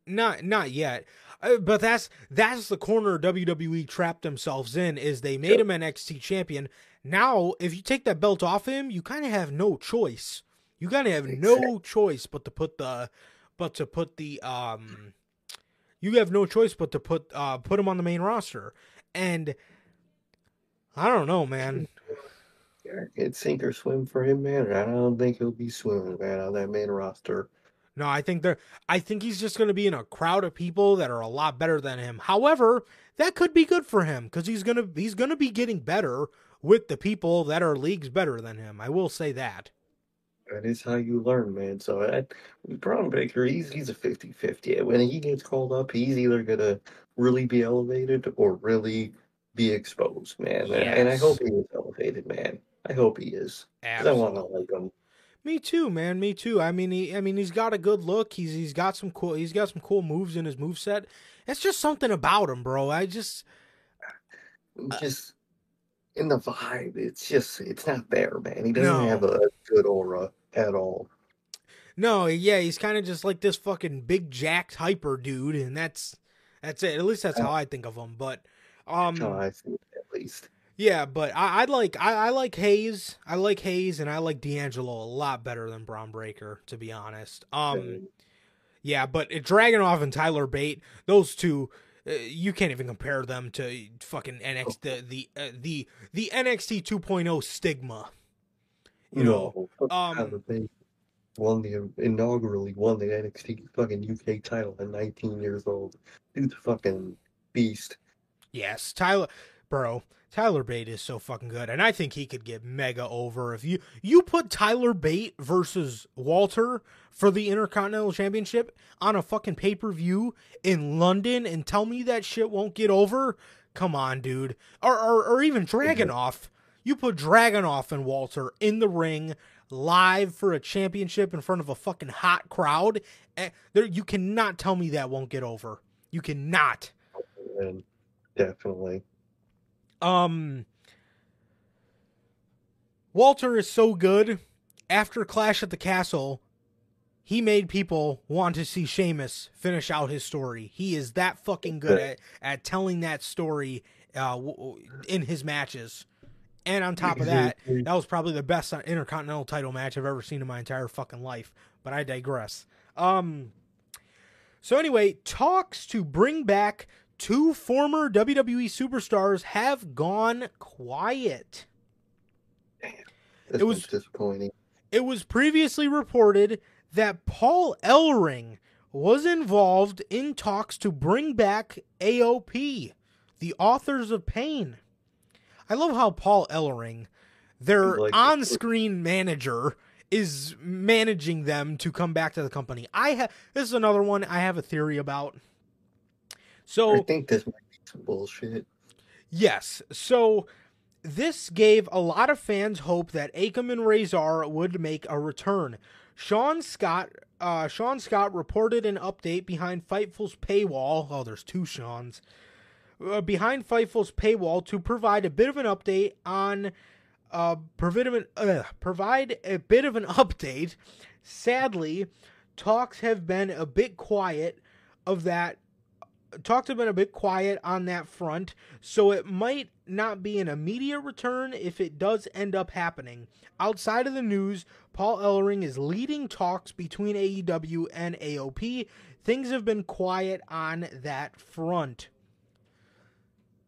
[SPEAKER 2] Not not yet. Uh, but that's that's the corner WWE trapped themselves in is they made
[SPEAKER 3] Yep.
[SPEAKER 2] him NXT champion. Now, if you take that belt off him, you kind of have no choice. You kind of have no choice but to put the but to put the um you have no choice but to put uh put him on the main roster. And I don't know, man.
[SPEAKER 3] It's sink or swim for him, man. and I don't think he'll be swimming, man, on that main roster.
[SPEAKER 2] No, I think they're I think he's just going to be in a crowd of people that are a lot better than him. However, that could be good for him cuz he's going to he's going to be getting better with the people that are leagues better than him. I will say that.
[SPEAKER 3] That is how you learn, man. So I, Bron Baker, he's he's a 50-50. When he gets called up, he's either gonna really be elevated or really be exposed, man. And, and I hope he is elevated, man. I hope he is. I want to like him.
[SPEAKER 2] Me too, man. Me too. I mean, he I mean, he's got a good look. He's he's got some cool he's got some cool moves in his move set. It's just something about him, bro. I just Uh,
[SPEAKER 3] Just in the vibe, it's just it's not there, man. He doesn't
[SPEAKER 2] No.
[SPEAKER 3] have a good aura at all.
[SPEAKER 2] no, yeah, he's kind of just like this fucking big jacked hyper dude and that's that's it. At least that's how I think of him. But um
[SPEAKER 3] That's how I it, at least.
[SPEAKER 2] Yeah, but I, I like I, I like Hayes. I like Hayes, and I like D'Angelo a lot better than Bron Breakker, to be honest. Um, yeah, but Dragunov and Tyler Bate, those two, uh, you can't even compare them to fucking NXT the the uh, the the NXT 2.0 stigma. You know,
[SPEAKER 3] no, fuck
[SPEAKER 2] um,
[SPEAKER 3] won the inaugurally won the NXT fucking UK title at 19 years old. Dude's fucking beast.
[SPEAKER 2] Yes, Tyler, bro. Tyler Bate is so fucking good, and I think he could get mega over if you you put Tyler Bate versus Walter for the Intercontinental Championship on a fucking pay per view in London, and tell me that shit won't get over. Come on, dude. Or or, or even Dragunov. You put Dragunov and Walter in the ring live for a championship in front of a fucking hot crowd. eh, There, you cannot tell me that won't get over. You cannot.
[SPEAKER 3] And definitely.
[SPEAKER 2] Um Walter is so good after Clash at the Castle, he made people want to see Sheamus finish out his story. He is that fucking good at, at telling that story uh, in his matches. And on top of that, that was probably the best Intercontinental title match I've ever seen in my entire fucking life. But I digress. Um. So anyway, talks to bring back two former WWE superstars have gone quiet.
[SPEAKER 3] This
[SPEAKER 2] It was-
[SPEAKER 3] was disappointing.
[SPEAKER 2] It was previously reported that Paul Ellering was involved in talks to bring back AOP, the authors of Pain. I love how Paul Ellering, their
[SPEAKER 3] Like-
[SPEAKER 2] on screen manager, is managing them to come back to the company. I have this is another one I have a theory about.
[SPEAKER 3] I think this might be some bullshit.
[SPEAKER 2] Yes. So this gave a lot of fans hope that Akam and Rezar would make a return. Sean Scott uh, Sean Scott reported an update behind Fightful's paywall. Oh, there's two Seans. Uh, behind Fightful's paywall to provide a bit of an update on uh, provide, uh, provide a bit of an (laughs) update. Sadly, talks have been a bit quiet of that talks have been a bit quiet on that front, so it might not be an immediate return if it does end up happening. Outside of the news, Paul Ellering is leading talks between AEW and AOP. Things have been quiet on that front.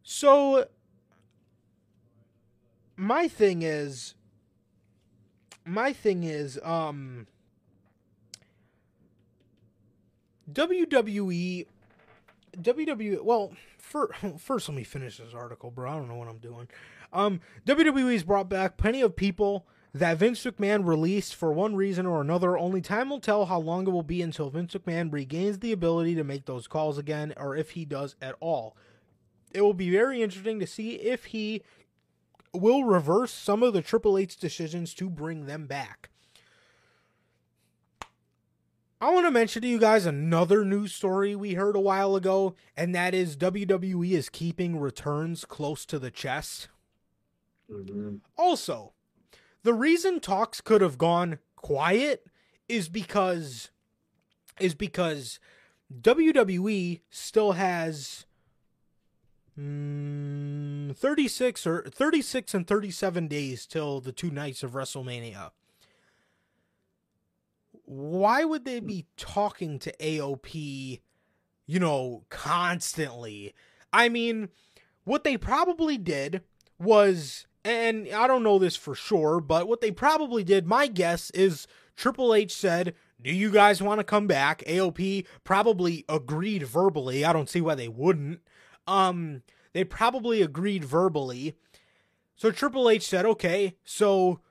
[SPEAKER 2] So, my thing is, my thing is, um, WWE WWE. Well, for, (laughs) first, let me finish this article, bro. I don't know what I'm doing. Um, WWE's brought back plenty of people that Vince McMahon released for one reason or another. Only time will tell how long it will be until Vince McMahon regains the ability to make those calls again, or if he does at all. It will be very interesting to see if he will reverse some of the Triple H decisions to bring them back. I want to mention to you guys another news story we heard a while ago, and that is WWE is keeping returns close to the chest.
[SPEAKER 3] Mhm.
[SPEAKER 2] Also, the reason talks could have gone quiet is because is because WWE still has mm, 36 or 36 and 37 days till the two nights of WrestleMania. Why would they be talking to AOP, you know, constantly? I mean, what they probably did was and I don't know this for sure, but what they probably did, my guess is Triple H said, Do you guys want to come back? AOP probably agreed verbally. I don't see why they wouldn't. Um, they probably agreed verbally. So Triple H said, Okay, so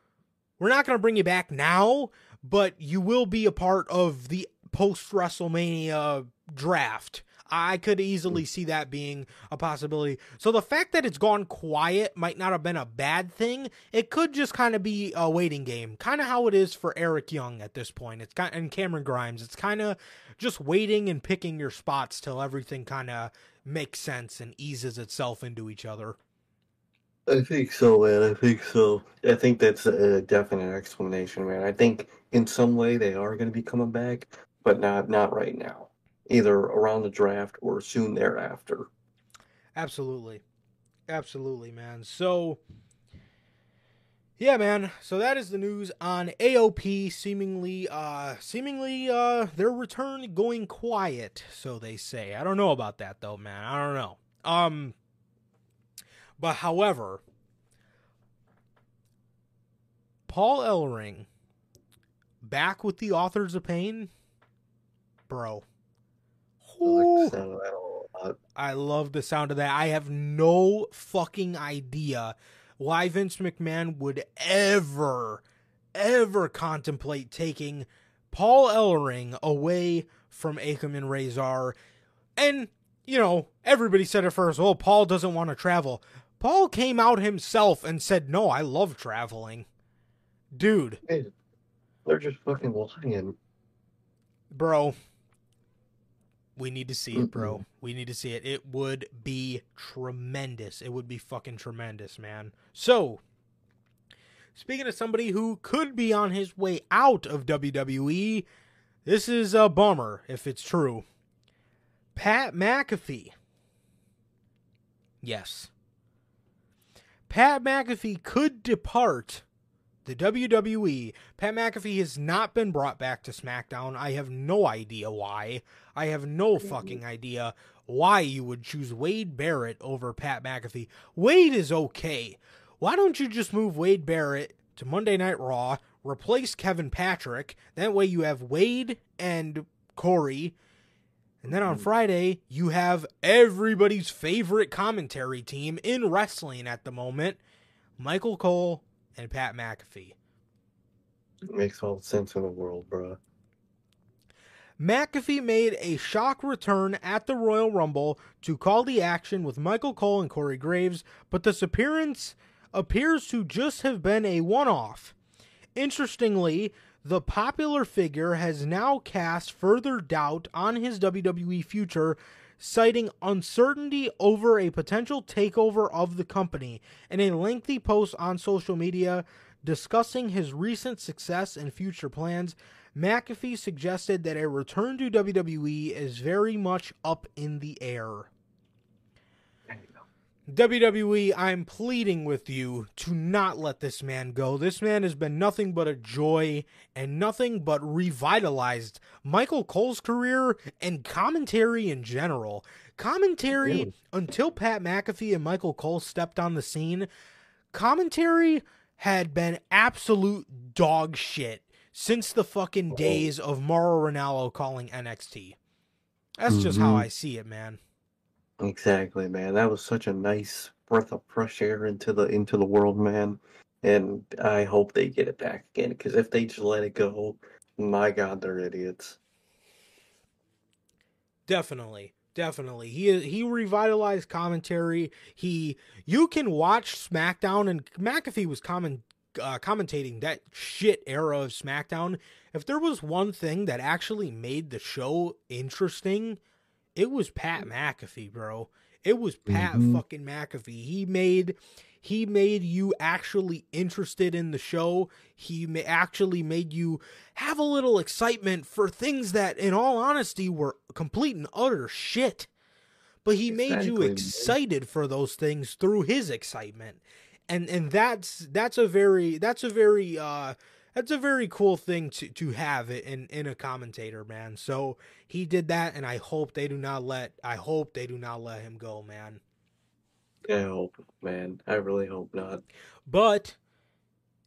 [SPEAKER 2] we're not going to bring you back now, but you will be a part of the post WrestleMania draft. I could easily hmm. see that being a possibility. So the fact that it's gone quiet might not have been a bad thing. It could just kind of be a waiting game, kind of how it is for Eric Young at this point. It's kind and Cameron Grimes. It's kind of just waiting and picking your spots till everything kind of makes sense and eases itself into each other.
[SPEAKER 3] I think so, man. I think so. I think that's a definite explanation, man. I think in some way they are going to be coming back, but not not right now. Either around the draft or soon thereafter.
[SPEAKER 2] Absolutely. Absolutely, man. So yeah, man. So that is the news on AOP seemingly uh seemingly uh their return going quiet, so they say. I don't know about that though, man. I don't know. Um but however, Paul Ellering back with the authors of pain, bro.
[SPEAKER 3] I
[SPEAKER 2] Ooh.
[SPEAKER 3] the sound of that a lot.
[SPEAKER 2] I love the sound of that. I have no fucking idea why Vince McMahon would ever, ever contemplate taking Paul Ellering away from Akam and Rezar. And, you know, everybody said at first, well, Paul doesn't want to travel. Paul came out himself and said, no, I love traveling. Dude,
[SPEAKER 3] Hey, they're just fucking lying.
[SPEAKER 2] bro. We need to see it, bro. We need to see it. It would be tremendous. It would be fucking tremendous, man. So, Speaking of somebody who could be on his way out of WWE, this is a bummer if it's true. Pat McAfee. Yes. Pat McAfee could depart the WWE. Pat McAfee has not been brought back to SmackDown. I have no idea why. I have no mm-hmm. fucking idea why you would choose Wade Barrett over Pat McAfee. Wade is okay. Why don't you just move Wade Barrett to Monday Night Raw, replace Kevin Patrick? That way you have Wade and Corey. And then on hmm. Friday, you have everybody's favorite commentary team in wrestling at the moment Michael Cole and Pat McAfee.
[SPEAKER 3] Makes all the sense in the world, bro.
[SPEAKER 2] McAfee made a shock return at the Royal Rumble to call the action with Michael Cole and Corey Graves, but this appearance appears to just have been a one off. Interestingly, the popular figure has now cast further doubt on his WWE future, citing uncertainty over a potential takeover of the company. In a lengthy post on social media discussing his recent success and future plans, McAfee suggested that a return to WWE is very much up in the air. WWE, I'm pleading with you to not let this man go. This man has been nothing but a joy and nothing but revitalized Michael Cole's career and commentary in general. Commentary
[SPEAKER 3] Really?
[SPEAKER 2] until Pat McAfee and Michael Cole stepped on the scene, commentary had been absolute dog shit since the fucking days of Mauro Ranallo calling NXT. That's just how
[SPEAKER 3] Mhm.
[SPEAKER 2] I see it, man.
[SPEAKER 3] Exactly, man. That was such a nice breath of fresh air into the into the world, man. And I hope they get it back again. Because if they just let it go, my God, they're idiots.
[SPEAKER 2] Definitely, definitely. He he revitalized commentary. He you can watch SmackDown and McAfee was comment uh, commentating that shit era of SmackDown. If there was one thing that actually made the show interesting, it was Pat McAfee, bro. It was Pat
[SPEAKER 3] Mhm.
[SPEAKER 2] fucking McAfee. He made he made you actually interested in the show. He ma- actually made you have a little excitement for things that, in all honesty, were complete and utter shit. But he made you
[SPEAKER 3] Exactly,
[SPEAKER 2] excited for those things through his excitement, and and that's that's a very that's a very uh that's a very cool thing to to have it in in a commentator, man. So he did that, and I hope they do not let I hope they do not let him go, man.
[SPEAKER 3] I hope, man. I really hope not.
[SPEAKER 2] But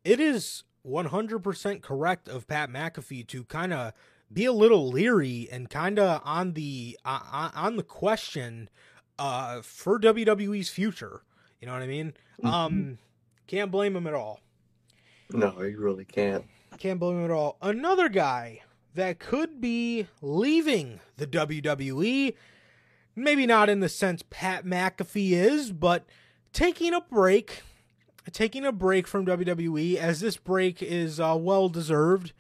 [SPEAKER 2] it is 100% correct of Pat McAfee to kind of be a little leery and kind of on the uh, on the question uh for WWE's future. You know what I mean? Um can't blame him at all.
[SPEAKER 3] No, you really can't.
[SPEAKER 2] Can't blame him at all. Another guy that could be leaving the WWE, maybe not in the sense Pat McAfee is, but taking a break, taking a break from WWE, as this break is uh, well deserved.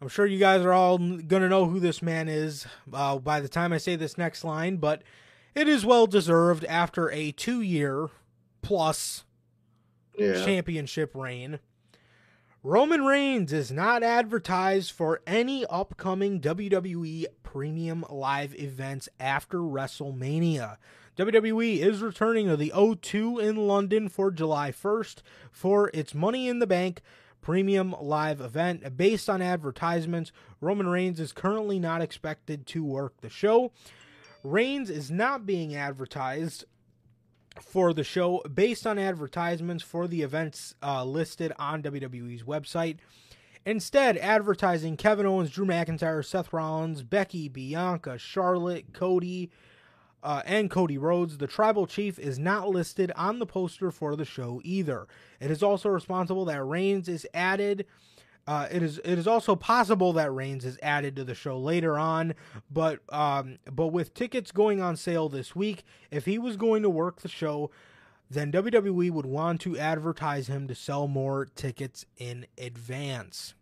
[SPEAKER 2] I'm sure you guys are all gonna know who this man is uh, by the time I say this next line, but it is well deserved after a two-year plus
[SPEAKER 3] Yeah.
[SPEAKER 2] championship reign. Roman Reigns is not advertised for any upcoming WWE premium live events after WrestleMania. WWE is returning to the O2 in London for July 1st for its Money in the Bank premium live event. Based on advertisements, Roman Reigns is currently not expected to work the show. Reigns is not being advertised for the show based on advertisements for the events uh, listed on WWE's website. Instead, advertising Kevin Owens, Drew McIntyre, Seth Rollins, Becky, Bianca, Charlotte, Cody, uh, and Cody Rhodes. The tribal chief is not listed on the poster for the show either. It is also responsible that Reigns is added. Uh, it is it is also possible that Reigns is added to the show later on, but um, but with tickets going on sale this week, if he was going to work the show, then WWE would want to advertise him to sell more tickets in advance.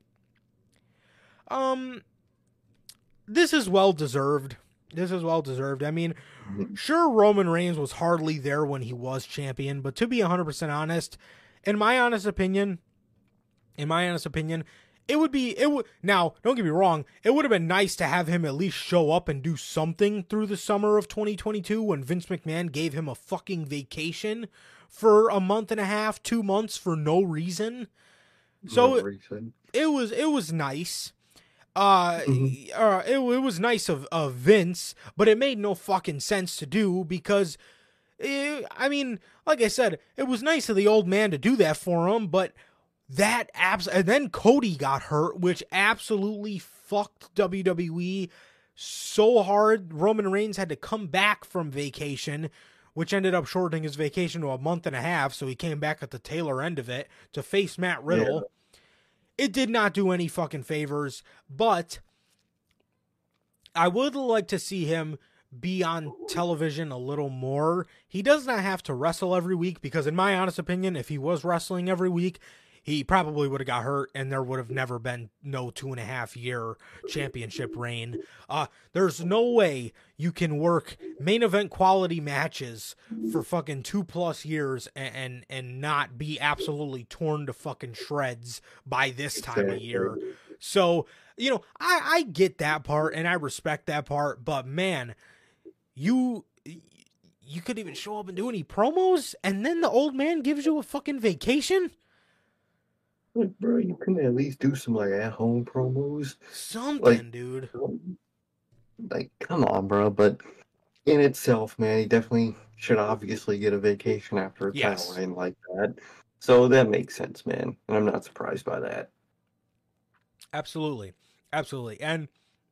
[SPEAKER 2] Um, this is well deserved. This is well deserved. I mean, sure, Roman Reigns was hardly there when he was champion, but to be 100% honest, in my honest opinion, in my honest opinion, it would be it would now don't get me wrong it would have been nice to have him at least show up and do something through the summer of 2022 when vince mcmahon gave him a fucking vacation for a month and a half two months for no reason so
[SPEAKER 3] No
[SPEAKER 2] it,
[SPEAKER 3] reason.
[SPEAKER 2] it was it was nice uh,
[SPEAKER 3] Mhm.
[SPEAKER 2] uh it, it was nice of, of vince but it made no fucking sense to do because eh, i mean like i said it was nice of the old man to do that for him but that abs and then Cody got hurt, which absolutely fucked WWE so hard. Roman Reigns had to come back from vacation, which ended up shortening his vacation to a month and a half. So he came back at the tailor end of it to face Matt Riddle. It did not do any fucking favors, but I would like to see him be on television a little more. He does not have to wrestle every week because, in my honest opinion, if he was wrestling every week, he probably would have got hurt and there would have never been no two and a half year championship reign. Uh, there's no way you can work main event quality matches for fucking two plus years and and, and not be absolutely torn to fucking shreds by this time of year. So, you know, I, I get that part and I respect that part, but man, you you couldn't even show up and do any promos and then the old man gives you a fucking vacation?
[SPEAKER 3] Like, bro, you can at least do some like at home promos.
[SPEAKER 2] Something,
[SPEAKER 3] Like-
[SPEAKER 2] dude.
[SPEAKER 3] Like, come on, bro. But in itself, man, he definitely should obviously get a vacation after a
[SPEAKER 2] Yes.
[SPEAKER 3] reign like that. So that makes sense, man. And I'm not surprised by that.
[SPEAKER 2] Absolutely. Absolutely. And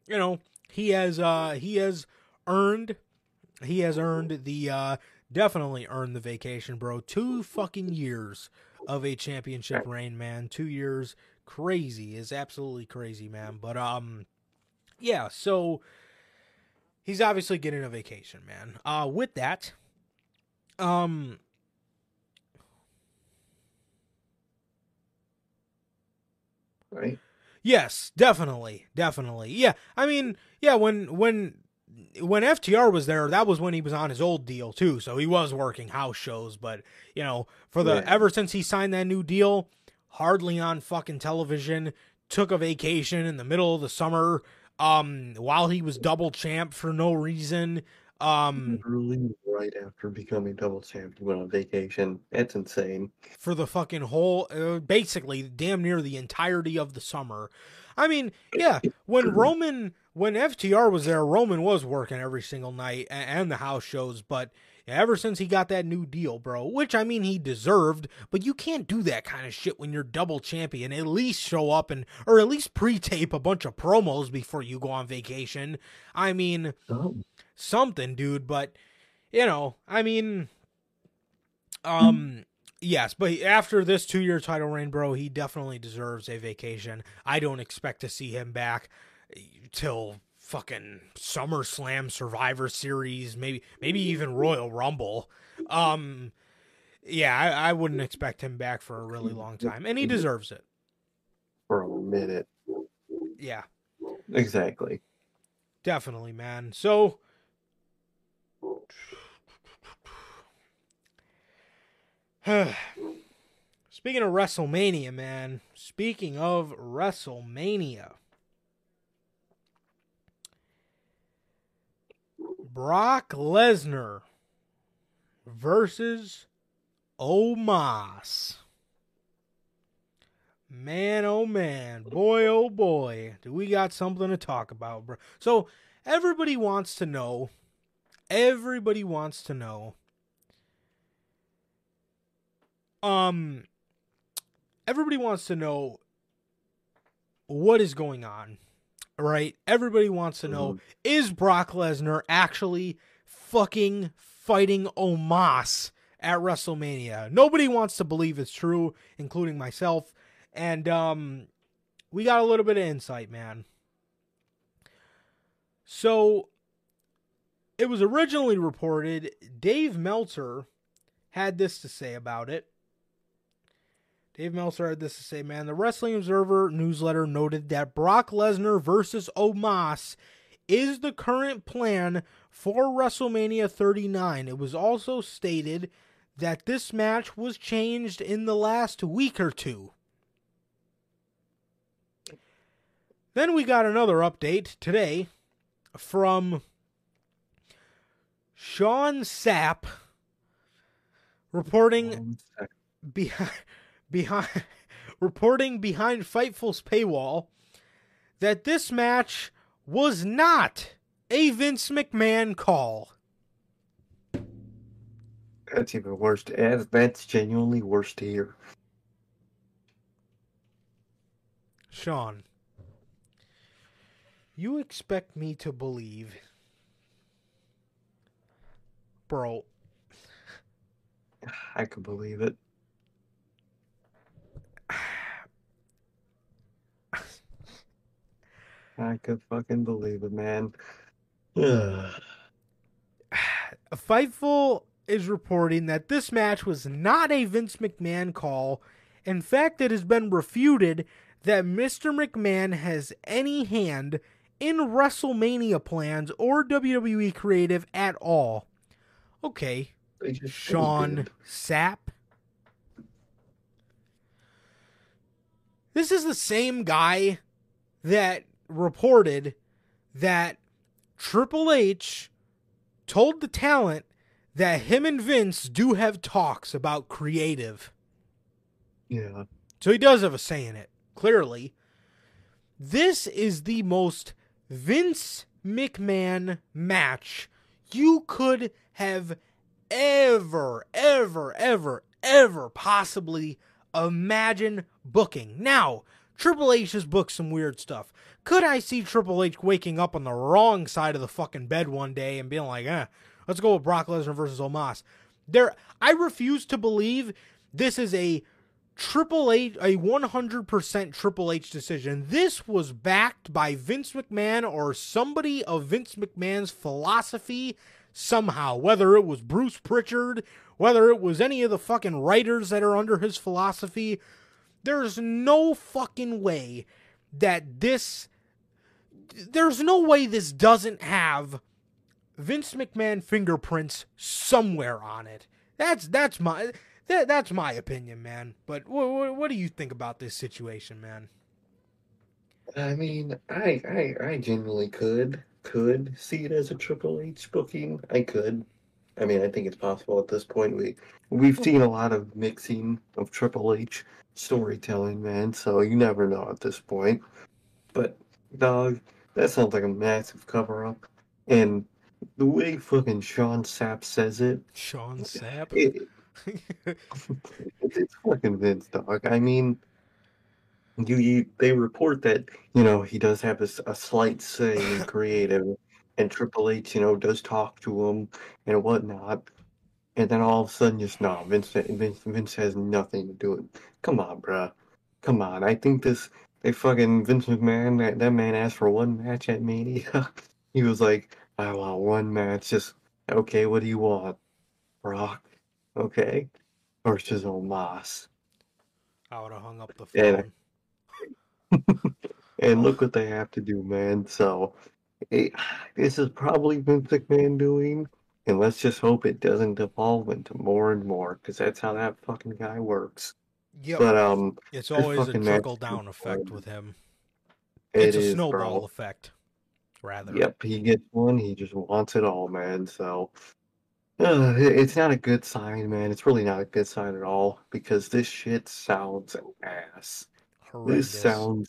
[SPEAKER 2] you know, he has uh he has earned he has earned the uh definitely earned the vacation, bro. Two fucking years of a championship reign, man. 2 years crazy is absolutely crazy, man. But um yeah, so he's obviously getting a vacation, man. Uh with that um
[SPEAKER 3] Right?
[SPEAKER 2] Yes, definitely, definitely. Yeah, I mean, yeah, when when when FTR was there, that was when he was on his old deal too. So he was working house shows, but you know, for the
[SPEAKER 3] Yeah.
[SPEAKER 2] ever since he signed that new deal, hardly on fucking television. Took a vacation in the middle of the summer, um, while he was double champ for no reason. Um,
[SPEAKER 3] Literally right after becoming double champ, he went on vacation. It's insane.
[SPEAKER 2] for the fucking whole uh, basically damn near the entirety of the summer. I mean, yeah, when (clears throat) Roman when FTR was there, Roman was working every single night and the house shows, but ever since he got that new deal, bro, which I mean he deserved, but you can't do that kind of shit when you're double champion. At least show up and or at least pre-tape a bunch of promos before you go on vacation. I mean,
[SPEAKER 3] Oh,
[SPEAKER 2] something, dude. But you know, I mean, um, yes, but after this two-year title reign, bro, he definitely deserves a vacation. I don't expect to see him back till fucking SummerSlam, Survivor Series, maybe maybe even Royal Rumble. Um, yeah, I, I wouldn't expect him back for a really long time, and he deserves it.
[SPEAKER 3] for a minute.
[SPEAKER 2] Yeah.
[SPEAKER 3] Exactly.
[SPEAKER 2] Definitely, man. So (sighs) Speaking of WrestleMania, man. Speaking of WrestleMania. Brock Lesnar versus Omos. Man, oh man, boy, oh boy, do we got something to talk about, bro? So, everybody wants to know, everybody wants to know, um, everybody wants to know what is going on, right? Everybody wants to know, is Brock Lesnar actually fucking fighting Omos at WrestleMania? Nobody wants to believe it's true, including myself. And um we got a little bit of insight, man. So it was originally reported Dave Meltzer had this to say about it. Dave Meltzer had this to say, man. The Wrestling Observer newsletter noted that Brock Lesnar versus Omos is the current plan for WrestleMania 39. It was also stated that this match was changed in the last week or two. Then we got another update today from Sean Sapp reporting behind behind (laughs) reporting behind Fightful's paywall that this match was not a Vince McMahon call.
[SPEAKER 3] That's even worse. To, that's, that's genuinely worse to hear.
[SPEAKER 2] Sean, you expect me to believe, bro?
[SPEAKER 3] I could believe it. I could fucking believe it, man. Ugh. (sighs)
[SPEAKER 2] Fightful is reporting that this match was not a Vince McMahon call. In fact, it has been refuted that Mr. McMahon has any hand in WrestleMania plans or WWE creative at all. Okay, Sean
[SPEAKER 3] did.
[SPEAKER 2] Sapp. This is the same guy that reported that Triple H told the talent that him and Vince do have talks about creative.
[SPEAKER 3] Yeah.
[SPEAKER 2] So he does have a say in it, clearly. This is the most Vince McMahon match you could have ever, ever, ever, ever possibly imagine booking. Now, Triple H has booked some weird stuff. Could I see Triple H waking up on the wrong side of the fucking bed one day and being like, eh, let's go with Brock Lesnar versus Omos? There, I refuse to believe this is a Triple H, a 100% Triple H decision. This was backed by Vince McMahon or somebody of Vince McMahon's philosophy somehow. Whether it was Bruce Pritchard, whether it was any of the fucking writers that are under his philosophy, there's no fucking way that this. There's no way this doesn't have Vince McMahon fingerprints somewhere on it. That's that's my that, that's my opinion, man. But what, what do you think about this situation, man?
[SPEAKER 3] I mean, I, I, I genuinely could, could see it as a Triple H booking. I could. I mean, I think it's possible at this point. We, we've seen a lot of mixing of Triple H storytelling, man. So you never know at this point. But dog, that sounds like a massive cover up. And the way fucking Sean Sapp says it,
[SPEAKER 2] Sean Sapp.
[SPEAKER 3] it (laughs) it's fucking Vince, dog. I mean, you, you they report that you know he does have a slight say in (laughs) creative, and Triple H, you know, does talk to him and whatnot, and then all of a sudden, just no, Vince, Vince, Vince has nothing to do with. it. Come on, bruh. Come on. I think this. They fucking Vince McMahon. That, that man asked for one match at Mania. (laughs) he was like, I want one match. Just okay. What do you want, Brock? Okay. Versus Omos.
[SPEAKER 2] I would have hung up the phone. (laughs)
[SPEAKER 3] And look what they have to do, man. So it, this is probably Vince McMahon doing, and let's just hope it doesn't devolve into more and more, because that's how that fucking guy works.
[SPEAKER 2] Yep.
[SPEAKER 3] But um,
[SPEAKER 2] it's always a trickle down effect with him.
[SPEAKER 3] it
[SPEAKER 2] It's a
[SPEAKER 3] is,
[SPEAKER 2] snowball
[SPEAKER 3] bro.
[SPEAKER 2] effect, rather.
[SPEAKER 3] Yep, he gets one. He just wants it all, man. So uh, it's not a good sign, man. It's really not a good sign at all because this shit sounds ass.
[SPEAKER 2] Horrendous.
[SPEAKER 3] This sounds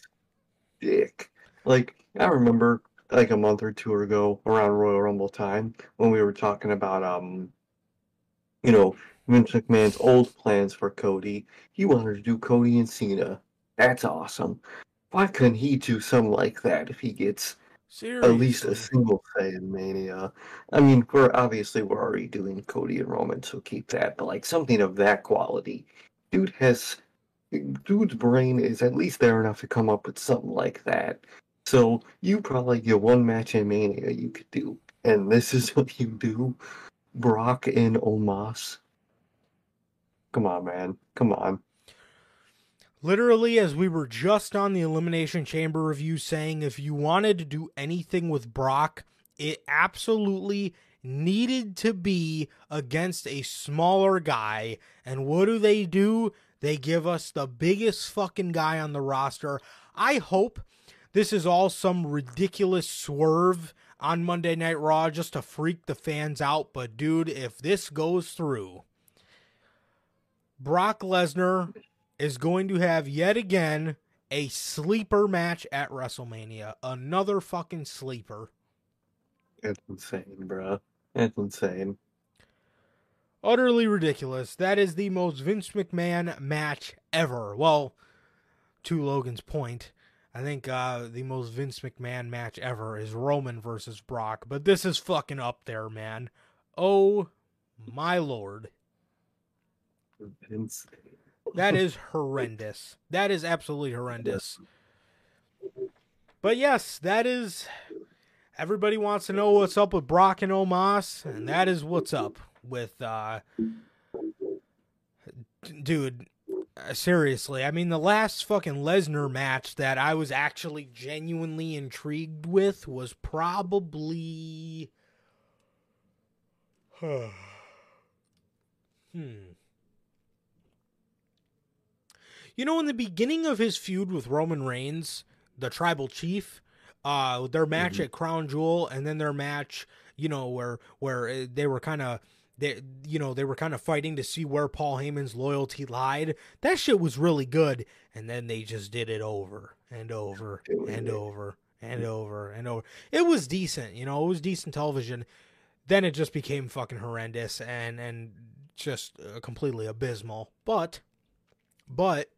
[SPEAKER 3] dick. Like I remember like a month or two ago around Royal Rumble time when we were talking about um you know Vince McMahon's old plans for Cody. He wanted to do Cody and Cena. That's awesome. Why couldn't he do something like that if he gets
[SPEAKER 2] Seriously.
[SPEAKER 3] at least a single say in Mania? I mean, we're obviously we're already doing Cody and Roman, so keep that. But like something of that quality, dude has dude's brain is at least there enough to come up with something like that. So you probably get one match in Mania you could do, and this is (laughs) what you do, Brock and Omos. Come on, man. Come on.
[SPEAKER 2] Literally, as we were just on the Elimination Chamber review saying, if you wanted to do anything with Brock, it absolutely needed to be against a smaller guy. And what do they do? They give us the biggest fucking guy on the roster. I hope this is all some ridiculous swerve on Monday Night Raw just to freak the fans out. But dude, if this goes through, Brock Lesnar is going to have yet again a sleeper match at WrestleMania. Another fucking sleeper.
[SPEAKER 3] That's insane, bro. That's insane.
[SPEAKER 2] Utterly ridiculous. That is the most Vince McMahon match ever. Well, to Logan's point, I think uh, the most Vince McMahon match ever is Roman versus Brock, but this is fucking up there, man. Oh my lord.
[SPEAKER 3] Insane.
[SPEAKER 2] That is (laughs) horrendous. That is absolutely horrendous. But yes, that is. Everybody wants to know what's up with Brock and Omos, and that is what's up with. uh Dude, seriously, I mean, the last fucking Lesnar match that I was actually genuinely intrigued with was probably. (sighs) hmm. You know, in the beginning of his feud with Roman Reigns, the tribal chief, uh, their match
[SPEAKER 3] Mhm.
[SPEAKER 2] at Crown Jewel, and then their match, you know, where where uh, they were kind of. They, you know, they were kind of fighting to see where Paul Heyman's loyalty lied. That shit was really good, and then they just did it over and over and over and over and over. It was decent, you know, it was decent television. Then it just became fucking horrendous and and just uh, completely abysmal. But, but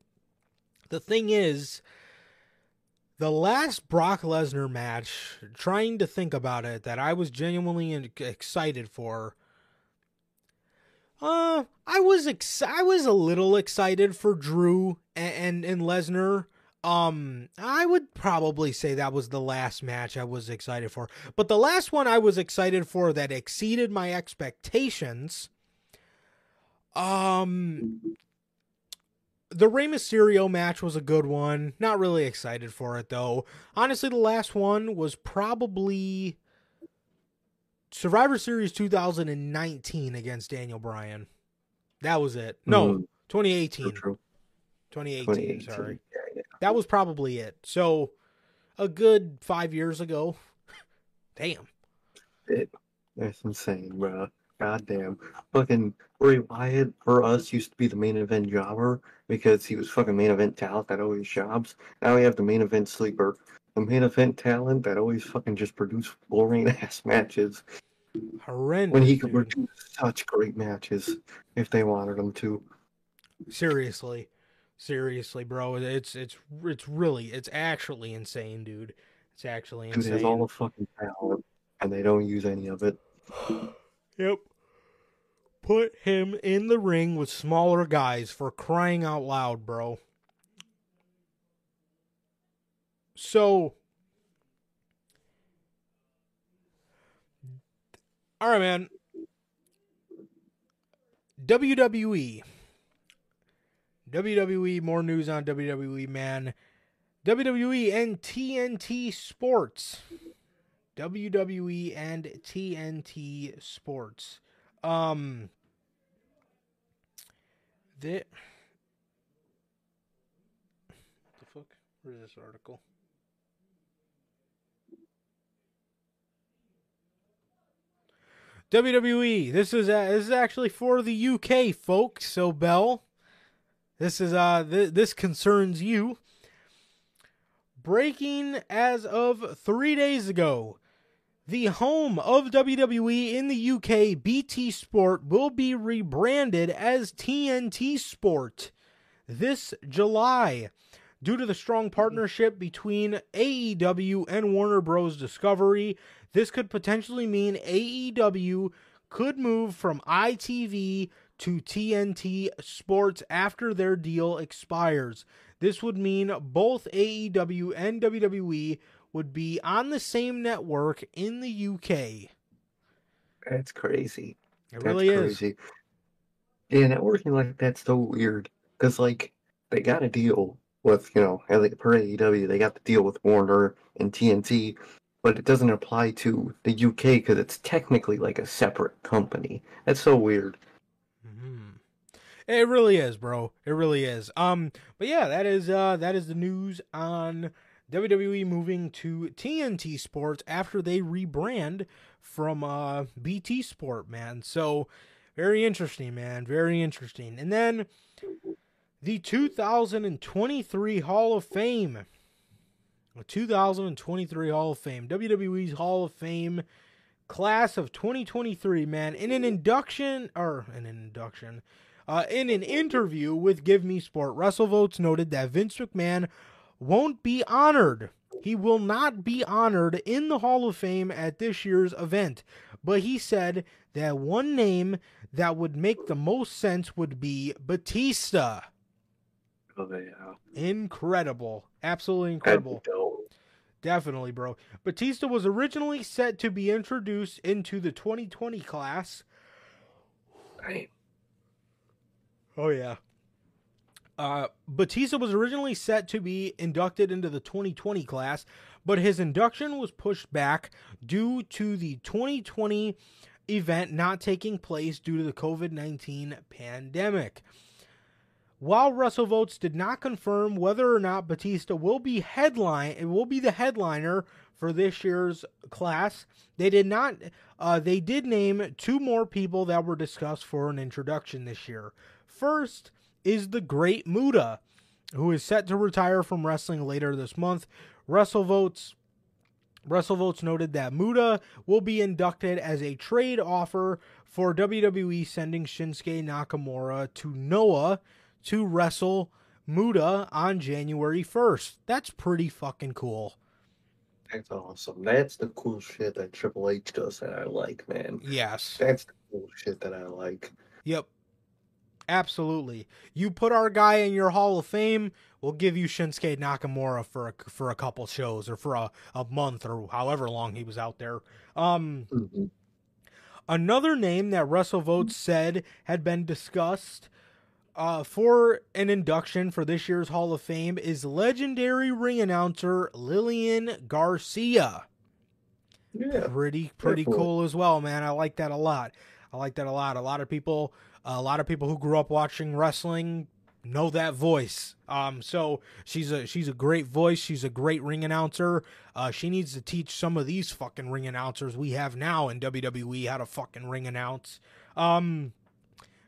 [SPEAKER 2] the thing is, the last Brock Lesnar match, trying to think about it, that I was genuinely excited for. Uh, I was ex- I was a little excited for Drew and and, and Lesnar. Um, I would probably say that was the last match I was excited for. But the last one I was excited for that exceeded my expectations. Um, the Rey Mysterio match was a good one. Not really excited for it though. Honestly, the last one was probably Survivor Series 2019 against Daniel Bryan. That was it. No,
[SPEAKER 3] Mm,
[SPEAKER 2] 2018.
[SPEAKER 3] true, true.
[SPEAKER 2] 2018,
[SPEAKER 3] 2018.
[SPEAKER 2] sorry.
[SPEAKER 3] Yeah, yeah.
[SPEAKER 2] That was probably it. So, a good five years ago. (laughs) Damn.
[SPEAKER 3] That's insane, bro. Goddamn. Fucking Bray Wyatt for us used to be the main event jobber because he was fucking main event talent that always jobs. Now we have the main event sleeper. The main event talent that always fucking just produce boring (laughs) ass matches
[SPEAKER 2] Horrendous.
[SPEAKER 3] when he could
[SPEAKER 2] dude.
[SPEAKER 3] produce such great matches if they wanted him to.
[SPEAKER 2] Seriously. Seriously, bro. It's it's it's really it's actually insane, dude. It's actually
[SPEAKER 3] Dude has all the fucking talent and they don't use any of it. (sighs)
[SPEAKER 2] Yep. Put him in the ring with smaller guys for crying out loud, bro. So All right, man. WWE. WWE, more news on WWE, man. WWE and TNT Sports. WWE and TNT Sports. Um the the fuck? Where's this article? WWE. This is uh, this is actually for the UK folks. So Bell, this is uh th- this concerns you. Breaking as of three days ago, the home of WWE in the UK, BT Sport, will be rebranded as TNT Sport this July. Due to the strong partnership between AEW and Warner Bros. Discovery, this could potentially mean AEW could move from ITV to TNT Sports after their deal expires. This would mean both AEW and WWE would be on the same network in the UK.
[SPEAKER 3] That's crazy.
[SPEAKER 2] It
[SPEAKER 3] That's
[SPEAKER 2] really is.
[SPEAKER 3] crazy. Yeah, networking like that's so weird. Because, like, they got a deal with, you know, least per AEW, they got the deal with Warner and TNT, but it doesn't apply to the UK because it's technically like a separate company. That's so weird.
[SPEAKER 2] Mhm. It really is, bro. It really is. Um, but yeah, that is uh that is the news on WWE moving to TNT Sports after they rebrand from uh, BT Sport, man. So very interesting, man. Very interesting. And then the 2023 Hall of Fame. The 2023 Hall of Fame. WWE's Hall of Fame class of 2023, man. In an induction, or in an induction, uh, in an interview with Give Me Sport, Russell WrestleVotes noted that Vince McMahon won't be honored. He will not be honored in the Hall of Fame at this year's event. But he said that one name that would make the most sense would be Batista.
[SPEAKER 3] Oh, yeah.
[SPEAKER 2] Incredible. Absolutely incredible. Definitely, bro. Batista was originally set to be introduced into the 2020 class. Oh yeah. Uh, Batista was originally set to be inducted into the 2020 class, but his induction was pushed back due to the 2020 event not taking place due to the COVID 19 pandemic. While Russell WrestleVotes did not confirm whether or not Batista will be headline, it will be the headliner for this year's class. They did not. Uh, they did name two more people that were discussed for an introduction this year. First is the Great Muta, who is set to retire from wrestling later this month. WrestleVotes WrestleVotes noted that Muta will be inducted as a trade offer for WWE sending Shinsuke Nakamura to Noah to wrestle Muta on January 1st. That's pretty fucking cool.
[SPEAKER 3] That's awesome. That's the cool shit that Triple H does that I like, man.
[SPEAKER 2] Yes.
[SPEAKER 3] That's the cool shit that I like.
[SPEAKER 2] Yep. Absolutely. You put our guy in your Hall of Fame, we'll give you Shinsuke Nakamura for a, for a couple shows or for a, a month or however long he was out there. Um
[SPEAKER 3] Mhm.
[SPEAKER 2] Another name that Russell WrestleVotes said had been discussed uh, for an induction for this year's Hall of Fame is legendary ring announcer Lillian Garcia.
[SPEAKER 3] Yeah.
[SPEAKER 2] Pretty pretty cool as well, man. I like that a lot. I like that a lot. A lot of people, a lot of people who grew up watching wrestling know that voice. Um, so she's a she's a great voice. She's a great ring announcer. Uh, she needs to teach some of these fucking ring announcers we have now in WWE how to fucking ring announce. Um,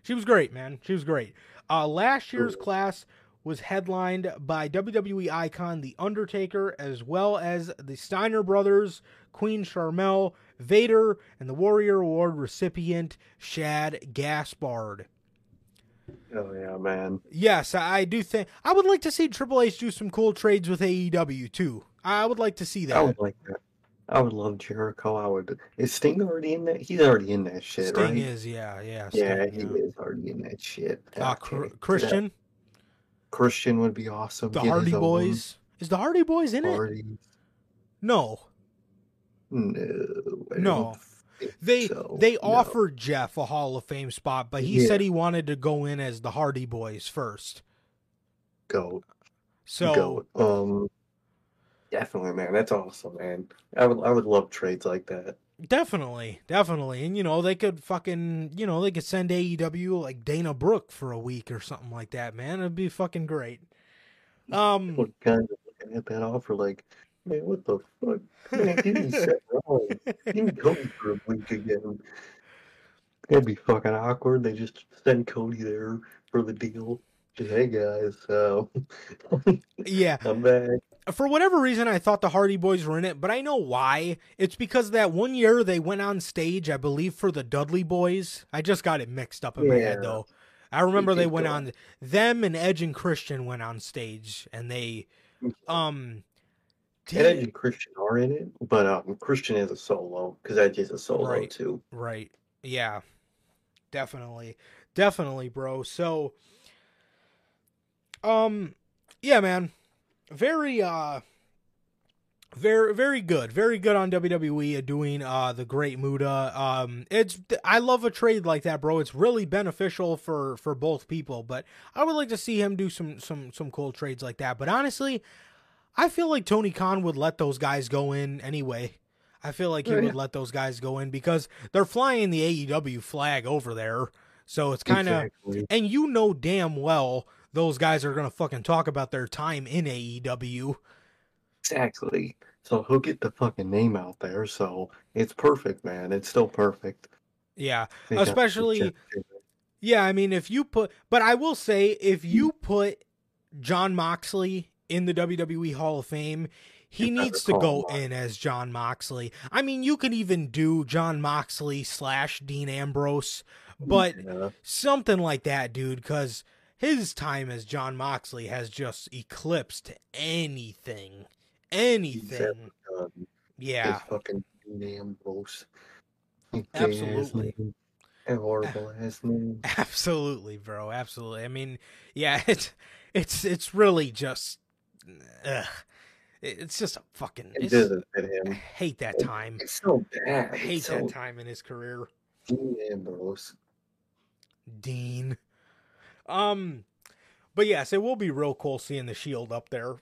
[SPEAKER 2] she was great, man. She was great. Uh, last year's class was headlined by WWE icon The Undertaker, as well as the Steiner brothers, Queen Sharmell, Vader, and the Warrior Award recipient Shad Gaspard.
[SPEAKER 3] Oh yeah, man.
[SPEAKER 2] Yes, I I do think I would like to see Triple H do some cool trades with AEW too. I would like to see that.
[SPEAKER 3] I would like that. I would love Jericho. I would. Is Sting already in that? He's already in that shit,
[SPEAKER 2] Sting
[SPEAKER 3] right?
[SPEAKER 2] is, yeah, yeah.
[SPEAKER 3] yeah,
[SPEAKER 2] Sting,
[SPEAKER 3] he is already in that shit.
[SPEAKER 2] Uh,
[SPEAKER 3] Okay.
[SPEAKER 2] Christian,
[SPEAKER 3] Christian would be awesome.
[SPEAKER 2] the
[SPEAKER 3] Get
[SPEAKER 2] Hardy
[SPEAKER 3] own
[SPEAKER 2] Boys. Is the Hardy Boys in it? No,
[SPEAKER 3] No.
[SPEAKER 2] No. they
[SPEAKER 3] so.
[SPEAKER 2] they
[SPEAKER 3] No.
[SPEAKER 2] offered Jeff a Hall of Fame spot, but he
[SPEAKER 3] Yeah.
[SPEAKER 2] said he wanted to go in as the Hardy Boys first.
[SPEAKER 3] go
[SPEAKER 2] So
[SPEAKER 3] go. Um, definitely, man. That's awesome, man. I would I would love trades like that.
[SPEAKER 2] definitely, definitely, and you know they could fucking you know they could send AEW like Dana Brooke for a week or something like that, man. It'd be fucking great. Um,
[SPEAKER 3] What kind of looking at that offer like, man, what the fuck? Man, give me (laughs) Seth Rollins. Give me Cody for a week again. That'd be fucking awkward. They just send Cody there for the deal. Just, hey guys, so (laughs)
[SPEAKER 2] yeah,
[SPEAKER 3] I'm back.
[SPEAKER 2] For whatever reason, I thought the Hardy Boys were in it, but I know why. It's because that one year they went on stage, I believe, for the Dudley Boys. I just got it mixed up in my head, though. I remember they went on, them and Edge and Christian went on stage, and they, um,
[SPEAKER 3] And Edge and Christian are in it, but um, Christian is a solo because Edge is a solo
[SPEAKER 2] Right.
[SPEAKER 3] too.
[SPEAKER 2] right, yeah, definitely, definitely, bro. So, um, yeah, man, very, uh, very very good very good on wwe at doing uh the great muta. Um it's i love a trade like that bro. It's really beneficial for for both people but i would like to see him do some some some cool trades like that. But honestly i feel like tony khan would let those guys go in anyway. I feel like he would let those guys go in because they're flying the aew flag over there. So it's kind of
[SPEAKER 3] Exactly.
[SPEAKER 2] and you know damn well those guys are gonna fucking talk about their time in aew
[SPEAKER 3] Exactly. So he'll get the fucking name out there. So it's perfect, man. It's still perfect.
[SPEAKER 2] Yeah,
[SPEAKER 3] They
[SPEAKER 2] especially yeah. I mean, if you put, but I will say, if you hmm. put Jon Moxley in the WWE Hall of Fame, he
[SPEAKER 3] You
[SPEAKER 2] needs to go in as Jon Moxley. I mean, you could even do Jon Moxley slash Dean Ambrose, but
[SPEAKER 3] Yeah.
[SPEAKER 2] something like that, dude, because his time as Jon Moxley has just eclipsed anything, anything. Yeah,
[SPEAKER 3] fucking name Ambrose.
[SPEAKER 2] Absolutely.
[SPEAKER 3] Horrible ass name. (laughs)
[SPEAKER 2] absolutely, bro, absolutely. I mean, yeah, (laughs) it's it's it's really just, ugh. it's just a fucking.
[SPEAKER 3] It doesn't fit
[SPEAKER 2] I hate that time.
[SPEAKER 3] It's so bad.
[SPEAKER 2] I hate that time in his career.
[SPEAKER 3] Dean Ambrose.
[SPEAKER 2] Dean. Um, but yes, it will be real cool seeing the Shield up there,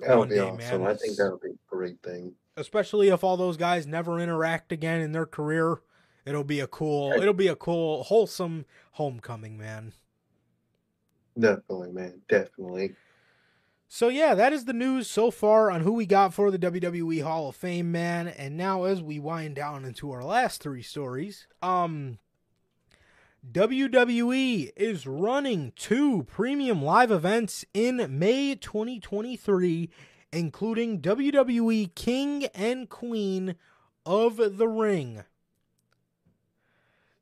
[SPEAKER 3] That'll
[SPEAKER 2] One
[SPEAKER 3] be
[SPEAKER 2] day,
[SPEAKER 3] awesome.
[SPEAKER 2] man,
[SPEAKER 3] I think that'll be a great thing.
[SPEAKER 2] especially if all those guys never interact again in their career. It'll be a cool. It'll be a cool, wholesome homecoming, man.
[SPEAKER 3] Definitely, man. Definitely.
[SPEAKER 2] So yeah, that is the news so far on who we got for the WWE Hall of Fame, man. And now as we wind down into our last three stories, um WWE is running two premium live events in May 2023, including WWE King and Queen of the Ring.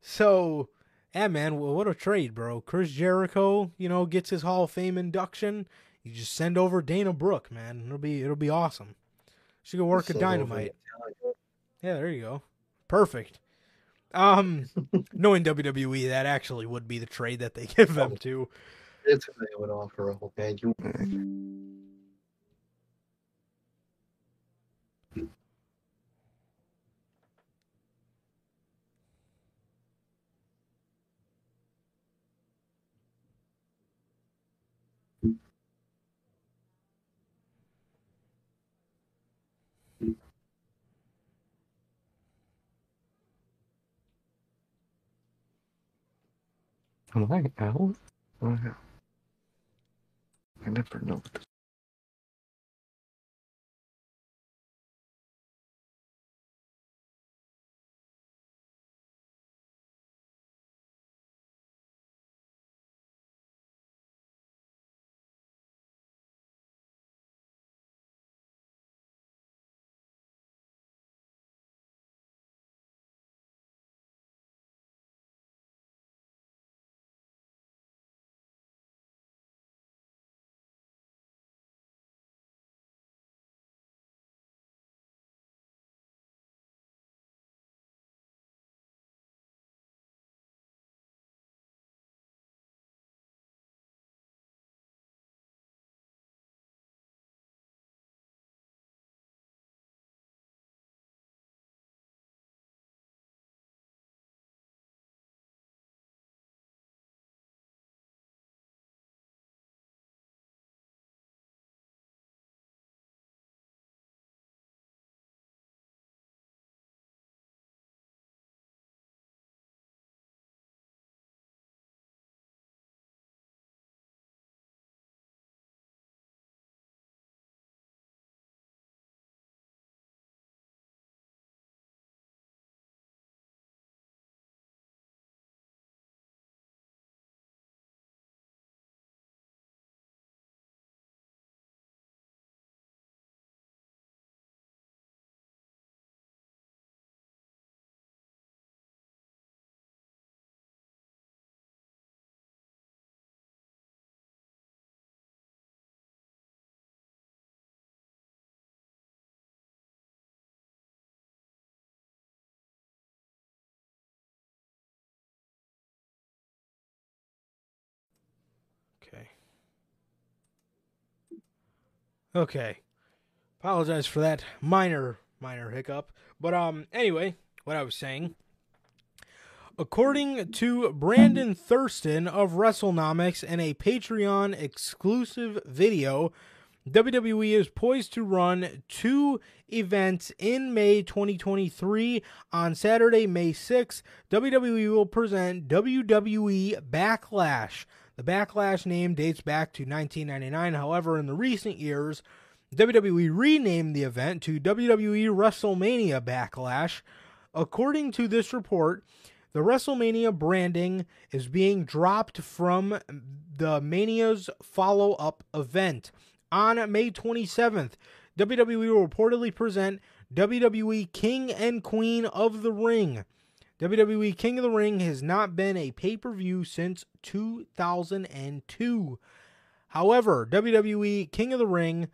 [SPEAKER 2] So, yeah, man, what a trade, bro. Chris Jericho, you know, gets his Hall of Fame induction. You just send over Dana Brooke, man. It'll be it'll be awesome. She could work at Dynamite. Yeah, there you go. Perfect. Um, knowing WWE, that actually would be the trade that they give them to.
[SPEAKER 3] It's what they would offer. You. Am I out? I never know.
[SPEAKER 2] Okay. Okay. Apologize for that minor minor hiccup. But um anyway, what I was saying According to Brandon Thurston of WrestleNomics in a Patreon exclusive video, WWE is poised to run two events in May 2023. On Saturday, May 6th, WWE will present WWE Backlash. The Backlash name dates back to 1999. However, in the recent years, WWE renamed the event to WWE WrestleMania Backlash. According to this report, the WrestleMania branding is being dropped from the Mania's follow up event. On May 27th, WWE will reportedly present WWE King and Queen of the Ring. WWE King of the Ring has not been a pay per view since 2002. However, WWE King of the Ring,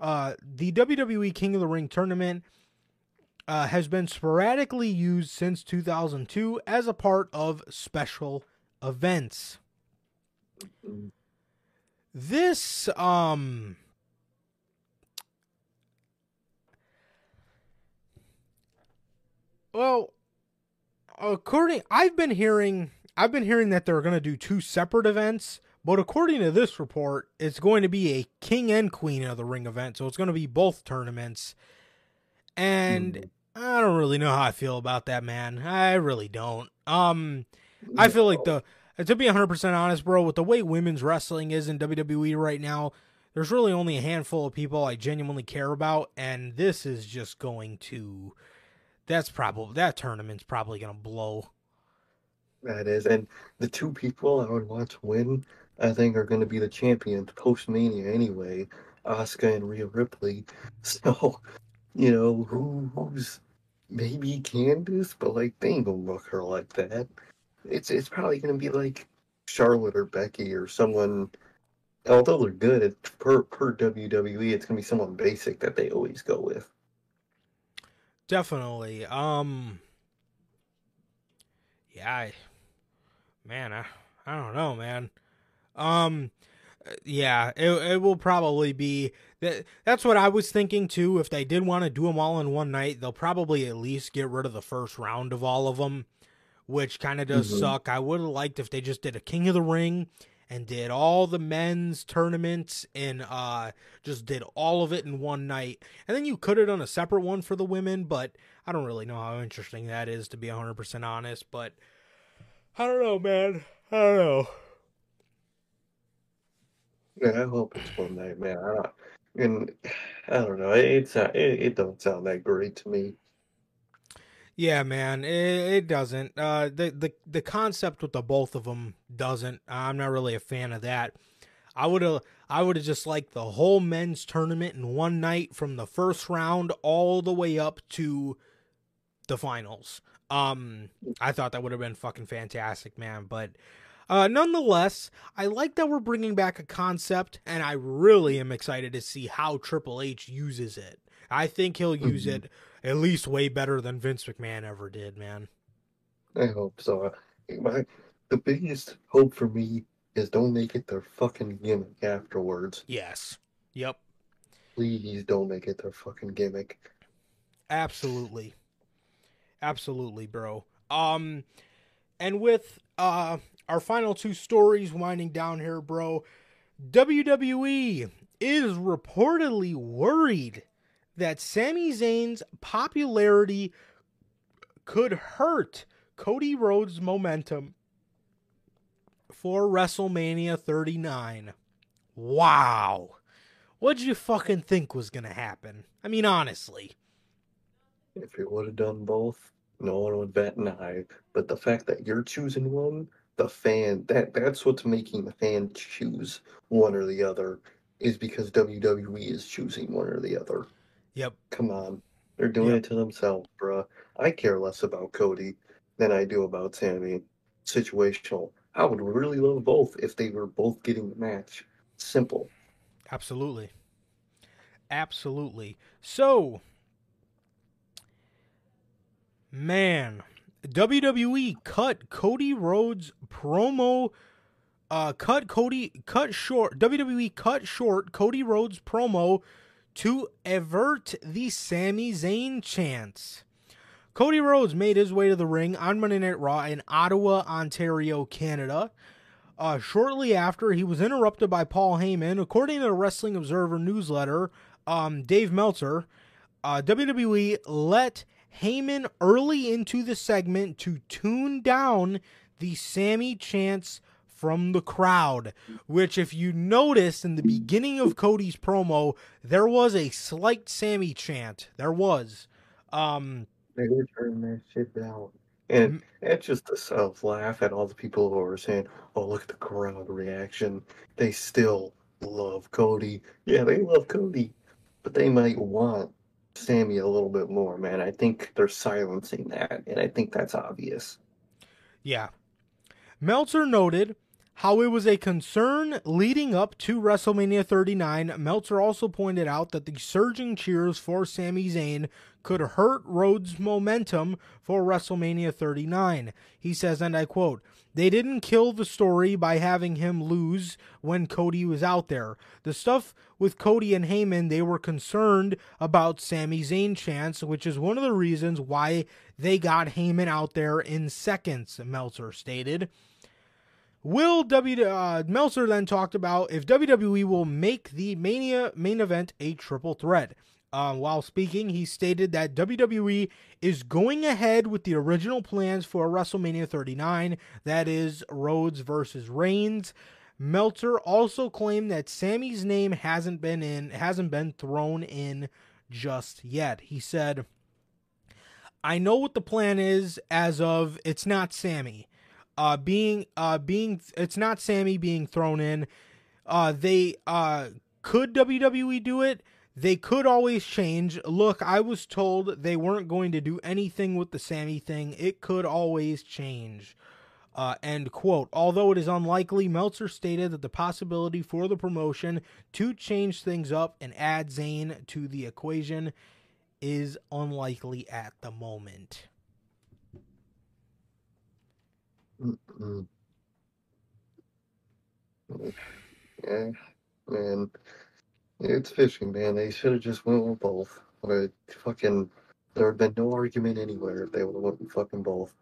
[SPEAKER 2] uh, the WWE King of the Ring tournament uh, has been sporadically used since 2002 as a part of special events. This, um, well, according, I've been hearing, I've been hearing that they're going to do two separate events, but according to this report, it's going to be a King and Queen of the Ring event, so it's going to be both tournaments. And mm. I don't really know how I feel about that, man. I really don't. Um, I feel like the to be 100% honest, bro, with the way women's wrestling is in WWE right now, there's really only a handful of people I genuinely care about, and this is just going to. That's probably that tournament's probably gonna blow.
[SPEAKER 3] That is, and the two people I would want to win, I think, are going to be the champions post Mania anyway, Asuka and Rhea Ripley. (laughs) So, you know, who who's maybe Candice, but like they ain't gonna book her like that. It's it's probably gonna be like Charlotte or Becky or someone. Although they're good per per WWE, it's gonna be someone basic that they always go with.
[SPEAKER 2] Definitely. Um. Yeah, I, man, I I don't know, man. Um, yeah, it it will probably be that. That's what I was thinking too. If they did want to do them all in one night, they'll probably at least get rid of the first round of all of them, which kind of does mm-hmm. suck. I would have liked if they just did a King of the Ring and did all the men's tournaments and uh just did all of it in one night. And then you could have done a separate one for the women, but I don't really know how interesting that is to be 100% honest, but I don't know, man. I don't know.
[SPEAKER 3] Yeah, I hope it's one night, man. I don't, and I don't know. It's it, it don't sound that great to me.
[SPEAKER 2] Yeah, man, it, it doesn't. Uh, the the the concept with the both of them doesn't. I'm not really a fan of that. I would have I would have just liked the whole men's tournament in one night from the first round all the way up to the finals. Um, I thought that would have been fucking fantastic, man. But uh, nonetheless, I like that we're bringing back a concept, and I really am excited to see how Triple H uses it. I think he'll use mm-hmm. it at least way better than Vince McMahon ever did, man.
[SPEAKER 3] I hope so. My, the biggest hope for me is don't make it their fucking gimmick afterwards.
[SPEAKER 2] Yes. Yep.
[SPEAKER 3] Please don't make it their fucking gimmick.
[SPEAKER 2] Absolutely. Absolutely, bro. Um and with uh our final two stories winding down here, bro. WWE is reportedly worried that Sami Zayn's popularity could hurt Cody Rhodes' momentum for WrestleMania 39. Wow. What'd you fucking think was going to happen? I mean, honestly.
[SPEAKER 3] If you would have done both, no one would bat an eye. But the fact that you're choosing one the fan that that's what's making the fan choose one or the other is because WWE is choosing one or the other.
[SPEAKER 2] Yep.
[SPEAKER 3] Come on. They're doing yep. it to themselves, bruh. I care less about Cody than I do about Sami. Situational. I would really love both if they were both getting the match. Simple.
[SPEAKER 2] Absolutely. Absolutely. So, man, WWE cut Cody Rhodes promo uh cut Cody cut short WWE cut short Cody Rhodes promo to avert the Sami Zayn chance. Cody Rhodes made his way to the ring on Monday Night Raw in Ottawa, Ontario, Canada. Uh, shortly after, he was interrupted by Paul Heyman. According to the Wrestling Observer newsletter, um, Dave Meltzer, uh, WWE let Heyman early into the segment to tune down the Sami chance from the crowd, which, if you noticed in the beginning of Cody's promo, there was a slight Sami chant. There was. Um,
[SPEAKER 3] They were turning that shit down. And
[SPEAKER 2] Mm.
[SPEAKER 3] it's just a self laugh at all the people who are saying, oh, look at the crowd reaction. They still love Cody. Yeah, they love Cody, but they might want Sami a little bit more, man. I think they're silencing that, and I think that's obvious.
[SPEAKER 2] Yeah. Meltzer noted how it was a concern leading up to WrestleMania 39. Meltzer also pointed out that the surging cheers for Sami Zayn could hurt Rhodes' momentum for WrestleMania 39. He says, and I quote, they didn't kill the story by having him lose when Cody was out there. The stuff with Cody and Heyman, they were concerned about Sami Zayn chance, which is one of the reasons why they got Heyman out there in seconds, Meltzer stated. Will W uh, Meltzer then talked about if WWE will make the Mania main event a triple threat. Uh, while speaking, he stated that WWE is going ahead with the original plans for WrestleMania 39, that is Rhodes versus Reigns. Meltzer also claimed that Sami's name hasn't been in hasn't been thrown in just yet. He said, "I know what the plan is as of it's not Sami. Uh being uh being it's not Sami being thrown in. Uh they uh could WWE do it? They could always change. Look, I was told they weren't going to do anything with the Sami thing. It could always change. Uh, end quote. Although it is unlikely, Meltzer stated that the possibility for the promotion to change things up and add Zayn to the equation is unlikely at the moment.
[SPEAKER 3] Mm-mm. Yeah, man. It's fishing, man. They should have just went with both. But fucking, there would have been no argument anywhere if they would have went with fucking both.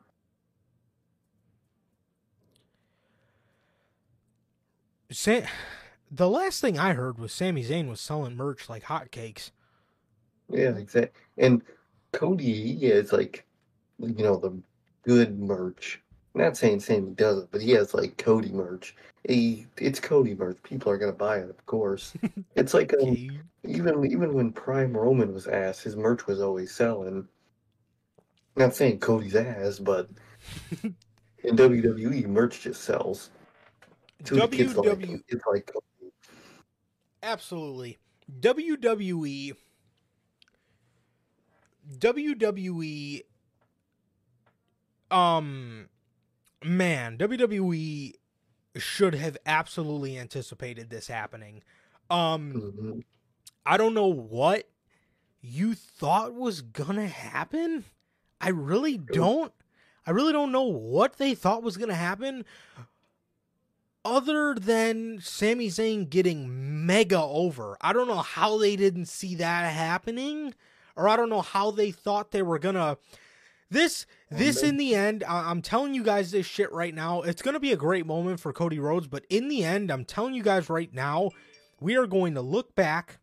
[SPEAKER 2] Sa- the last thing I heard was Sami Zayn was selling merch like hotcakes.
[SPEAKER 3] Yeah, exactly. And Cody is like, you know, the good merch. Not saying Sami does it, but he has like Cody merch. He, it's Cody merch. People are gonna buy it, of course. (laughs) It's like um, even even when Prime Roman was ass, his merch was always selling. Not saying Cody's ass, but (laughs) in WWE, merch just sells. To the kids like kids like Cody.
[SPEAKER 2] Absolutely. WWE WWE um man, WWE should have absolutely anticipated this happening. Um
[SPEAKER 3] Mhm.
[SPEAKER 2] I don't know what you thought was gonna happen. I really don't. I really don't know what they thought was gonna happen. Other than Sami Zayn getting mega over, I don't know how they didn't see that happening, or I don't know how they thought they were gonna. This, this in the end, I- I'm telling you guys this shit right now. It's gonna be a great moment for Cody Rhodes, but in the end, I'm telling you guys right now, we are going to look back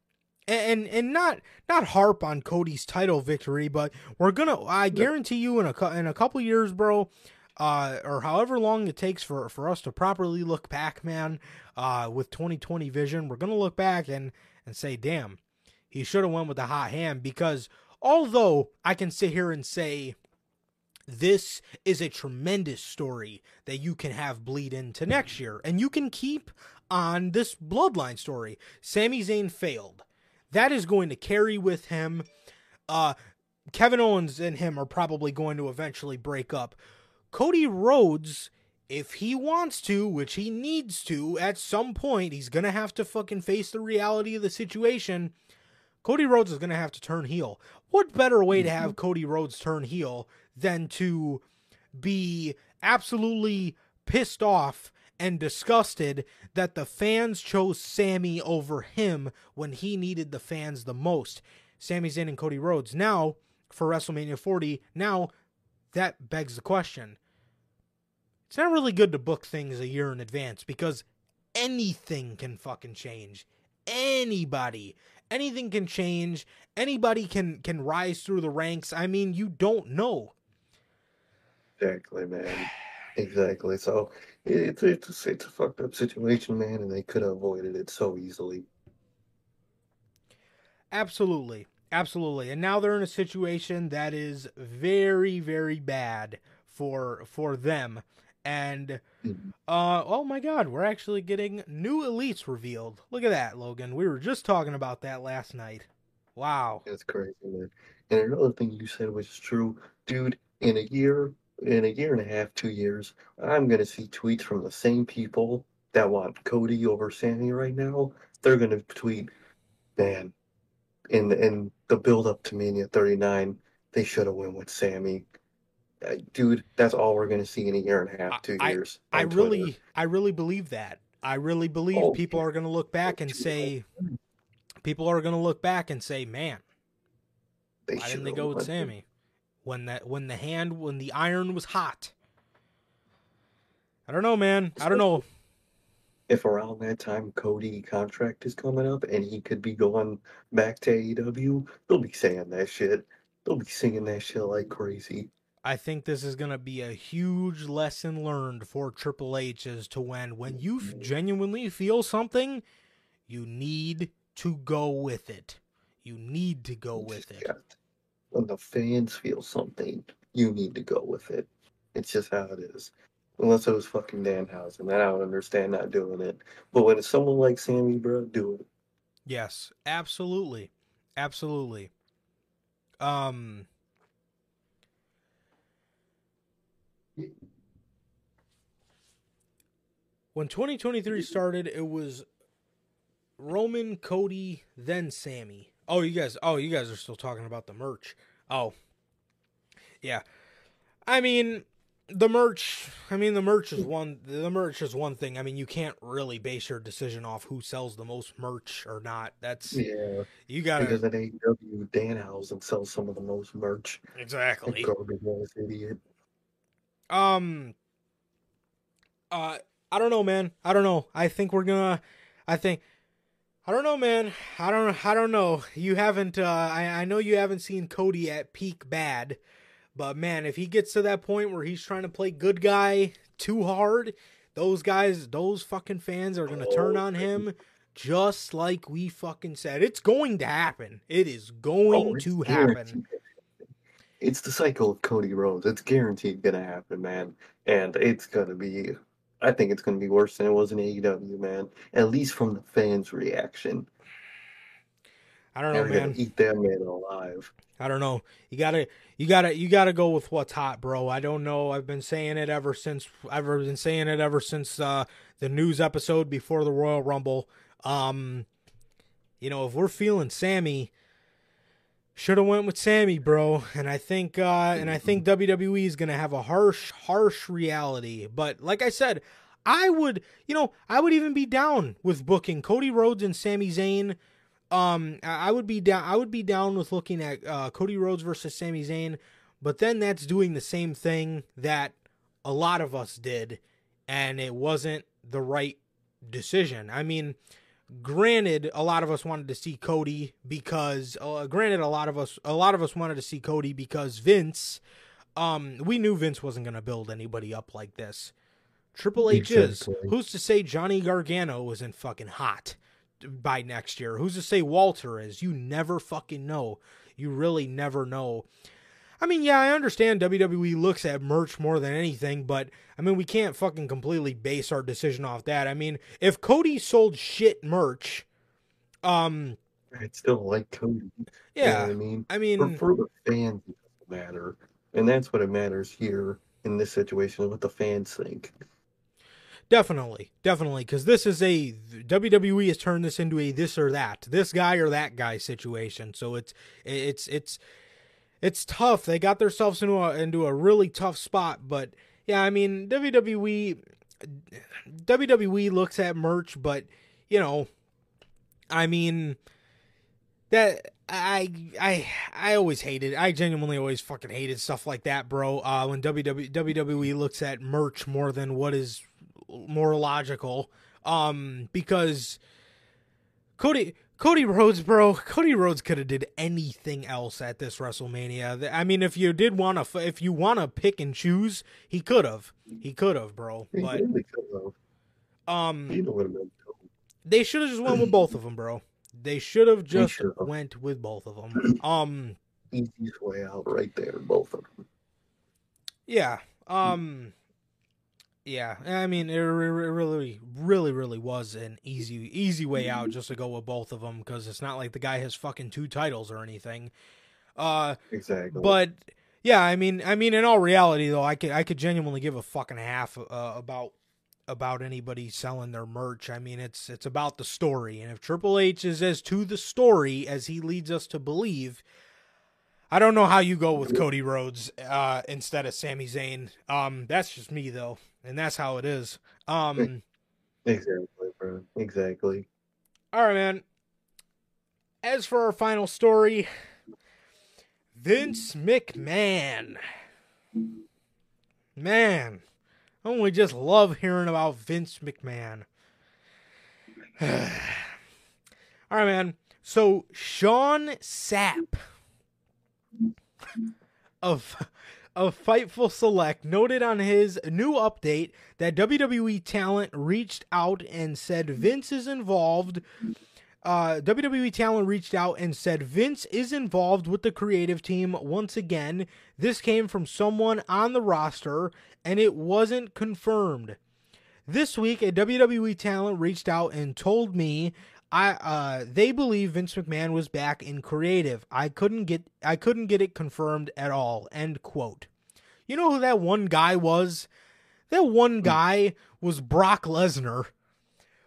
[SPEAKER 2] and and not not harp on Cody's title victory, but we're gonna. I guarantee you, in a in a couple years, bro, uh, or however long it takes for for us to properly look back, man, uh, with 2020 vision, we're gonna look back and and say, damn, he should have went with the hot hand because although I can sit here and say. This is a tremendous story that you can have bleed into next year, and you can keep on this bloodline story. Sami Zayn failed that is going to carry with him. Uh, Kevin Owens and him are probably going to eventually break up. Cody Rhodes, if he wants to, which he needs to, at some point, he's going to have to fucking face the reality of the situation. Cody Rhodes is going to have to turn heel. What better way to have Cody Rhodes turn heel than to be absolutely pissed off and disgusted that the fans chose Sami over him when he needed the fans the most. Sami Zayn and Cody Rhodes. Now, for WrestleMania 40, now that begs the question. It's not really good to book things a year in advance because anything can fucking change. Anybody. Anything can change. Anybody can can rise through the ranks. I mean, you don't know.
[SPEAKER 3] Exactly, man. Exactly. So it's it's it's a fucked up situation, man, and they could have avoided it so easily.
[SPEAKER 2] Absolutely. Absolutely. And now they're in a situation that is very, very bad for for them. And
[SPEAKER 3] Mhm.
[SPEAKER 2] uh oh my god, we're actually getting new elites revealed. Look at that, Logan. We were just talking about that last night. Wow.
[SPEAKER 3] That's crazy, man. And another thing you said was true, dude. In a year, in a year and a half, two years, I'm gonna see tweets from the same people that want Cody over Sami right now. They're gonna tweet, man, in in the build up to Mania 39, they should have went with Sami. Uh, dude, that's all we're gonna see in a year and a half, two
[SPEAKER 2] I-
[SPEAKER 3] years.
[SPEAKER 2] I
[SPEAKER 3] Twitter.
[SPEAKER 2] really I really believe that. I really believe
[SPEAKER 3] Oh,
[SPEAKER 2] people are going to look back and say people are going to look back and say, "Man,
[SPEAKER 3] They
[SPEAKER 2] why didn't they go with Sami when that when the hand when the iron was hot?" I don't know, man. I don't know.
[SPEAKER 3] if around that time Cody contract is coming up and he could be going back to AEW, they'll be saying that shit. They'll be singing that shit like crazy.
[SPEAKER 2] I think this is going to be a huge lesson learned for Triple H as to when when you mm-hmm. genuinely feel something, you need to go with it. You need to go with it.
[SPEAKER 3] When the fans feel something, you need to go with it. It's just how it is. Unless it was fucking Danhausen, then I would understand not doing it. But when it's someone like Sami, bro, do it.
[SPEAKER 2] Yes, absolutely. Absolutely. Um When 2023 started, it was Roman, Cody, then Sami. Oh, you guys, oh, you guys are still talking about the merch. Oh. Yeah. I mean, the merch, I mean the merch is one the merch is one thing. I mean, you can't really base your decision off who sells the most merch or not. That's
[SPEAKER 3] Yeah.
[SPEAKER 2] you got
[SPEAKER 3] Because at AEW, Danhausen sells some of the most merch.
[SPEAKER 2] Exactly.
[SPEAKER 3] Garbage ass idiot.
[SPEAKER 2] Um uh I don't know, man. I don't know. I think we're gonna I think I don't know, man. I don't I don't know. You haven't uh I, I know you haven't seen Cody at peak bad, but man, if he gets to that point where he's trying to play good guy too hard, those guys, those fucking fans are gonna turn on him just like we fucking said. It's going to happen. It is going
[SPEAKER 3] Oh,
[SPEAKER 2] to happen.
[SPEAKER 3] It's the cycle of Cody Rhodes. It's guaranteed gonna happen, man. And it's gonna be I think it's gonna be worse than it was in AEW, man. At least from the fans' reaction.
[SPEAKER 2] I don't know, man.
[SPEAKER 3] eat that man alive.
[SPEAKER 2] I don't know. You gotta, you gotta, you gotta go with what's hot, bro. I don't know. I've been saying it ever since. I've been saying it ever since uh, the news episode before the Royal Rumble. Um, you know, if we're feeling Sami, should have went with Sami, bro. And I think, uh, and I think WWE is gonna have a harsh, harsh reality. But like I said, I would, you know, I would even be down with booking Cody Rhodes and Sami Zayn. Um, I would be down. I would be down with looking at uh, Cody Rhodes versus Sami Zayn, but then that's doing the same thing that a lot of us did, and it wasn't the right decision. I mean, granted, a lot of us wanted to see Cody because, uh, granted, a lot of us, a lot of us wanted to see Cody because Vince, um, we knew Vince wasn't going to build anybody up like this. Triple H is. Who's to say Johnny Gargano isn't fucking hot by next year? Who's to say Walter is? You never fucking know. You really never know. I mean, yeah, I understand WWE looks at merch more than anything, but I mean, we can't fucking completely base our decision off that. I mean, if Cody sold shit merch, um,
[SPEAKER 3] I'd still like Cody. You know
[SPEAKER 2] yeah,
[SPEAKER 3] what I mean?
[SPEAKER 2] I
[SPEAKER 3] For,
[SPEAKER 2] mean,
[SPEAKER 3] for the fans it doesn't matter. And that's what it matters here in this situation, what the fans think.
[SPEAKER 2] Definitely, definitely, because this is a WWE has turned this into a this or that, this guy or that guy situation. So it's it's it's it's tough. They got themselves into a into a really tough spot. But yeah, I mean WWE WWE looks at merch, but you know, I mean that I I I always hated. I genuinely always fucking hated stuff like that, bro. Uh, when WWE WWE looks at merch more than what is more logical, um, because Cody Cody Rhodes, bro. Cody Rhodes could have did anything else at this WrestleMania. I mean, if you did want to, if you want to pick and choose, he could have. He could have, bro.
[SPEAKER 3] He
[SPEAKER 2] But
[SPEAKER 3] really
[SPEAKER 2] um,
[SPEAKER 3] You know what I meant.
[SPEAKER 2] they should have just went with both of them, bro. They should have just went with both of them. (clears throat) Um,
[SPEAKER 3] Easiest way out right there, both of them.
[SPEAKER 2] yeah. Um, yeah. I mean, it re- re- really, really, really was an easy, easy way out just to go with both of them because it's not like the guy has fucking two titles or anything. Uh,
[SPEAKER 3] Exactly.
[SPEAKER 2] but yeah, I mean, I mean, in all reality, though, I could, I could genuinely give a fucking half uh, about about anybody selling their merch. I mean, it's it's about the story, and if Triple H is as to the story as he leads us to believe, I don't know how you go with Cody Rhodes uh, instead of Sami Zayn. Um, that's just me though, and that's how it is. (laughs) Um,
[SPEAKER 3] exactly, bro. Exactly.
[SPEAKER 2] all right, man. As for our final story, Vince McMahon. Man, don't we just love hearing about Vince McMahon? (sighs) All right, man. So Sean Sapp of of Fightful Select noted on his new update that WWE talent reached out and said Vince is involved. Uh, WWE talent reached out and said Vince is involved with the creative team once again. This came from someone on the roster, and it wasn't confirmed. This week, a WWE talent reached out and told me I uh they believe Vince McMahon was back in creative. I couldn't get I couldn't get it confirmed at all. End quote. You know who that one guy was? That one guy was Brock Lesnar.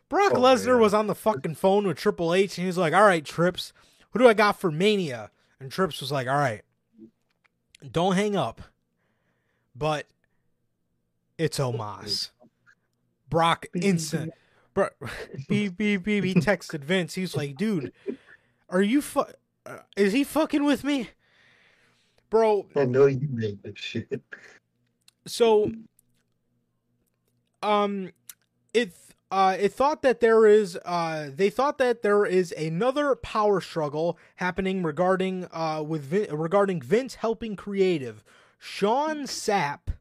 [SPEAKER 2] Brock
[SPEAKER 3] Oh,
[SPEAKER 2] Lesnar
[SPEAKER 3] yeah.
[SPEAKER 2] was on the fucking phone with Triple H and he's like, "All right, Trips, who do I got for Mania?" And Trips was like, "All right, don't hang up, but it's Omos." Brock (laughs) instant. Bro, beep beep beep. He texted Vince. He's like, "Dude, are you fu- uh, Is he fucking with me, bro?"
[SPEAKER 3] I know you made this shit.
[SPEAKER 2] So, um, it uh it thought that there is uh they thought that there is another power struggle happening regarding uh with Vin- regarding Vince helping creative. Sean Sapp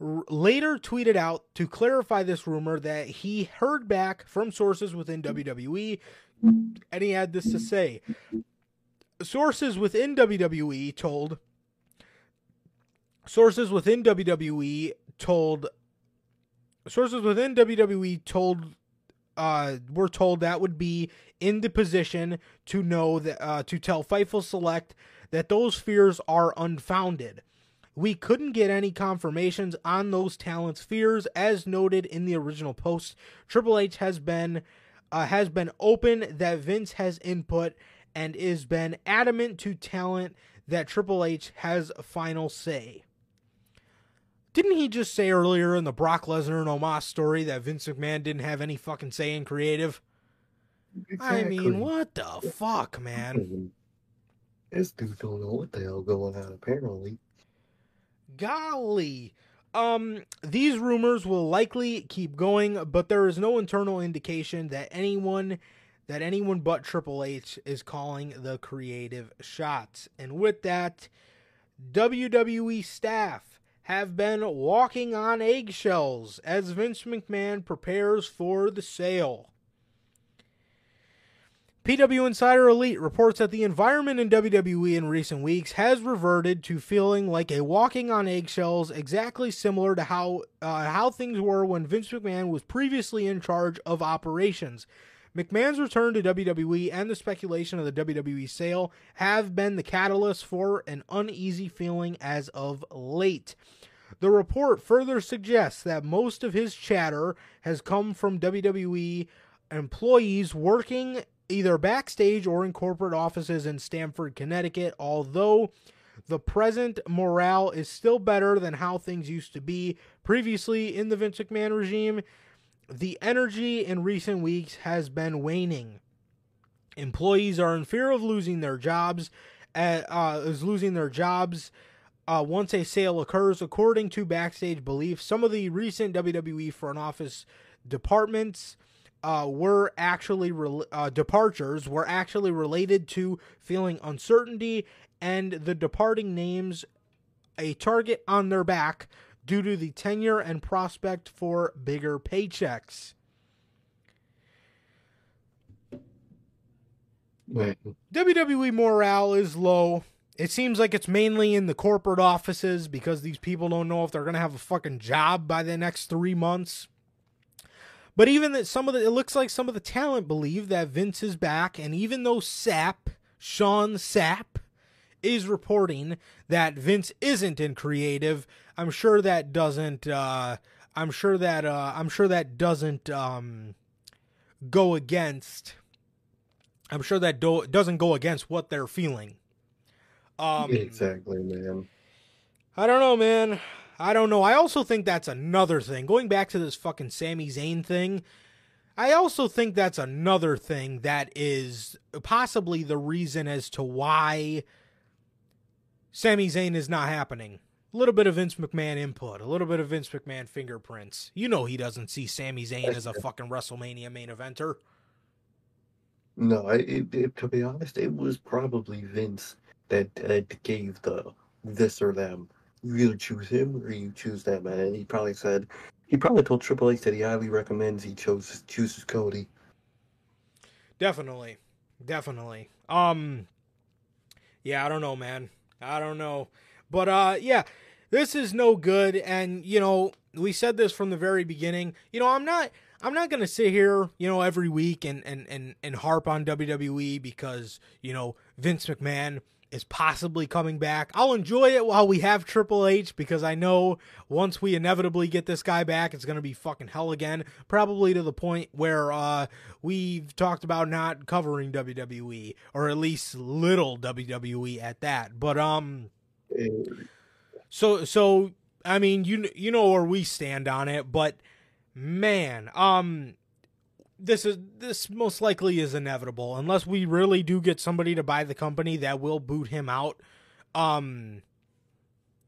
[SPEAKER 2] later tweeted out to clarify this rumor that he heard back from sources within WWE and he had this to say. Sources within WWE told sources within WWE told sources within WWE told uh were told that would be in the position to know that uh to tell Fightful Select that those fears are unfounded. We couldn't get any confirmations on those talents' fears, as noted in the original post. Triple H has been uh, has been open that Vince has input and is been adamant to talent that Triple H has final say. Didn't he just say earlier in the Brock Lesnar and Omos story that Vince McMahon didn't have any fucking say in creative? Exactly. I mean, what the fuck, man?
[SPEAKER 3] This dude don't know what the hell going on, apparently.
[SPEAKER 2] Golly. Um, these rumors will likely keep going, but there is no internal indication that anyone that anyone but Triple H is calling the creative shots. And with that, WWE staff have been walking on eggshells as Vince McMahon prepares for the sale. PW Insider Elite reports that the environment in WWE in recent weeks has reverted to feeling like a walking on eggshells, exactly similar to how uh, how things were when Vince McMahon was previously in charge of operations. McMahon's return to WWE and the speculation of the WWE sale have been the catalyst for an uneasy feeling as of late. The report further suggests that most of his chatter has come from WWE employees working either backstage or in corporate offices in Stamford, Connecticut, although the present morale is still better than how things used to be previously in the Vince McMahon regime. The energy in recent weeks has been waning. Employees are in fear of losing their jobs, uh, uh, is losing their jobs uh, once a sale occurs. According to backstage belief, some of the recent WWE front office departments uh, were actually re- uh, departures were actually related to feeling uncertainty and the departing names a target on their back due to the tenure and prospect for bigger paychecks.
[SPEAKER 3] Right.
[SPEAKER 2] WWE morale is low. It seems like it's mainly in the corporate offices because these people don't know if they're going to have a fucking job by the next three months. But even that some of the, it looks like some of the talent believe that Vince is back. And even though Sapp, Sean Sapp, is reporting that Vince isn't in creative, I'm sure that doesn't, uh, I'm sure that, uh, I'm sure that doesn't, um, go against, I'm sure that do- doesn't go against what they're feeling. Um,
[SPEAKER 3] exactly, man.
[SPEAKER 2] I don't know, man. I don't know. I also think that's another thing. Going back to this fucking Sami Zayn thing, I also think that's another thing that is possibly the reason as to why Sami Zayn is not happening. A little bit of Vince McMahon input, a little bit of Vince McMahon fingerprints. You know he doesn't see Sami Zayn as a fucking WrestleMania main eventer.
[SPEAKER 3] No, it, it, to be honest, it was probably Vince that, that gave the this or them. You choose him or you choose them, and he probably said he probably told Triple H that he highly recommends he chose chooses Cody.
[SPEAKER 2] Definitely, definitely. Um, yeah, I don't know, man. I don't know, but uh, yeah, this is no good. And you know, we said this from the very beginning. You know, I'm not. I'm not gonna sit here, you know, every week and and and and harp on WWE because you know Vince McMahon is possibly coming back. I'll enjoy it while we have Triple H because I know once we inevitably get this guy back, it's going to be fucking hell again. Probably to the point where uh, we've talked about not covering WWE or at least little WWE at that. But um, so so I mean you you know where we stand on it, but man, um, this is this most likely is inevitable unless we really do get somebody to buy the company that will boot him out. Um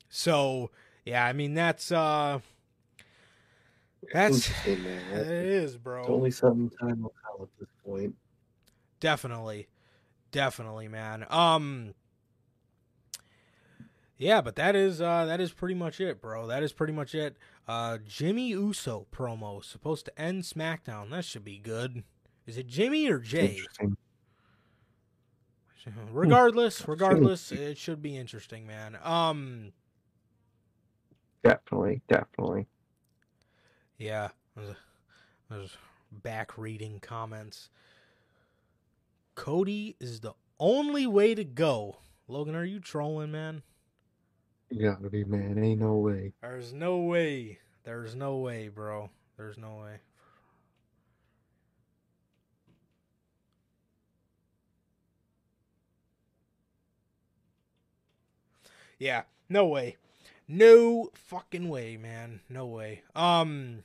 [SPEAKER 2] so yeah, I mean that's uh that's (sighs) it is, bro.
[SPEAKER 3] It's only something time will tell at this point.
[SPEAKER 2] Definitely. Definitely, man. Um yeah, but that is uh that is pretty much it, bro. That is pretty much it. Uh Jimmy Uso promo supposed to end SmackDown. That should be good. Is it Jimmy or Jay? (laughs) Regardless, regardless, it should be interesting, man. Um
[SPEAKER 3] Definitely, definitely.
[SPEAKER 2] Yeah. I was, I was back reading comments. Cody is the only way to go. Logan, are you trolling, man?
[SPEAKER 3] You gotta be, man. Ain't no way.
[SPEAKER 2] There's no way. There's no way, bro. There's no way. Yeah, no way. No fucking way, man. No way. Um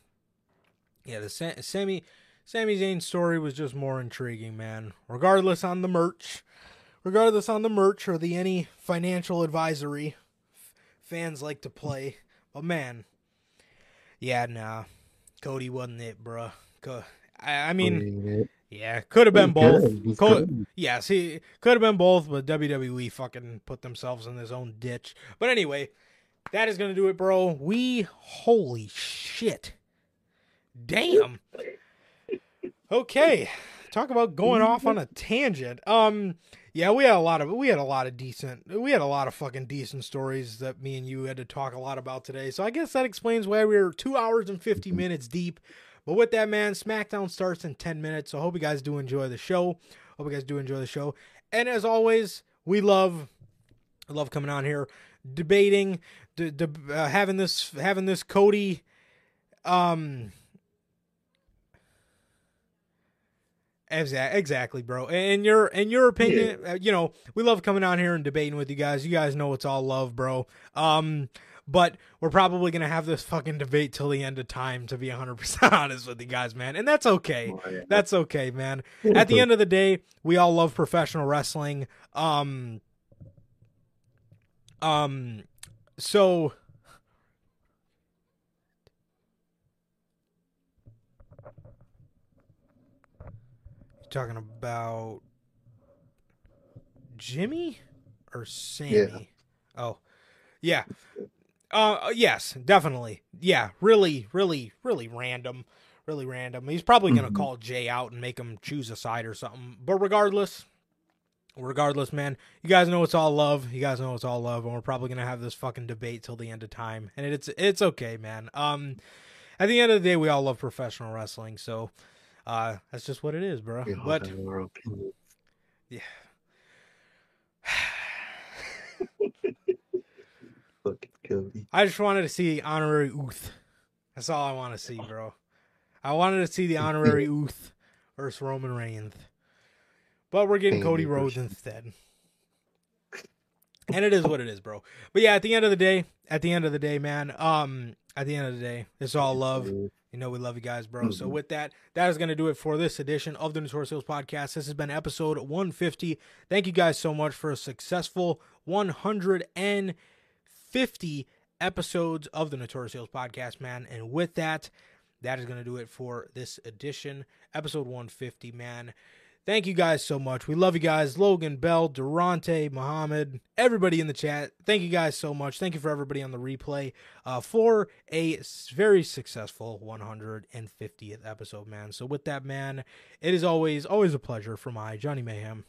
[SPEAKER 2] Yeah, the Sa- Sammy Sami Zayn story was just more intriguing, man. Regardless on the merch, regardless on the merch or the any financial advisory fans like to play. But man, yeah, nah, Cody wasn't it, bruh. Co- I, I mean, yeah, could have been both. Co- yes, he could have been both, but WWE fucking put themselves in his own ditch. But anyway, that is gonna do it, bro. We holy shit, damn. Okay, talk about going off on a tangent. Um, yeah, we had a lot of we had a lot of decent we had a lot of fucking decent stories that me and you had to talk a lot about today. So I guess that explains why we are two hours and fifty minutes deep. But with that, man, SmackDown starts in ten minutes. So I hope you guys do enjoy the show. Hope you guys do enjoy the show. And as always, we love love coming on here, debating, de- de- uh, having this having this Cody um Exactly, bro. In your in your opinion, yeah. you know, we love coming on here and debating with you guys. You guys know it's all love, bro. Um, but we're probably gonna have this fucking debate till the end of time. To be hundred percent (laughs) honest with you guys, man, and that's okay. Oh, yeah. That's okay, man. At the end of the day, we all love professional wrestling. Um, um, so talking about Jimmy or Sami?
[SPEAKER 3] Yeah.
[SPEAKER 2] Oh, yeah. Uh, yes, definitely. Yeah, really, really, really random. Really random. He's probably gonna
[SPEAKER 3] Mhm.
[SPEAKER 2] call Jay out and make him choose a side or something. But regardless, regardless, man, you guys know it's all love. You guys know it's all love, and we're probably gonna have this fucking debate till the end of time. And it's it's okay, man. Um, at the end of the day, we all love professional wrestling, so uh, that's just what it is, bro.
[SPEAKER 3] We
[SPEAKER 2] But
[SPEAKER 3] have our opinions. (laughs) Look at Cody.
[SPEAKER 2] I just wanted to see honorary Uce. That's all I want to see, bro. I wanted to see the honorary (laughs) Uce versus Roman Reigns. But we're getting Cody Rhodes instead. And it is what it is, bro. But yeah, at the end of the day, at the end of the day, man, um, at the end of the day, it's all love. You know we love you guys, bro. So
[SPEAKER 3] Mhm.
[SPEAKER 2] with that, that is going to do it for this edition of the Notorious Heels podcast. This has been episode 150. Thank you guys so much for a successful 150 episodes of the Notorious Heels podcast, man. And with that, that is going to do it for this edition, episode 150, man. Thank you guys so much. We love you guys. Logan, Bell, Durante, Muhammad, everybody in the chat. Thank you guys so much. Thank you for everybody on the replay uh, for a very successful 150th episode, man. So with that, man, it is always always a pleasure for my Johnny Mayhem.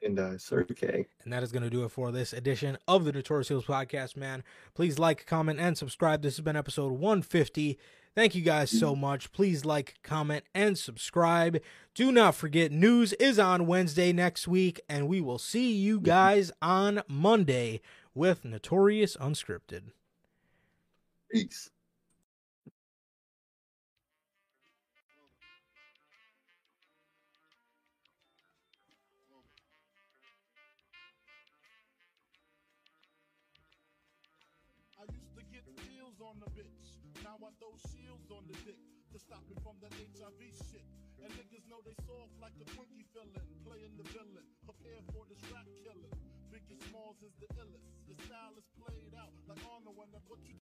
[SPEAKER 3] And uh, Sir K.
[SPEAKER 2] And that is going to do it for this edition of the Notorious Heels podcast, man. Please like, comment, and subscribe. This has been episode 150. Thank you guys so much. Please like, comment, and subscribe. Do not forget, news is on Wednesday next week, and we will see you guys on Monday with Notorious Unscripted.
[SPEAKER 3] Peace.
[SPEAKER 1] Know soft like a Twinkie fillin', playing the villain, prepare for this rap killing. Biggie Smalls is the illest. Your style is played out like Arnold when I put you.